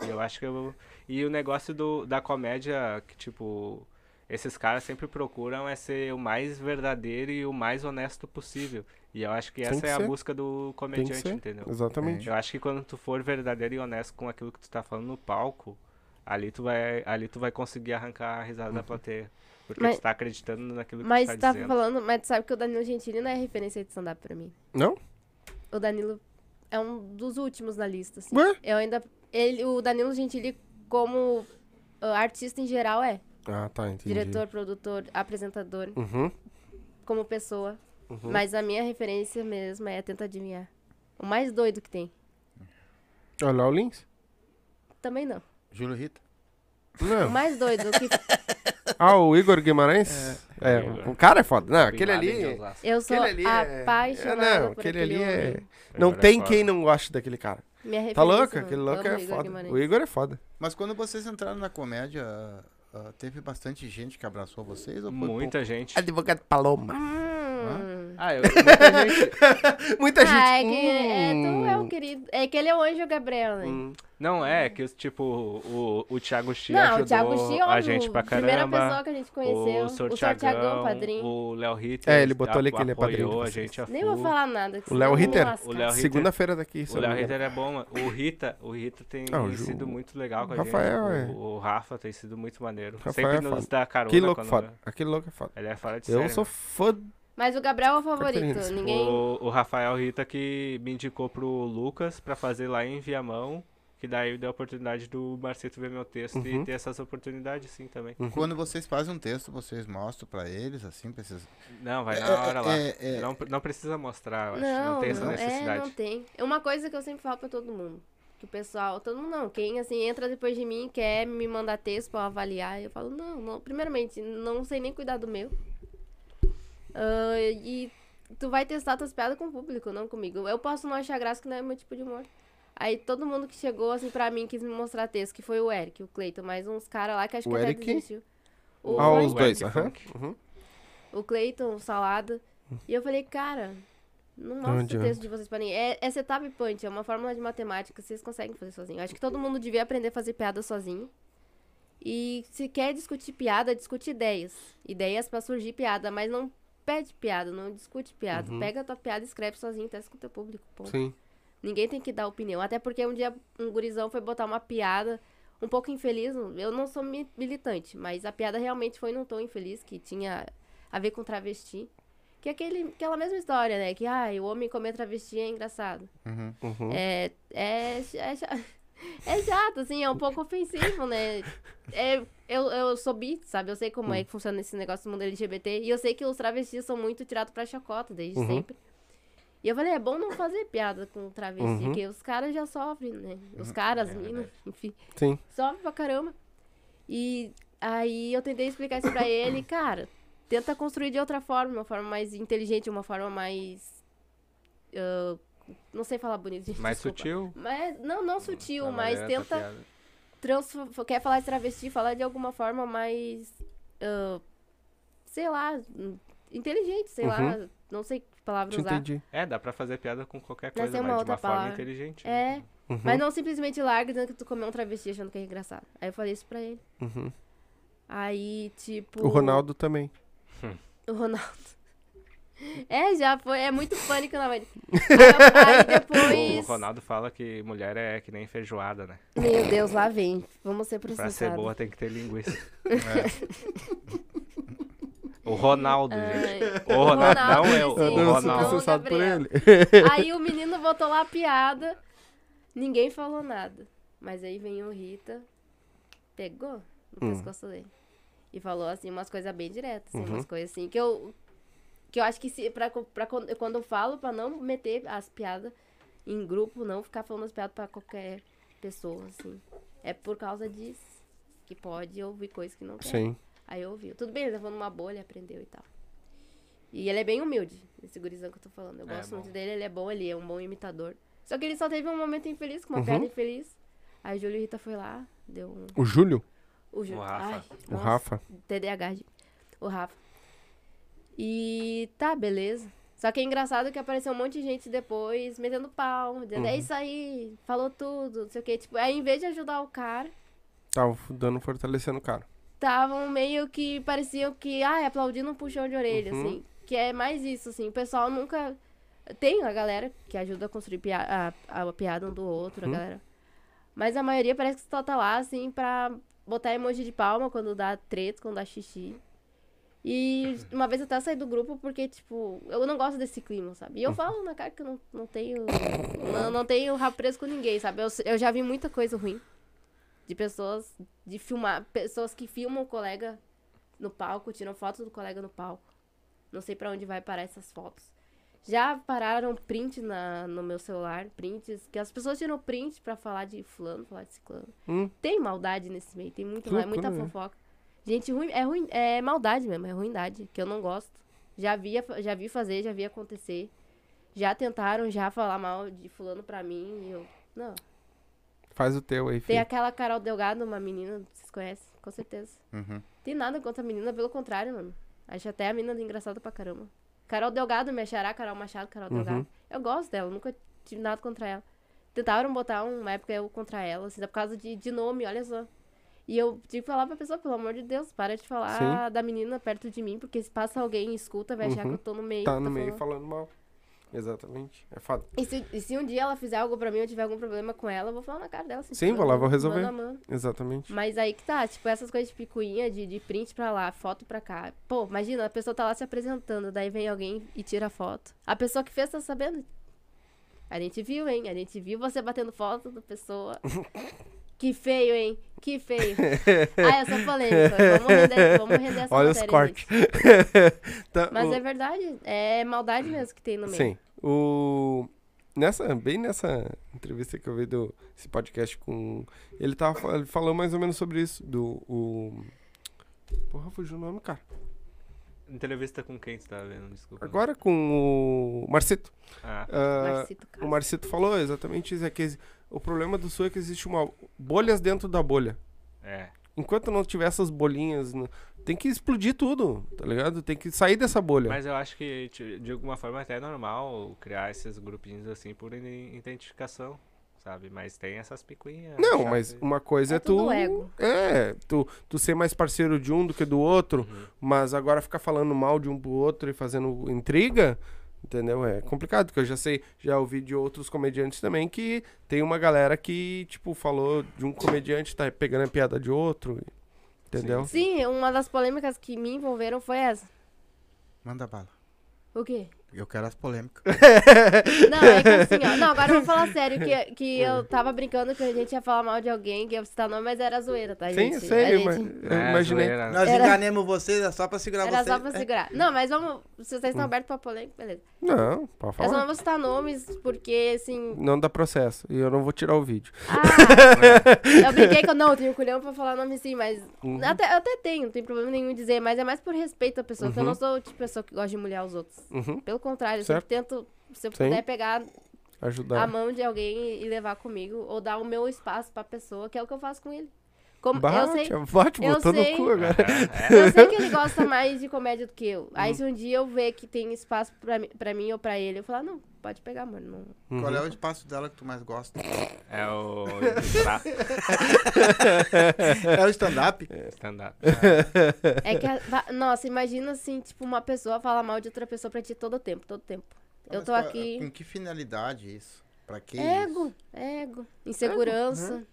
E eu acho que eu... E o negócio do, da comédia, que, tipo, esses caras sempre procuram é ser o mais verdadeiro e o mais honesto possível. E eu acho que Tem essa que é a ser. busca do comediante, entendeu? Exatamente. Eu acho que quando tu for verdadeiro e honesto com aquilo que tu tá falando no palco, ali tu vai, ali tu vai conseguir arrancar a risada da plateia. Porque Mas- tu tá acreditando naquilo que Mas tu tu tá tá dizendo. falando, mas tu sabe que o Danilo Gentili não é referência de stand-up pra mim. Não? O Danilo é um dos últimos na lista, assim. Ué? Eu ainda. Ele, o Danilo Gentili, como ah, artista em geral, é. Ah, tá, entendi. Diretor, produtor, apresentador, Uhum. como pessoa. Uhum. Mas a minha referência mesmo é Tenta Adivinhar. O mais doido que tem. Olha lá o Lins. Também não. Júlio Rita. O Não. mais doido que Ah, o Igor Guimarães? É, Igor. o cara é foda. Não, aquele ali. Eu sou Aquele ali é- apaixonada é, não, por aquele aquele ali é- homem. Não é tem foda. quem não goste daquele cara. Minha Tá louco? mano. Aquele louco é o Igor foda. Guimarães. O Igor é foda. Mas quando vocês entraram na comédia, ah, teve bastante gente que abraçou vocês? Ou foi Muita gente. Advogado Paloma. Hum. Ah, eu, muita gente. Muita gente. Ah, é que é, tu é o hum, querido. É que ele é o anjo Gabriel, né? hum. Não, é que, tipo, o, o Thiago Xi Não, ajudou o Thiago Xi, a gente pra primeira caramba. pessoa que a gente conheceu. O Sr. Thiagão, Thiagão, padrinho. o Léo Ritter. É, ele botou ali que ele é padrinho a gente a Nem vou falar nada. que O Léo Ritter? lascar. O Léo Ritter. Segunda-feira daqui. O Léo Ritter é bom, mano. O Rita, o Rita tem Ah, o Ju- sido muito legal com a Rafael, gente. é. O, o Rafa tem sido muito maneiro. Rafael Sempre é nos dá carona. Aquele louco quando- foda. Aquele louco é foda. Ele é fora de Eu série, sou fã. Mas o Gabriel é o favorito. Ninguém. O, o Rafael Rita que me indicou pro Lucas pra fazer lá em Viamão. Que daí deu a oportunidade do Marcito ver meu texto Uhum. e ter essas oportunidades sim também. Quando vocês fazem um texto, vocês mostram pra eles, assim, pra esses... Não, vai É, na hora lá. é, é. Não, não precisa mostrar, eu acho. Não, Não, tem essa não, é, necessidade. não tem. É uma coisa que eu sempre falo pra todo mundo. Que o pessoal, todo mundo não, quem assim entra depois de mim quer me mandar texto pra eu avaliar, eu falo, não, não, primeiramente, não sei nem cuidar do meu. Ah, e tu vai testar tuas piadas com o público, não comigo. Eu posso não achar graça que não é meu tipo de humor. Aí todo mundo que chegou assim pra mim quis me mostrar texto, que foi o Eric, o Cleiton, mais uns caras lá que acho O que até Eric? desistiu. O, Ah, os dois. Aham. Uhum. o Cleiton, o Salada. E eu falei, cara, não mostra o texto de vocês pra ninguém. É, é setup punch, é uma fórmula de matemática, vocês conseguem fazer sozinho. Acho que todo mundo devia aprender a fazer piada sozinho. E se quer discutir piada, discute ideias. Ideias pra surgir piada, mas não pede piada, não discute piada. Uhum. Pega a tua piada e escreve sozinho, testa com o teu público. ponto. Sim. Ninguém tem que dar opinião. Até porque um dia um gurizão foi botar uma piada um pouco infeliz. Eu não sou mi- militante, mas a piada realmente foi num tom infeliz, que tinha a ver com travesti. Que é aquele, aquela mesma história, né? Que, ah, o homem comer travesti é engraçado. Uhum. Uhum. É, é, é, é chato, assim, é um pouco ofensivo, né? É, eu, eu sou bi, sabe? Eu sei como é que funciona esse negócio do mundo LGBT. E eu sei que os travestis são muito tirados pra chacota desde Uhum. sempre. E eu falei, é bom não fazer piada com travesti, Uhum. porque os caras já sofrem, né? Os caras, é as minas, verdade. enfim. Sim. Sofre pra caramba. E aí eu tentei explicar isso pra ele, cara, tenta construir de outra forma, uma forma mais inteligente, uma forma mais. ah, não sei falar bonito, gente. Mais desculpa. sutil. Mas, não, não sutil, mas maneira tenta transfor- quer falar de travesti, falar de alguma forma mais. ah, sei lá, inteligente, sei lá. Uhum. Não sei que palavra Te usar. entendi. É, dá pra fazer piada com qualquer coisa, mas uma de outra uma forma palavra. inteligente. É, né? Uhum. mas não simplesmente larga dizendo que tu comeu um travesti achando que é engraçado. Aí eu falei isso pra ele. Uhum. Aí, tipo. O Ronaldo também. O Ronaldo. É, já foi. É muito pânico na mãe. Aí, depois. O Ronaldo fala que mulher é que nem feijoada, né? Meu Deus, lá vem. Vamos ser Pra ser processados. boa tem que ter linguiça. É. O Ronaldo, Ai. gente. O Ronaldo, não é o, sim, o Ronaldo. processado por ele. Aí o menino botou lá a piada. Ninguém falou nada. Mas aí vem o Rita, pegou no Hum. pescoço dele. E falou assim, umas coisas bem diretas, assim, Uhum. umas coisas assim, que eu. Que eu acho que se, pra, pra, quando eu falo, pra não meter as piadas em grupo, não ficar falando as piadas pra qualquer pessoa, assim. É por causa disso. Que pode ouvir coisas que não quer. Sim. Aí ouviu. Tudo bem, ele levou numa bolha, aprendeu e tal. E ele é bem humilde, esse gurizão que eu tô falando. Eu É, gosto bom. muito dele, ele é bom, ele é um bom imitador. Só que ele só teve um momento infeliz, com uma Uhum. piada infeliz. Aí Júlio e Rita foi lá, deu um. O Júlio, O, Ju... O Rafa. Ai, o nossa, Rafa. TDAH. O Rafa. E tá, beleza. Só que é engraçado que apareceu um monte de gente depois metendo pau, dizendo, é Uhum. isso aí, falou tudo, não sei o que. Tipo, aí em vez de ajudar o cara, Tava dando fortalecendo o cara. estavam meio que pareciam que, ah, aplaudindo um puxão de orelha, Uhum. assim. Que é mais isso, assim. O pessoal nunca. Tem a galera que ajuda a construir pia- a, a piada um do outro, Uhum. a galera. Mas a maioria parece que só tá lá, assim, pra botar emoji de palma quando dá treta, quando dá xixi. E uma vez eu até saí do grupo porque, tipo, eu não gosto desse clima, sabe? E eu falo na cara que eu não, não tenho. Não, não tenho rabo preso com ninguém, sabe? Eu, eu já vi muita coisa ruim. De pessoas. De filmar. Pessoas que filmam o colega no palco, tiram fotos do colega no palco. Não sei pra onde vai parar essas fotos. Já pararam print na, no meu celular, prints, que as pessoas tiram print pra falar de fulano, falar de ciclano. Hum. Tem maldade nesse meio, tem muito, muita né? fofoca. Gente, ruim, é ruim, é maldade mesmo, é ruindade, que eu não gosto. Já vi, já vi fazer, já vi acontecer. Já tentaram já falar mal de fulano pra mim e eu, não. Faz o teu aí, Tem filho. aquela Carol Delgado, uma menina, vocês conhecem, com certeza. Uhum. Tem nada contra a menina, pelo contrário, mano. Acho até a menina engraçada pra caramba. Carol Delgado, me achará, Carol Machado, Carol Uhum. Delgado. Eu gosto dela, nunca tive nada contra ela. Tentaram botar uma época eu contra ela, assim, por causa de, de nome, olha só. E eu tive que falar pra pessoa, pelo amor de Deus, para de falar da menina perto de mim, porque se passa alguém e escuta, vai achar que Uhum. eu tô no meio. Tá que no meio falando. falando mal. Exatamente. É foda. E se, e se um dia ela fizer algo pra mim, eu tiver algum problema com ela, eu vou falar na cara dela. Assim, Sim, tipo, vou lá, vou resolver. Mano mano. Exatamente. Mas aí que tá, tipo, essas coisas de picuinha, de, de print pra lá, foto pra cá. Pô, imagina, a pessoa tá lá se apresentando, daí vem alguém e tira a foto. A pessoa que fez tá sabendo? A gente viu, hein? A gente viu você batendo foto da pessoa. que feio, hein? Que feio. ah, eu sou polêmica. Vamos render, vamos render essa Olha os cortes. Tá, Mas o- é verdade, é maldade mesmo que tem no meio. Sim. O... Nessa, bem nessa entrevista que eu vi do esse podcast com. Ele tava ele falou mais ou menos sobre isso. Do. O... Porra, fugiu o nome, cara. Entrevista com quem você tava vendo? Desculpa. Agora com o Marcito. Ah, Ah, Marcito o. Marcito falou exatamente isso. É que o problema do Sul é que existe uma. bolhas dentro da bolha. é. Enquanto não tiver essas bolinhas, no- tem que explodir tudo, tá ligado? Tem que sair dessa bolha. Mas eu acho que, de alguma forma, até é normal criar esses grupinhos assim por iden- identificação, sabe? Mas tem essas picuinhas. Não, mas uma coisa é, É tudo tu. ego. É, tu, tu ser mais parceiro de um do que do outro, Uhum. mas agora ficar falando mal de um pro outro e fazendo intriga, entendeu? É complicado, porque eu já sei, já ouvi de outros comediantes também que tem uma galera que, tipo, falou de um comediante, tá pegando a piada de outro, entendeu? Sim, uma das polêmicas que me envolveram foi essa. Manda bala. O quê? Eu quero as polêmicas. Não, é que assim, ó. Não, agora eu vou falar sério, que, que eu tava brincando que a gente ia falar mal de alguém, que ia citar nome, mas era zoeira, tá, Sim, gente? eu sei, mas gente- eu É, imaginei. zoeira. Nós Era- enganemos vocês, é só pra segurar Era vocês. só pra É. segurar. Não, mas vamos. Se vocês estão abertos pra polêmica, beleza. Não, pode Eu só não falar. vou citar nomes, porque assim. Não dá processo. E eu não vou tirar o vídeo. Ah, eu brinquei que eu não, eu tenho culhão pra falar nome sim, mas. Uhum. Até, eu até tenho, não tem problema nenhum em dizer, mas é mais por respeito à pessoa, porque eu Uhum. não sou o tipo de pessoa que gosta de humilhar os outros. Uhum. Pelo contrário, eu Certo. sempre tento, se eu Sim. puder, pegar a Ajudar. mão de alguém e levar comigo, ou dar o meu espaço pra pessoa, que é o que eu faço com ele. Como, eu Bate, sei. bate, eu botou no sei. cu agora. Eu sei que ele gosta mais de comédia do que eu. Aí Uhum. se um dia eu ver que tem espaço pra, mim- pra mim ou pra ele, eu falar, não, pode pegar, mano. Não... Qual é o espaço dela que tu mais gosta? É o É o stand-up? stand-up. É que, a- nossa, imagina assim, tipo, uma pessoa falar mal de outra pessoa pra ti todo tempo, todo tempo. Eu tô qual- aqui. Com que finalidade isso? Pra que Ego, isso? ego, insegurança.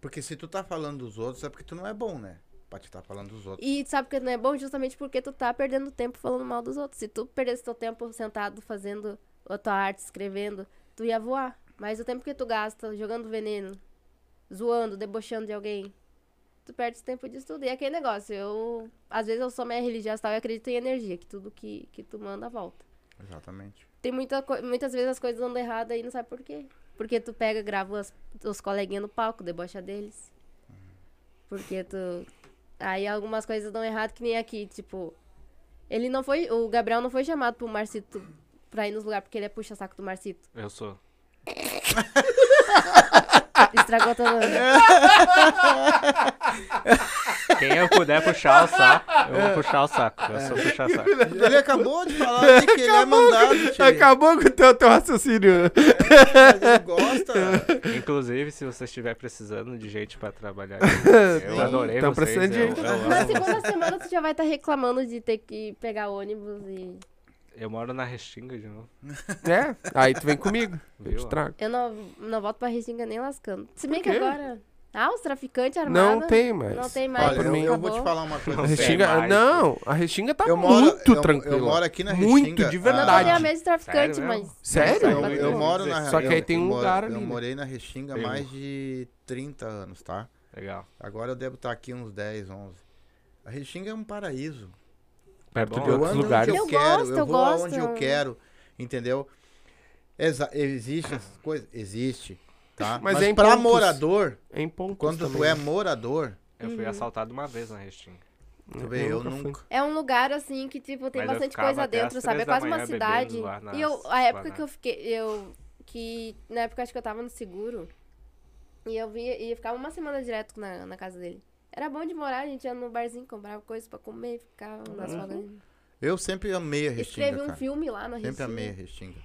Porque se tu tá falando dos outros, é porque tu não é bom, né? Pra te tá falando dos outros. E sabe que não é bom justamente porque tu tá perdendo tempo falando mal dos outros. Se tu perdesse teu tempo sentado fazendo a tua arte, escrevendo, tu ia voar. Mas o tempo que tu gasta jogando veneno, zoando, debochando de alguém, tu perde tempo disso tudo. E é aquele negócio, eu. Às vezes eu sou meio religiosa e tal, e acredito em energia, que tudo que, que tu manda volta. Exatamente. Tem muita, muitas vezes as coisas andam errado aí, não sabe por quê. Porque tu pega, grava os, os coleguinhas no palco, debocha deles. Porque tu. Aí algumas coisas dão errado, que nem aqui, tipo. Ele não foi. O Gabriel não foi chamado pro Marcito pra ir nos lugares porque ele é puxa-saco do Marcito. Eu sou. Estragou todo. Quem eu puder puxar o saco, eu vou puxar o saco. Eu sou puxar saco. Ele acabou de falar ali que ele é mandado, tio. Acabou com o teu, teu raciocínio. Mas ele gosta. Inclusive, se você estiver precisando de gente pra trabalhar, eu Sim. adorei Tão vocês. precisando de eu, gente. eu Na amo. segunda semana tu já vai estar reclamando de ter que pegar ônibus e. Eu moro na Restinga de novo, É, aí tu vem comigo. Eu viu? te trago. Eu não, não volto pra Restinga nem lascando. Se bem que agora. Ah, os traficantes armados. Não tem mais. Não tem mais. Olha, eu, eu vou te falar uma coisa. A Restinga, mais. não, a Restinga tá Eu moro- muito eu- tranquila. eu moro aqui na Muito, Restinga, de ah, Não, não verdade. tem a mesma traficante, Sério mas. Sério? Eu, eu moro na Só que aí eu- tem um eu lugar Eu ali, né? morei na Restinga há mais de 30 anos, tá? Legal. Agora eu devo estar aqui uns 10, 11. A Restinga é um paraíso. Perto bom, de eu outros lugares. onde eu, Eu quero, gosto, eu eu vou gosto. aonde eu quero, entendeu? Exa existe essas coisas? Existe, tá? Mas Mas, é em pra pontos. morador, Em pontos quando tu também. é morador, Eu Uhum. fui assaltado uma vez na Restinga. tu vê, eu nunca. É um lugar assim que, tipo, tem Mas eu bastante coisa dentro, sabe? É quase uma cidade. E eu, a época que eu fiquei. Eu. Que. Na época acho que eu tava no seguro. E eu via. E eu ficava uma semana direto na, na casa dele. Era bom de morar, a gente ia no barzinho, comprava coisas pra comer, ficava nas Uhum. Eu sempre amei a Restinga, Escrevi um cara. filme lá na Sempre Restinga. amei a Restinga.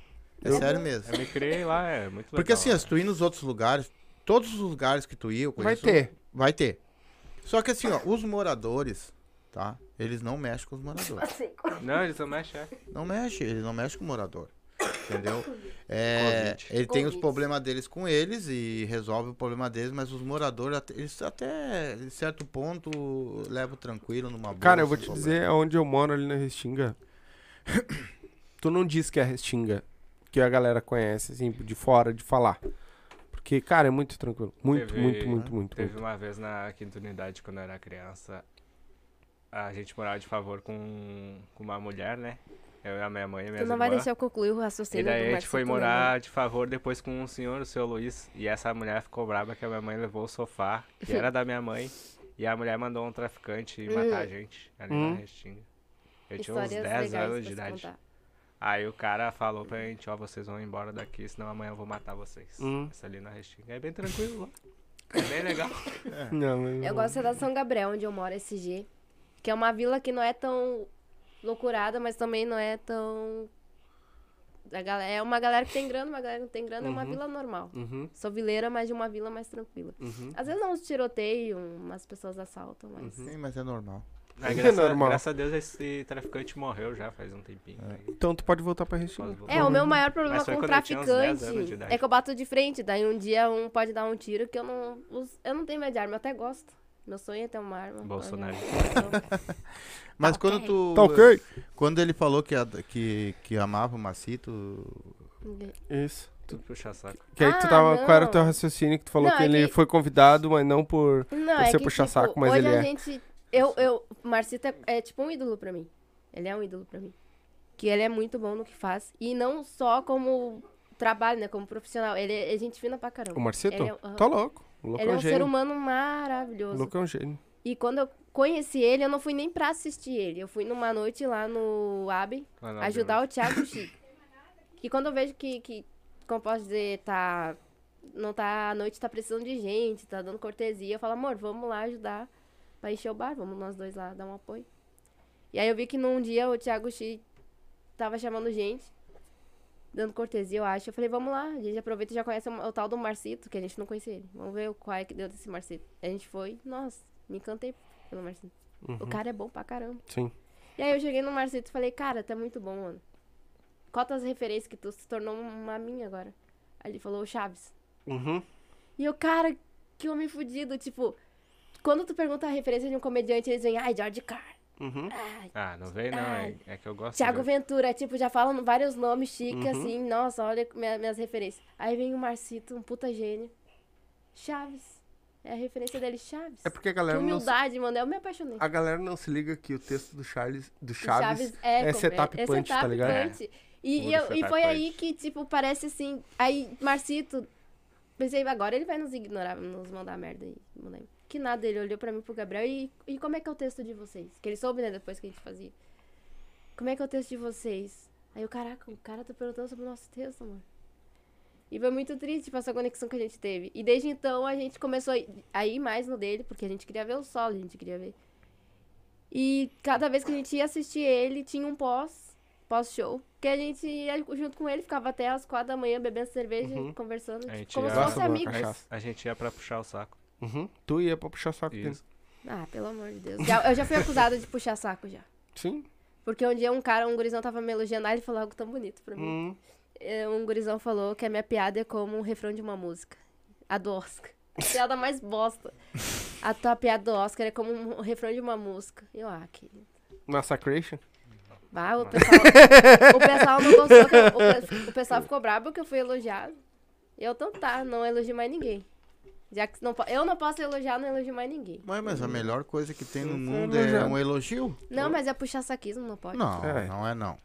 É Eu- sério mesmo. Eu me criei lá, é muito legal. Porque assim, lá. se tu ir nos outros lugares, todos os lugares que tu ir, eu Vai conheço, ter. Vai ter. Só que assim, ó, os moradores, tá? Eles não mexem com os moradores. Não, eles não mexem, é. Não mexe, eles não mexem com o morador. Entendeu? É, ele tem os problemas deles com eles e resolve o problema deles, mas os moradores, eles até em certo ponto levam tranquilo numa boa. Cara, eu vou sem te problema. dizer, onde eu moro ali na Restinga, tu não diz que é Restinga, que a galera conhece, assim, de fora, de falar. Porque, cara, é muito tranquilo. Muito, Teve- muito, muito, muito, Teve muito. uma vez na quinta unidade, quando eu era criança, a gente morava de favor com, com uma mulher, né? Eu e a minha mãe e minha Tu não vai deixar eu concluir o raciocínio E daí a gente foi morar de favor depois com um senhor, o seu Luiz. E essa mulher ficou brava que a minha mãe levou o sofá, que era da minha mãe. E a mulher mandou um traficante matar a gente ali Hum. na Restinga. Eu tinha uns Histórias 10 legais anos de idade. contar. Aí o cara falou pra gente, ó, vocês vão embora daqui, senão amanhã eu vou matar vocês. Hum. Essa ali na Restinga. É bem tranquilo lá. É bem legal. Não, mas Eu gosto da São Gabriel, onde eu moro, SG. Que é uma vila que não é tão loucurada, mas também não é tão. A galera, é uma galera que tem grana, uma galera que não tem grana, é uma Uhum. vila normal. Uhum, Sou vileira, mas de uma vila mais tranquila. uhum. Às vezes dá uns tiroteios, umas pessoas assaltam, mas. Sim, mas é normal. É graças, normal. graças a Deus esse traficante morreu já faz um tempinho. aí Então tu pode voltar pra voltar. É, o meu maior problema com quando eu tinha uns 10 anos de traficante é que eu bato de frente. Daí um dia um pode dar um tiro que eu não. Eu não tenho medo de arma, eu até gosto. Meu sonho é ter uma arma. Bolsonaro. Mas Tá quando ok. tu. Tá ok? Quando ele falou que, a- que, que amava o Macito. Isso. Tudo puxar saco. Que aí tu Ah, tava. Qual era o não. teu raciocínio que tu falou Não, que é ele que- foi convidado, mas não por. Não, Você é que, puxa tipo, saco, mas hoje ele a é. gente... Eu, eu, Marcito é, é tipo um ídolo pra mim. Ele é um ídolo pra mim. Que ele é muito bom no que faz. E não só como trabalho, né? Como profissional. Ele é, é gente fina pra caramba. O Marcito? É. Tá louco. Ele é é um ser humano maravilhoso. louco é um gênio. E quando eu conheci ele, eu não fui nem pra assistir ele. Eu fui numa noite lá no Abbey Lá na ajudar o Thiago Chico. E quando eu vejo que, que como posso dizer, tá. Não tá. A noite tá precisando de gente, tá dando cortesia. Eu falo, amor, vamos lá ajudar pra encher o bar, vamos nós dois lá dar um apoio. E aí eu vi que num dia o Thiago Chi tava chamando gente, dando cortesia, eu acho. Eu falei, vamos lá, a gente aproveita e já conhece o, o tal do Marcito, que a gente não conhecia ele. Vamos ver o qual é que deu desse Marcito. A gente foi, nossa, me encantei pelo Marcito. O cara é bom pra caramba. Sim. E aí eu cheguei no Marcito e falei, cara, tá muito bom, mano. Quantas referências que tu se tornou uma minha agora? Aí ele falou, o Chaves. Uhum. E eu, cara, que homem fudido. Tipo, quando tu pergunta a referência de um comediante, eles vêm, ai, George Carr. Uhum. Ai, Ah, não vem não, é, é que eu gosto. Thiago de- Ventura. Tipo, já falam vários nomes chiques, Uhum. assim. Nossa, olha minha- minhas referências. Aí vem o Marcito, um puta gênio. Chaves. É a referência dele, Chaves. É porque a Que galera não. se- humildade, mano. Eu me apaixonei. A galera não se liga que o texto do Charles, do O Chaves, é, é setup é punch, tá setup ligado? punch. E, Puro e, eu- e foi punch. aí que, tipo, parece assim. Aí, Marcito, pensei, agora ele vai nos ignorar, nos mandar merda aí. mandar- Que nada, ele olhou pra mim pro Gabriel e, e como é que é o texto de vocês? Que ele soube, né, depois que a gente fazia. Como é que é o texto de vocês? Aí eu, caraca, o cara tá perguntando sobre o nosso texto, amor. E foi muito triste, tipo, essa conexão que a gente teve. E desde então a gente começou a ir- mais no dele, porque a gente queria ver o solo, a gente queria ver. E cada vez que a gente ia assistir ele, tinha um pós, pós-show. Que a gente ia junto com ele, ficava até as quatro da manhã bebendo cerveja, Uhum. conversando, tipo, como se fosse amigos. A gente ia pra puxar o saco. Uhum. Tu ia pra puxar saco dele. Isso. Ah, pelo amor de Deus. Já- eu já fui acusada de puxar saco já. Sim. Porque um dia um cara, um gurizão tava me elogiando, aí ele falou algo tão bonito pra mim. Hum. É, Um gurizão falou que a minha piada é como um refrão de uma música. A do Oscar. piada mais bosta. A tua piada do Oscar é como um refrão de uma música. Eu, ah, querido. Massacration. Ah, o pessoal, o pessoal não gostou. que eu- o, pe- o pessoal ficou bravo que eu fui elogiado. Eu, então tá, não elogio mais ninguém. Já que não, eu não posso elogiar, não elogio mais ninguém. Mas, mas a melhor coisa que tem no mundo é um elogio? Não, mas é puxar saquismo, não pode. Não, É. não é não.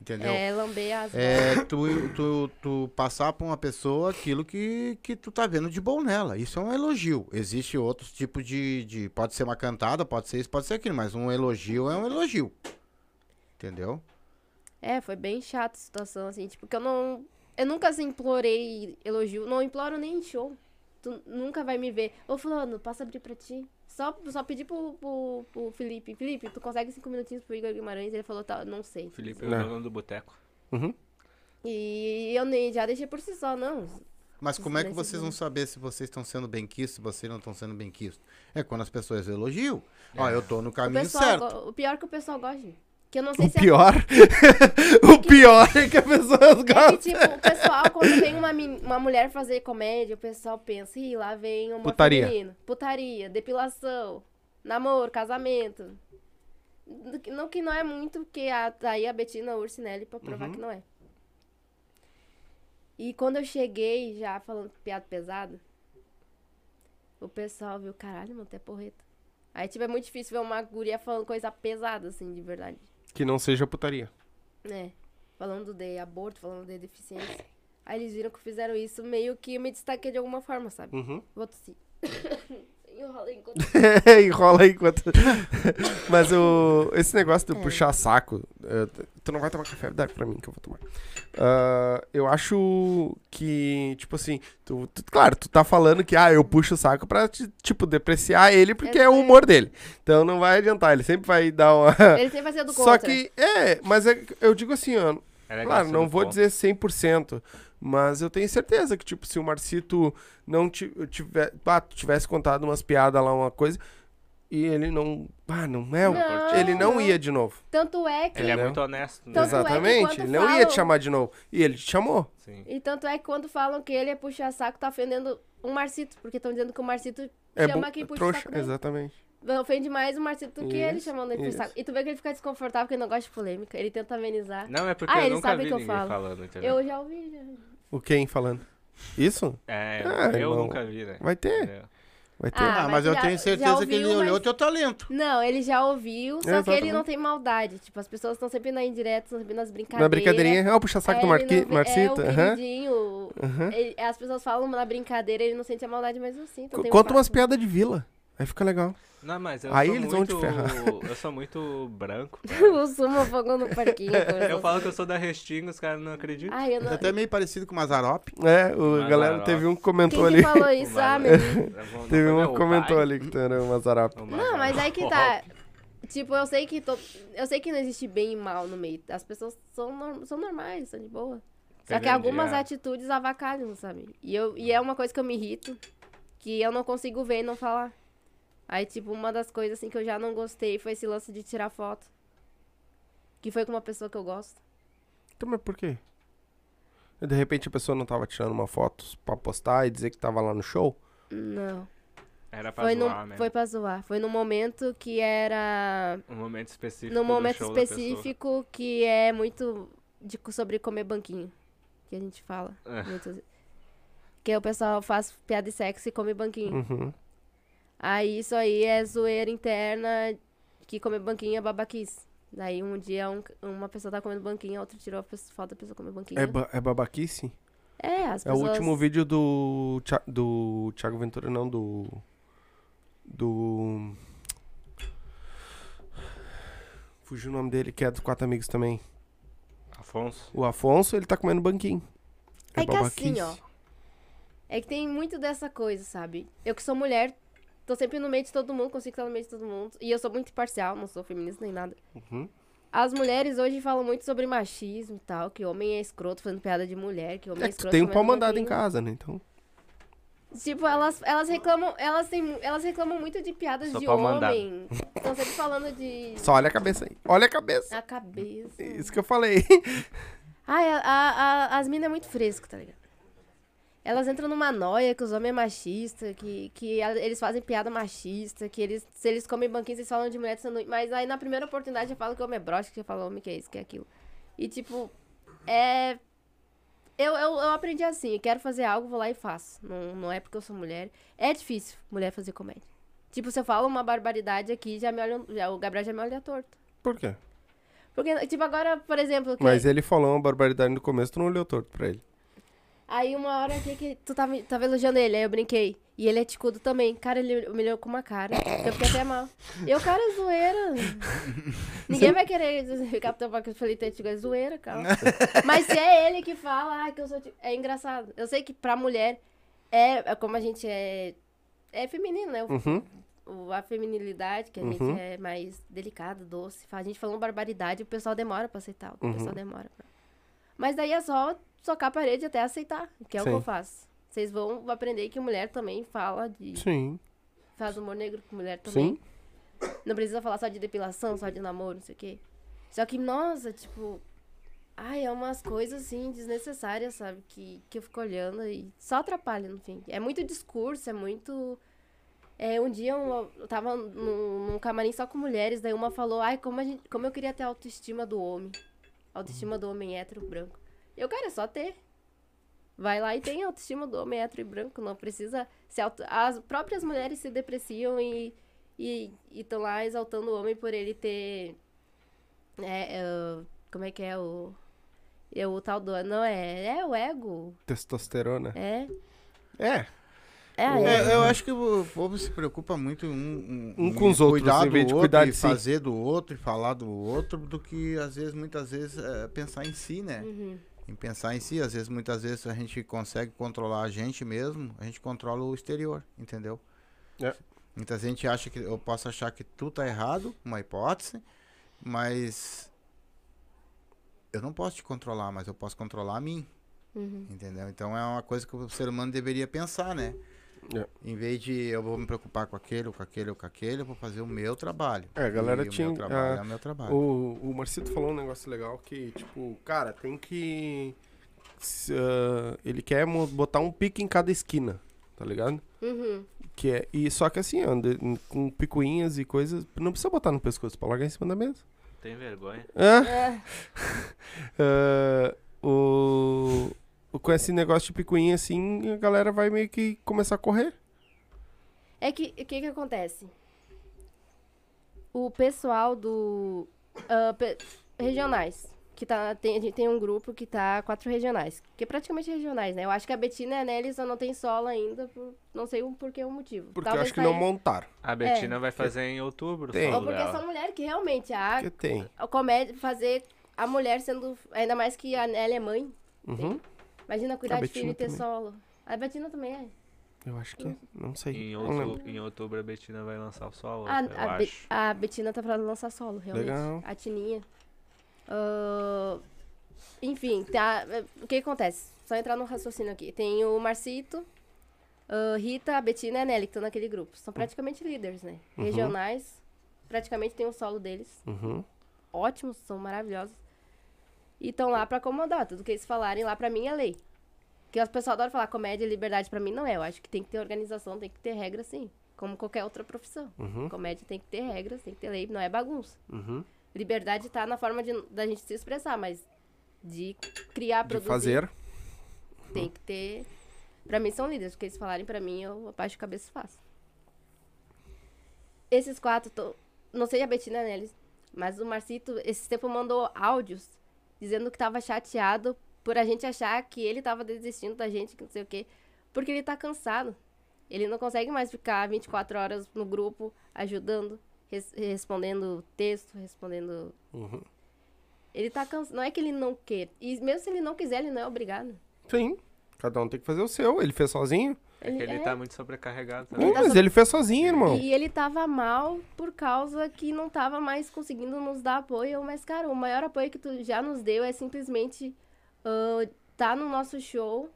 Entendeu? É lamber as É tu, tu, tu passar pra uma pessoa aquilo que, que tu tá vendo de bom nela. Isso é um elogio. Existe outros tipos de, de. Pode ser uma cantada, pode ser isso, pode ser aquilo, mas um elogio é um elogio. Entendeu? É, foi bem chato a situação, assim, tipo, que eu não. Eu nunca assim, implorei elogio. Não imploro nem em show. Tu nunca vai me ver. Ô, Fulano, posso abrir pra ti? Só, só pedi pro, pro, pro Felipe. Felipe, tu consegue cinco minutinhos pro Igor Guimarães? Ele falou, tá, não sei. Felipe é Não. o dono do boteco. Uhum. E eu nem já deixei por si só, não. Mas como é que vocês vão saber se vocês estão sendo bem quistos, se vocês não estão sendo bem quistos? É quando as pessoas elogiam. Ó, eu tô no O, caminho pessoal, certo. o pior é que o pessoal gosta. Que eu não sei O se pior. o pior é que as pessoas é. É gostam. que, tipo, o pessoal, quando vem uma, men- uma mulher fazer comédia, o pessoal pensa, ih, lá vem uma Putaria. feminino. Putaria, depilação, namoro, casamento. No que- que não é muito, porque a, aí a Betina Ursinelli pra provar Uhum. que não é. E quando eu cheguei já falando piada pesada, o pessoal viu, caralho, mano, até porreta. Aí, tipo, é muito difícil ver uma guria falando coisa pesada, assim, de verdade. Que não seja putaria. É, falando de aborto, falando de deficiência. Aí eles viram que fizeram isso, meio que eu me destaquei de alguma forma, sabe? Uhum. Vou tossir. Enrola enquanto... Enrola enquanto. Mas o, esse negócio de É. puxar saco. eh, tu não vai tomar café? Dá pra mim que eu vou tomar. Ah, eu acho que, tipo assim, tu, tu- claro, tu tá falando que, ah, eu puxo o saco pra, ti- tipo, depreciar ele porque é o Exato. humor dele. Então não vai adiantar, ele sempre vai dar uma. Ele sempre vai ser do Só contra. que, é, mas é- eu digo assim, ó, É legal Claro, ser não do vou contra. dizer 100%, mas eu tenho certeza que, tipo, se o Marcito não tiver, ah, tivesse contado umas piadas lá, uma coisa, e ele não, ah, não é, o- Não, ele não, não. ia de novo. Tanto é que... Ele é muito honesto, né? É Exatamente, quando ele não ia falam- te chamar de novo. E ele te chamou. Sim. E tanto é que quando falam que ele é puxa-saco, tá ofendendo o Marcito. Porque estão dizendo que o Marcito É chama quem puxa o trouxa, saco dele. exatamente. Ofende mais o Marcito do que ele chamando ele pro isso. saco. E tu vê que ele fica desconfortável porque ele não gosta de polêmica. Ele tenta amenizar. Não, é porque Ah, eu nunca vi que eu falo. falando, entendeu? Eu já ouvi, já. O quem falando? Isso? É, Ah, eu irmão. nunca vi, né? Vai ter, Entendeu? vai ter. Ah, Ah, mas mas eu já- tenho certeza que ele ouviu, olhou mas- teu talento. Não, ele já ouviu, só que Exatamente. ele não tem maldade. Tipo, as pessoas estão sempre na indireta, estão sempre nas brincadeiras. Na brincadeirinha, ah, o puxa-saco É, do Marqui, não Marcito. É, o queridinho. aham. Ele- as pessoas falam na brincadeira, ele não sente a maldade, mas eu sinto. Conta um umas piadas de vila. Aí fica legal. Não, mas eu Aí sou eles vão te muito... ferrar. Eu sou muito branco. cara. o sumo fogou no parquinho. eu falo que eu sou da Restinga, os caras não acreditam. Ai, eu não... É até meio parecido com o Mazarop. É, o Mazarop. galera teve um que comentou Quem ali. que falou isso? Ah, meu. Teve um que comentou ali que tu era o Mazarap. Não, mas aí que tá. Tipo, eu sei que to... eu sei que não existe bem e mal no meio. As pessoas são, nor- são normais, são de boa. Só que algumas é. atitudes avacalham, sabe? E, eu, e é uma coisa que eu me irrito, que eu não consigo ver e não falar. Aí, tipo, uma das coisas assim que eu já não gostei foi esse lance de tirar foto. Que foi com uma pessoa que eu gosto. Então, mas por quê? E de repente a pessoa não tava tirando uma foto pra postar e dizer que tava lá no show? Não. Era pra Foi, zoar, no, né? foi pra zoar. Foi num momento que era. Um momento específico Num do momento específico que é muito de, sobre comer banquinho. Que a gente fala. É. Muito- que o pessoal faz piada de sexo e come banquinho. Uhum. Aí isso aí é zoeira interna que comer banquinho é babaquice. Daí um dia um- uma pessoa tá comendo banquinho, a outra tirou a pessoa- foto da pessoa comer banquinho. É, ba- é babaquice? É, as É o pessoas... último vídeo do, do Thiago Ventura, não, do... Do... Fugiu o nome dele, que é dos Quatro Amigos também. Afonso. O Afonso, ele tá comendo banquinho. É que assim, ó. É que tem muito dessa coisa, sabe? Eu que sou mulher, tô sempre no meio de todo mundo, consigo estar no meio de todo mundo. E eu sou muito imparcial, não sou feminista nem nada. Uhum. As mulheres hoje falam muito sobre machismo e tal, que homem é escroto fazendo piada de mulher, que homem é, É que tu escroto tem um pau mandado em casa, né? Então... Tipo, elas, elas reclamam, elas têm, elas reclamam muito de piadas Só de homem. Estão sempre falando de Só olha a cabeça aí. Olha a cabeça. a cabeça. Isso que eu falei. Ai, a, a- a- as minas é muito fresco, tá ligado? Elas entram numa noia que os homens é machista, que, que eles fazem piada machista, que eles, se eles comem banquinho, eles falam de mulher de sanduíche. Mas aí na primeira oportunidade já falam que homem é broxa, que já falam homem que é isso, que é aquilo. E tipo, é. Eu, eu, eu aprendi assim, eu quero fazer algo, vou lá e faço. Não, não é porque eu sou mulher. É difícil mulher fazer comédia. Tipo, se eu falo uma barbaridade aqui, já me olham, já, o Gabriel já me olha torto. Por quê? Porque, tipo, agora, por exemplo. que- Mas ele falou uma barbaridade no começo, tu não olhou torto pra ele. Aí uma hora aqui que tu tava, tava elogiando ele, aí eu brinquei. E ele é ticudo também. Cara, ele me olhou com uma cara. Eu fiquei até mal. Eu, cara, é zoeira. Ninguém vai querer ficar tão que eu falei ter ticudo, é zoeira, cara. Mas se é ele que fala, ah, que eu sou ticudo. É engraçado. Eu sei que pra mulher, é, é como a gente é. É feminino, né? O- Uhum. o- a feminilidade, que a Uhum. gente é mais delicada, doce. A gente falando barbaridade, o pessoal demora pra aceitar. O Uhum. pessoal demora. Pra... Mas daí é só socar a parede até aceitar, que é o que Sim. eu faço. Vocês vão aprender que mulher também fala de. Sim. Faz humor negro com mulher também. Sim. Não precisa falar só de depilação, só de namoro, não sei o quê. Só que, nossa, tipo. Ai, é umas coisas assim desnecessárias, sabe? Que, que eu fico olhando e só atrapalha, no fim. É muito discurso, é muito. É, um dia eu, eu tava num, num camarim só com mulheres, daí uma falou, ai, como, a gente, como eu queria ter a autoestima do homem. Autoestima do homem hétero branco. Eu, cara, é só ter. Vai lá e tem a autoestima do homem hétero e branco. Não precisa se auto... As próprias mulheres se depreciam e e estão lá exaltando o homem por ele ter. É, é, como é que é o. É o tal do. Não, é. É o ego. Testosterona. É. É. É É, eu acho que o povo se preocupa muito um, Um em com os outros, cuidar vez do de outro, cuidar e de si. fazer do outro e falar do outro, do que às vezes, muitas vezes, é, pensar em si, né? Uhum. Em pensar em si, às vezes, muitas vezes a gente consegue controlar a gente mesmo, a gente controla o exterior, entendeu? É. Muita gente acha que eu posso achar que tu tá errado, uma hipótese, mas eu não posso te controlar, mas eu posso controlar a mim. Uhum. Entendeu? Então é uma coisa que o ser humano deveria pensar, né? É. Em vez de eu vou me preocupar com aquele, ou com aquele, ou com aquele, eu vou fazer o meu trabalho. É, a galera E tinha- O meu trabalho ah, é o meu trabalho. O, o Marcito falou um negócio legal que, tipo, cara, tem que. se, ah, ele quer botar um pique em cada esquina, tá ligado? Uhum. Que é, e só que assim, com picuinhas e coisas, não precisa botar no pescoço, pra largar em cima da mesa. Tem vergonha. Ah, É. ah, o, o- com esse negócio de picuinha assim, a galera vai meio que começar a correr. É que o que que acontece? O pessoal do ah, pe- regionais, que tá tem, a gente tem um grupo que tá quatro regionais, que é praticamente regionais, né? Eu acho que a Betina e a Nelly só não tem solo ainda, por, não sei o porquê o motivo. Porque eu Talvez acho que não montaram. A Betina vai fazer em outubro Tem. Ou porque dela. são mulheres que realmente a, tem. a comédia fazer a mulher sendo ainda mais que a Nelly é mãe. Uhum. Imagina cuidar A de filho e ter também. solo. A Betina também é. Eu acho que é. Não sei. Em, não outubro, em outubro a Betina vai lançar o solo, A, eu a, Be- acho. a Betina tá pra lançar solo, realmente. Legal. A Tininha. Ah, enfim, tá, o que acontece? Só entrar no raciocínio aqui. Tem o Marcito, ah, Rita, a Betina e a Nelly, que estão naquele grupo. São praticamente líderes, né? Uhum. Regionais. Praticamente tem o solo deles. Uhum. Ótimos, são maravilhosos. E estão lá pra acomodar. Tudo que eles falarem lá pra mim é lei. Que as pessoas adoram falar comédia e liberdade pra mim não é. Eu acho que tem que ter organização, tem que ter regra sim. Como qualquer outra profissão. Uhum. Comédia tem que ter regras, tem que ter lei, não é bagunça. Uhum. Liberdade tá na forma de, da gente se expressar, mas de criar, De produzir, fazer. tem que ter... Pra mim são líderes, o que eles falarem pra mim, eu abaixo a cabeça e faço. Esses quatro, tô, não sei a Betina neles, mas o Marcito, esse tempo mandou áudios dizendo que tava chateado por a gente achar que ele tava desistindo da gente, que não sei o quê, porque ele tá cansado. Ele não consegue mais ficar 24 horas no grupo ajudando, res- respondendo texto, respondendo Uhum. ele tá cansado. Não é que ele não quer. E mesmo se ele não quiser, ele não é obrigado. Sim. Cada um tem que fazer o seu. Ele fez sozinho. É que ele tá muito sobrecarregado Não, também. tá mas ele fez sozinho, irmão. E ele tava mal por causa que não tava mais conseguindo nos dar apoio. Mas, cara, o maior apoio que tu já nos deu é simplesmente ah, tá no nosso show.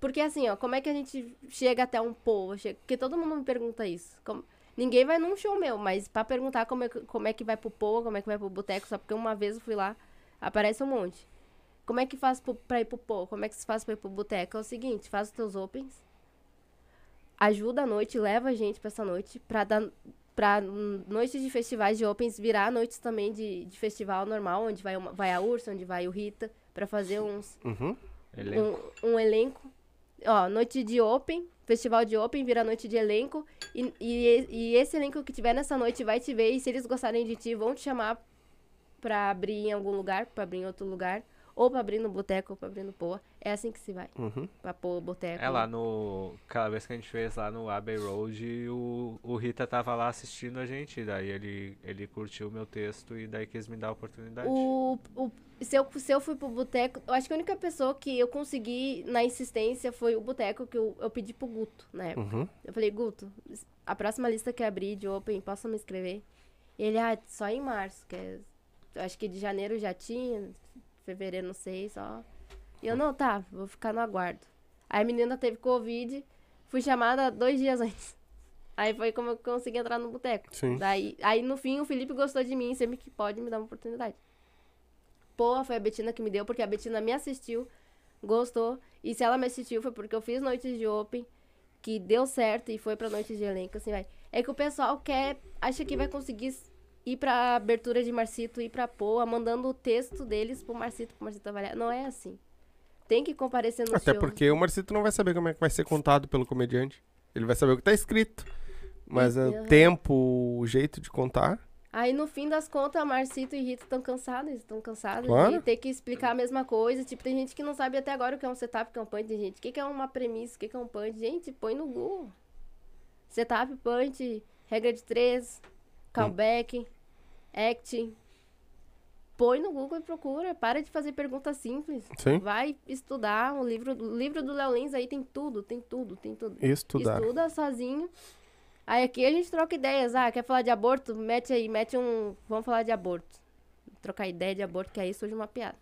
Porque assim, ó, como é que a gente chega até um povo? Chega- Porque todo mundo me pergunta isso. Como- Ninguém vai num show meu, mas pra perguntar como é, que- como é que vai pro povo, como é que vai pro boteco, só porque uma vez eu fui lá, aparece um monte. Como é que faz pro, pra ir pro povo? Como é que se faz pra ir pro boteco? É o seguinte, faz os teus opens, ajuda a noite, leva a gente pra essa noite, pra dar hum, noites de festivais de opens virar noites também de, de festival normal, onde vai, uma, vai a Ursa, onde vai o Rita, pra fazer uns, Uhum. Elenco. um, um elenco. Ó, noite de open, festival de open vira noite de elenco. E, e, e esse elenco que tiver nessa noite vai te ver. E se eles gostarem de ti, vão te chamar pra abrir em algum lugar, pra abrir em outro lugar. Ou pra abrir no boteco, ou pra abrir no Poa. É assim que se vai. Uhum. Pra pôr boteco. É lá no. Aquela vez que a gente fez lá no Abbey Road, o, o Rita tava lá assistindo a gente. Daí ele, ele curtiu o meu texto e daí quis me dar a oportunidade. O, o, se, eu, se eu fui pro boteco, eu acho que a única pessoa que eu consegui na insistência foi o boteco que eu, eu pedi pro Guto na época. Uhum. Eu falei, Guto, a próxima lista que abrir de Open, posso me inscrever? Ele, ah, só em março, que é, acho que de janeiro já tinha, fevereiro não sei, só. E eu, não, tá, vou ficar no aguardo. Aí a menina teve Covid, fui chamada dois dias antes. Aí foi como eu consegui entrar no boteco. Sim. Daí, aí no fim o Felipe gostou de mim, sempre que pode me dar uma oportunidade. Pô, foi a Betina que me deu, porque a Betina me assistiu, gostou. E se ela me assistiu foi porque eu fiz noites de Open, que deu certo e foi pra noites de elenco, assim, vai. É que o pessoal quer, acha que vai conseguir ir pra abertura de Marcito, ir pra Poa, mandando o texto deles pro Marcito, pro Marcito avaliar. Não é assim. Tem que comparecer no Até show. porque o Marcito não vai saber como é que vai ser contado pelo comediante. Ele vai saber o que tá escrito. Mas Isso, o aham. tempo, o jeito de contar. Aí no fim das contas, Marcito e Rita estão cansados, estão cansados Claro. de ter que explicar a mesma coisa. Tipo, tem gente que não sabe até agora o que é um setup, o que é um punch, tem gente. O que é uma premissa, o que que é um punch? Gente, põe no Google. Setup, punch, regra de três, callback, acting. Põe no Google e procura. Para de fazer perguntas simples. Sim. Vai estudar. O livro, o livro do Léo Lins aí tem tudo, tem tudo, tem tudo. Estudar. Estuda sozinho. Aí aqui a gente troca ideias. Ah, quer falar de aborto? Mete aí, mete um. Vamos falar de aborto. Trocar ideia de aborto, que aí surge uma piada.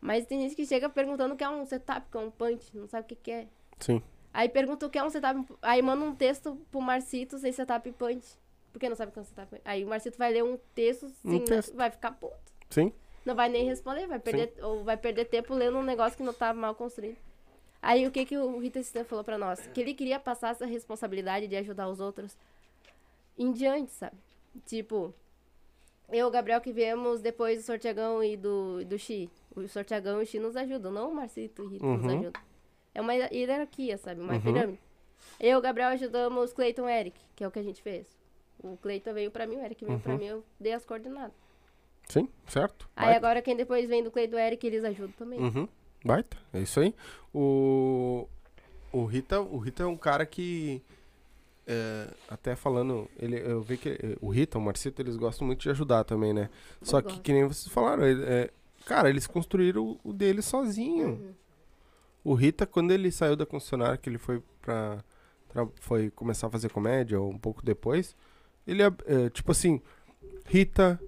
Mas tem gente que chega perguntando o que é um setup, o que é um punch, não sabe o que, que é. Sim. Aí pergunta o que é um setup. Aí manda um texto pro Marcito sem setup e punch. Porque não sabe o que setup e punch. Aí o Marcito vai ler um texto, Um sim, texto. vai ficar puto. Sim. Não vai nem responder, vai perder, ou vai perder tempo lendo um negócio que não tá mal construído. Aí o que, que o Rita Stan falou pra nós? Que ele queria passar essa responsabilidade de ajudar os outros em diante, sabe? Tipo, eu e o Gabriel que viemos depois do Sortiagão e do, do Xi. O Sortiagão e o Xi nos ajudam, não o Marcito e o Rita nos Uhum. ajudam. É uma hierarquia, sabe? Uma Uhum. pirâmide. Eu e o Gabriel ajudamos Cleiton e Eric, que é o que a gente fez. O Cleiton veio pra mim, o Eric veio pra Uhum. mim, eu dei as coordenadas. Sim, certo. Aí Baita. agora quem depois vem do Cleiton e Eric, eles ajudam também. Uhum. Baita, é isso aí. O, o, Rita, o Rita é um cara que, é, até falando, ele, eu vi que eh, o Rita, o Marcito, eles gostam muito de ajudar também, né? Só que, gosto. que nem vocês falaram, é, cara, eles construíram o, o dele sozinho. Uhum. O Rita, quando ele saiu da concessionária, que ele foi pra, tra- foi começar a fazer comédia, ou um pouco depois, ele, é, é, tipo assim, Rita,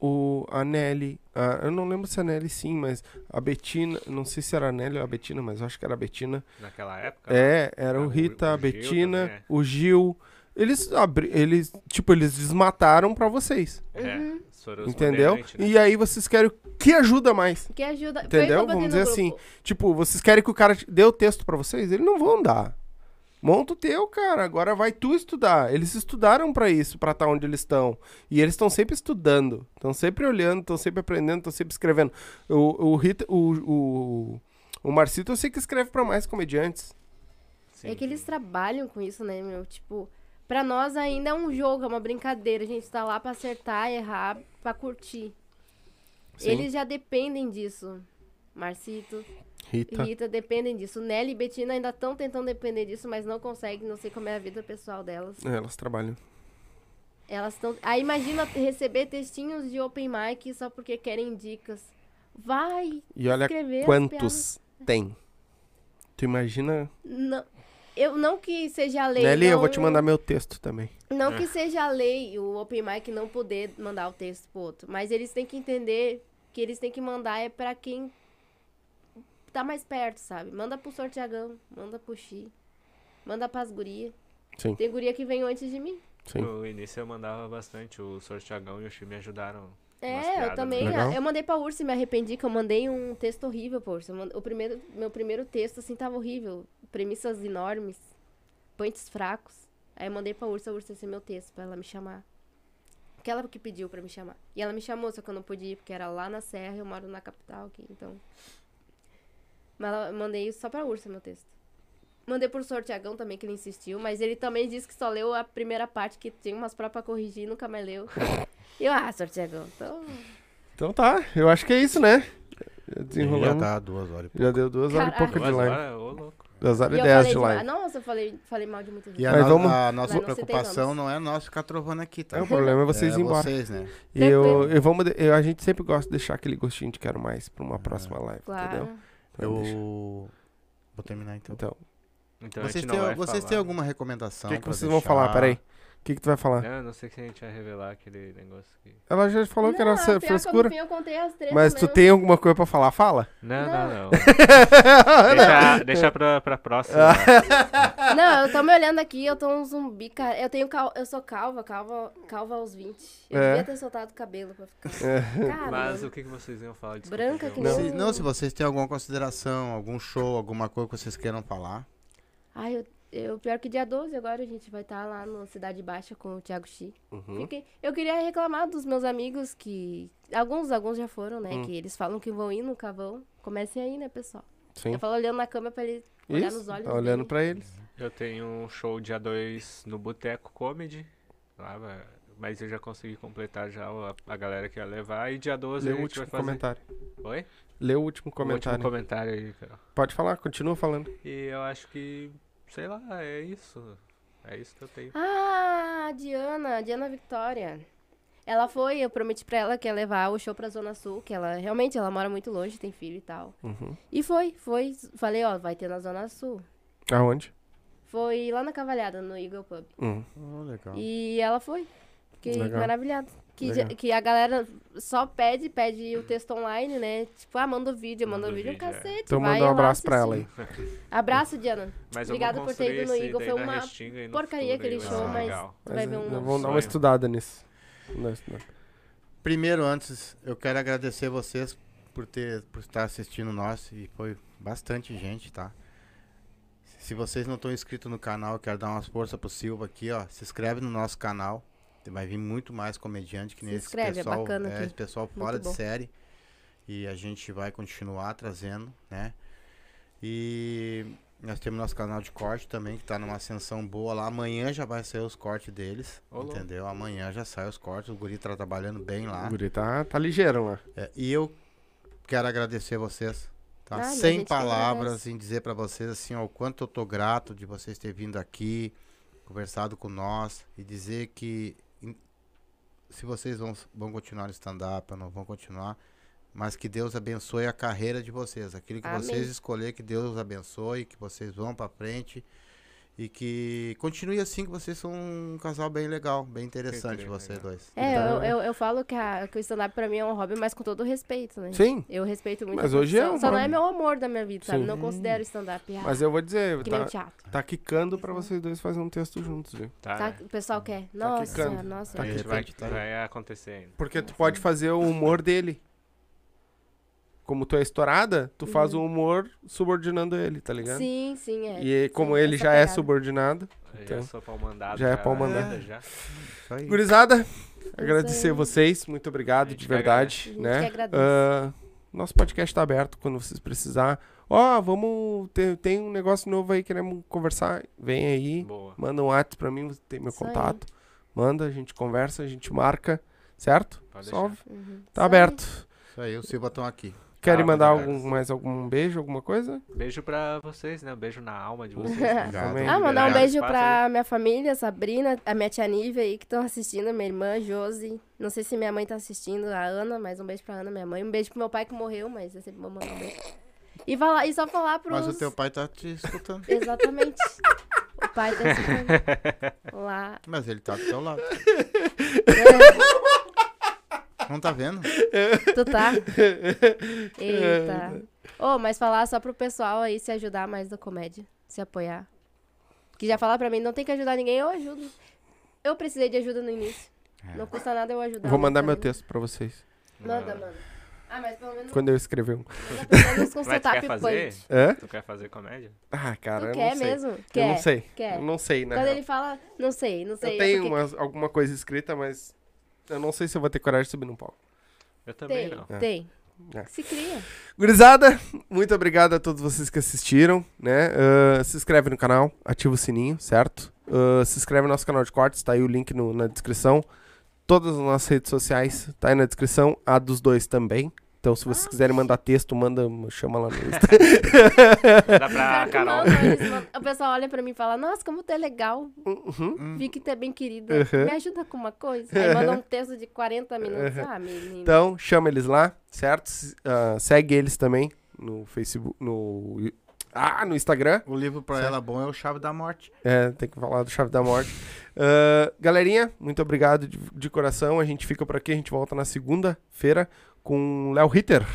o, a Nelly, a- eu não lembro se a Nelly sim, mas a Betina, não sei se era a Nelly ou a Betina, mas eu acho que era a Betina. Naquela época. É, era Ah, o Rita, o a Betina, também, é. o Gil. Eles, abri, eles, tipo, eles desmataram pra vocês, É, Uhum. entendeu? né? E aí vocês querem o que ajuda mais? Que ajuda. foi o que Entendeu? Vamos dizer assim. Tipo, vocês querem que o cara dê o texto pra vocês? Eles não vão dar. Monta o teu, cara. Agora vai tu estudar. Eles estudaram pra isso, pra estar onde eles estão. E eles estão sempre estudando, estão sempre olhando, estão sempre aprendendo, estão sempre escrevendo. O, o, Rita, o, o, o Marcito eu sei que escreve pra mais comediantes. Sim. É que eles trabalham com isso, né, meu? Tipo, pra nós ainda é um jogo, é uma brincadeira. A gente tá lá pra acertar, errar, pra curtir. Sim. Eles já dependem disso. Marcito e Rita. Rita dependem disso. Nelly e Betina ainda estão tentando depender disso, mas não conseguem. Não sei como é a vida pessoal delas. É, elas trabalham. Elas estão. Aí imagina receber textinhos de open mic só porque querem dicas. Vai E olha quantos tem. Tu imagina. Não, eu não que seja a lei. Nelly, eu não- vou te mandar meu texto também. Não que seja a lei o open mic não poder mandar o texto pro outro, mas eles têm que entender que eles têm que mandar é pra quem tá mais perto, sabe? Manda pro Sortiagão, manda pro Xi, manda pras guria. Sim, Tem guria que veio antes de mim. sim. No início eu mandava bastante. O Sortiagão e o Xi me ajudaram. É, eu também. né? Legal. Eu mandei pra Ursa e me arrependi que eu mandei um texto horrível pra Ursa. Mand- O primeiro, meu primeiro texto, assim, tava horrível. Premissas enormes, punts fracos. Aí eu mandei pra Ursa, a Ursa esse é meu texto, pra ela me chamar. Porque ela que pediu pra me chamar. E ela me chamou, só que eu não podia ir, porque era lá na Serra, eu moro na capital aqui, então... Mas mandei só pra Ursa, meu texto. Mandei pro Sortiagão também, que ele insistiu, mas ele também disse que só leu a primeira parte, que tinha umas próprias pra corrigir e nunca mais leu. E eu, ah, Sortiagão, então... Então tá, eu acho que é isso, né? Já tá duas horas. e Já deu duas horas e Caraca. pouco de Duas live. horas, ô louco. Duas horas E e dez de live. Nossa, eu falei, falei mal de muita gente. E a, vamos- a nossa preocupação não é nós ficar trovando aqui, tá? É, o problema é vocês é ir embora. vocês, né? E eu, eu vamos eu- a gente sempre gosta de deixar aquele gostinho de quero mais pra uma próxima live, Claro. entendeu? Então, deixa. Eu vou terminar então. Então, Então Vocês, têm, vocês têm alguma o recomendação? que, que pra vocês vão deixar? falar? Peraí. O que, que tu vai falar? Não, eu não sei se a gente vai revelar aquele negócio aqui. Ela já falou que era Não, pior que frescura. fim eu contei as três Mas tu mesmo. tem alguma coisa pra falar? Fala. Não, Não. não, não. deixa deixa pra, pra próxima. Não, eu tô me olhando aqui, eu tô um zumbi, cara. Eu tenho cal... eu sou calva, calva, calva aos 20. Eu É. devia ter soltado o cabelo pra ficar. É. Cara, Mas o que, que vocês iam falar? Desculpa, Branca que Não. nem- Se, não, se vocês têm alguma consideração, algum show, alguma coisa que vocês queiram falar. Ai, eu, eu pior que dia 12 agora a gente vai estar lá no Cidade Baixa com o Thiago Chi. Uhum. Fiquei- Eu queria reclamar dos meus amigos que. Alguns, alguns já foram, né? Hum. Que eles falam que vão ir, nunca vão. Comecem aí, né, pessoal? Sim. Eu falo olhando na câmera pra ele olhar Isso, nos olhos. tá olhando dele. pra eles. Eu tenho um show dia 2 no Boteco Comedy. Lá, mas eu já consegui completar já a, a galera que ia levar. E dia 12 Lê a o gente último vai fazer. comentário. Oi? Lê o último O comentário. último comentário aí, cara. Pode falar, continua falando. E eu acho que, sei lá, é isso. É isso que eu tenho. Ah, a Diana, a Diana Victoria. Ela foi, eu prometi pra ela que ia levar o show pra Zona Sul, que ela realmente ela mora muito longe, tem filho e tal. Uhum. E foi, foi. Falei, ó, vai ter na Zona Sul. Aonde? Foi lá na Cavalhada, no Eagle Pub. Hum. Oh, legal. E ela foi. Fiquei Legal. maravilhada. Que, já- que a galera só pede, pede o texto online, né? Tipo, ah, manda o vídeo, manda, Manda o vídeo, vídeo, é. cacete. Então vai manda um abraço pra ela aí. Abraço, Diana. Mas vou por ter ido no Eagle, foi uma porcaria aquele vai show, mas- legal. Tu vai Mas ver um vou dar uma estudada nisso. Primeiro, antes, eu quero agradecer vocês por ter por estar assistindo nós e foi bastante gente, tá? se vocês não estão inscritos no canal, eu quero dar umas forças pro Silva aqui, ó. Se inscreve no nosso canal. Vai vir muito mais comediante que Se nesse inscreve, é pessoal. bacana aqui. esse pessoal Muito fora de série. E a gente vai continuar trazendo, né? E nós temos nosso canal de corte também, que tá numa ascensão boa lá. Amanhã já vai sair os cortes deles. Ô, louco. entendeu? Amanhã já sai os cortes. O Guri tá trabalhando bem lá. O guri tá, tá ligeiro lá. É, e eu quero agradecer vocês, tá? Nada, a Sem palavras agradece. em dizer pra vocês assim, ó, o quanto eu tô grato de vocês terem vindo aqui, conversado com nós e dizer que se vocês vão, vão continuar no stand-up ou não vão continuar, mas que Deus abençoe a carreira de vocês. Aquilo que Amém. vocês escolher, que Deus abençoe, que vocês vão pra frente e que continue assim, que vocês são um casal bem legal, bem interessante, vocês legal. dois. É, Então- eu, eu, eu falo que, a, que o stand-up pra mim é um hobby, mas com todo respeito, né? Sim, Eu respeito muito. Mas hoje é um Só não é meu amor da minha vida, sabe? Sim. Não considero stand-up. ah, mas eu vou dizer, que nem tá, o teatro. tá quicando pra vocês dois fazer um texto juntos, viu? Tá, Tá? O pessoal quer. Nossa, quicando. nossa. Tá vai, tá- vai acontecer ainda. Porque tu pode fazer o humor dele. Como tu é estourada, tu faz o humor subordinando ele, tá ligado? Sim, sim, é. E como Sim, ele já é pegada. subordinado. Eu Então, já sou pau mandado. já é pau na mandado. vida, Já. Isso aí. Gurizada, aí. agradecer vocês, muito obrigado, gente de verdade, agradece. A gente né? Ah, nosso podcast tá aberto quando vocês precisar. Ó, vamos, ter, tem um negócio novo aí, queremos conversar, vem aí, Boa. manda um WhatsApp pra mim, você tem meu Isso aí. contato, manda, a gente conversa, a gente marca, certo? Pode. Uhum. tá Isso aí. aberto. Isso aí, o Silva estão aqui. Querem mandar algum, mais algum beijo, alguma coisa? Beijo pra vocês, né? Um beijo na alma de vocês. Amém. Ah, mandar um beijo pra minha família, Sabrina, a minha tia Nívia aí que estão assistindo, minha irmã, Josi. Não sei se minha mãe tá assistindo, a Ana, mas um beijo pra Ana, minha mãe. Um beijo pro meu pai que morreu, mas eu sempre vou mandar um beijo. E, falar, e só falar pros... Mas o teu pai tá te escutando. Exatamente. o pai tá assistindo. Lá. Mas ele tá do teu lado. Não tá vendo? Tu tá? Eita. Ô, mas falar só pro pessoal aí se ajudar mais da comédia. Se apoiar. Que já falaram pra mim, não tem que ajudar ninguém, eu ajudo. Eu precisei de ajuda no início. Não custa nada eu ajudar. Vou mandar meu texto pra vocês, Manda, manda. Ah, mas pelo menos quando eu escrever um. menos com Mas tu quer fazer? Hã? Tu quer fazer comédia? Ah, cara, Tu eu quer não sei. mesmo? Eu Quer. não sei. Quer. Eu não sei, né? Quando ele fala, não sei, não sei. Eu tenho porque umas- alguma coisa escrita, mas eu não sei se eu vou ter coragem de subir num palco. Eu também Tem, não. É. tem. É. Se cria. Gurizada, muito obrigado a todos vocês que assistiram, né? Ah, se inscreve no canal, ativa o sininho, certo? Ah, se inscreve no nosso canal de cortes, tá aí o link no- na descrição. Todas as nossas redes sociais, tá aí na descrição, a dos dois também. Então, se vocês quiserem mandar texto, manda, chama lá no Insta. Dá pra Carol. não, o pessoal olha pra mim e fala, nossa, como tu é legal. Uhum. Vi que tu é bem querida. Uhum. Me ajuda com uma coisa. Aí manda um texto de 40 minutos. Ah, menino. Então, chama eles lá, certo? Ah, segue eles também no Facebook, no... Ah, no Instagram. O livro pra ela bom é o Chave da Morte. É, tem que falar do Chave da Morte. Ah, galerinha, muito obrigado de, de coração. A gente fica por aqui, a gente volta na segunda-feira com o Léo Ritter.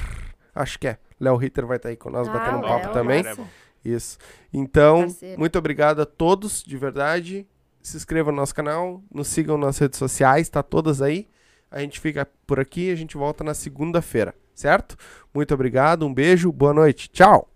Acho que é. Léo Ritter vai estar aí com nós Ah, batendo um Léo, papo também. Cara, é bom. Isso. Então, Parceiro. muito obrigado a todos, de verdade. Se inscrevam no nosso canal, nos sigam nas redes sociais, tá todas aí. A gente fica por aqui, a gente volta na segunda-feira, certo? Muito obrigado, um beijo, boa noite. Tchau.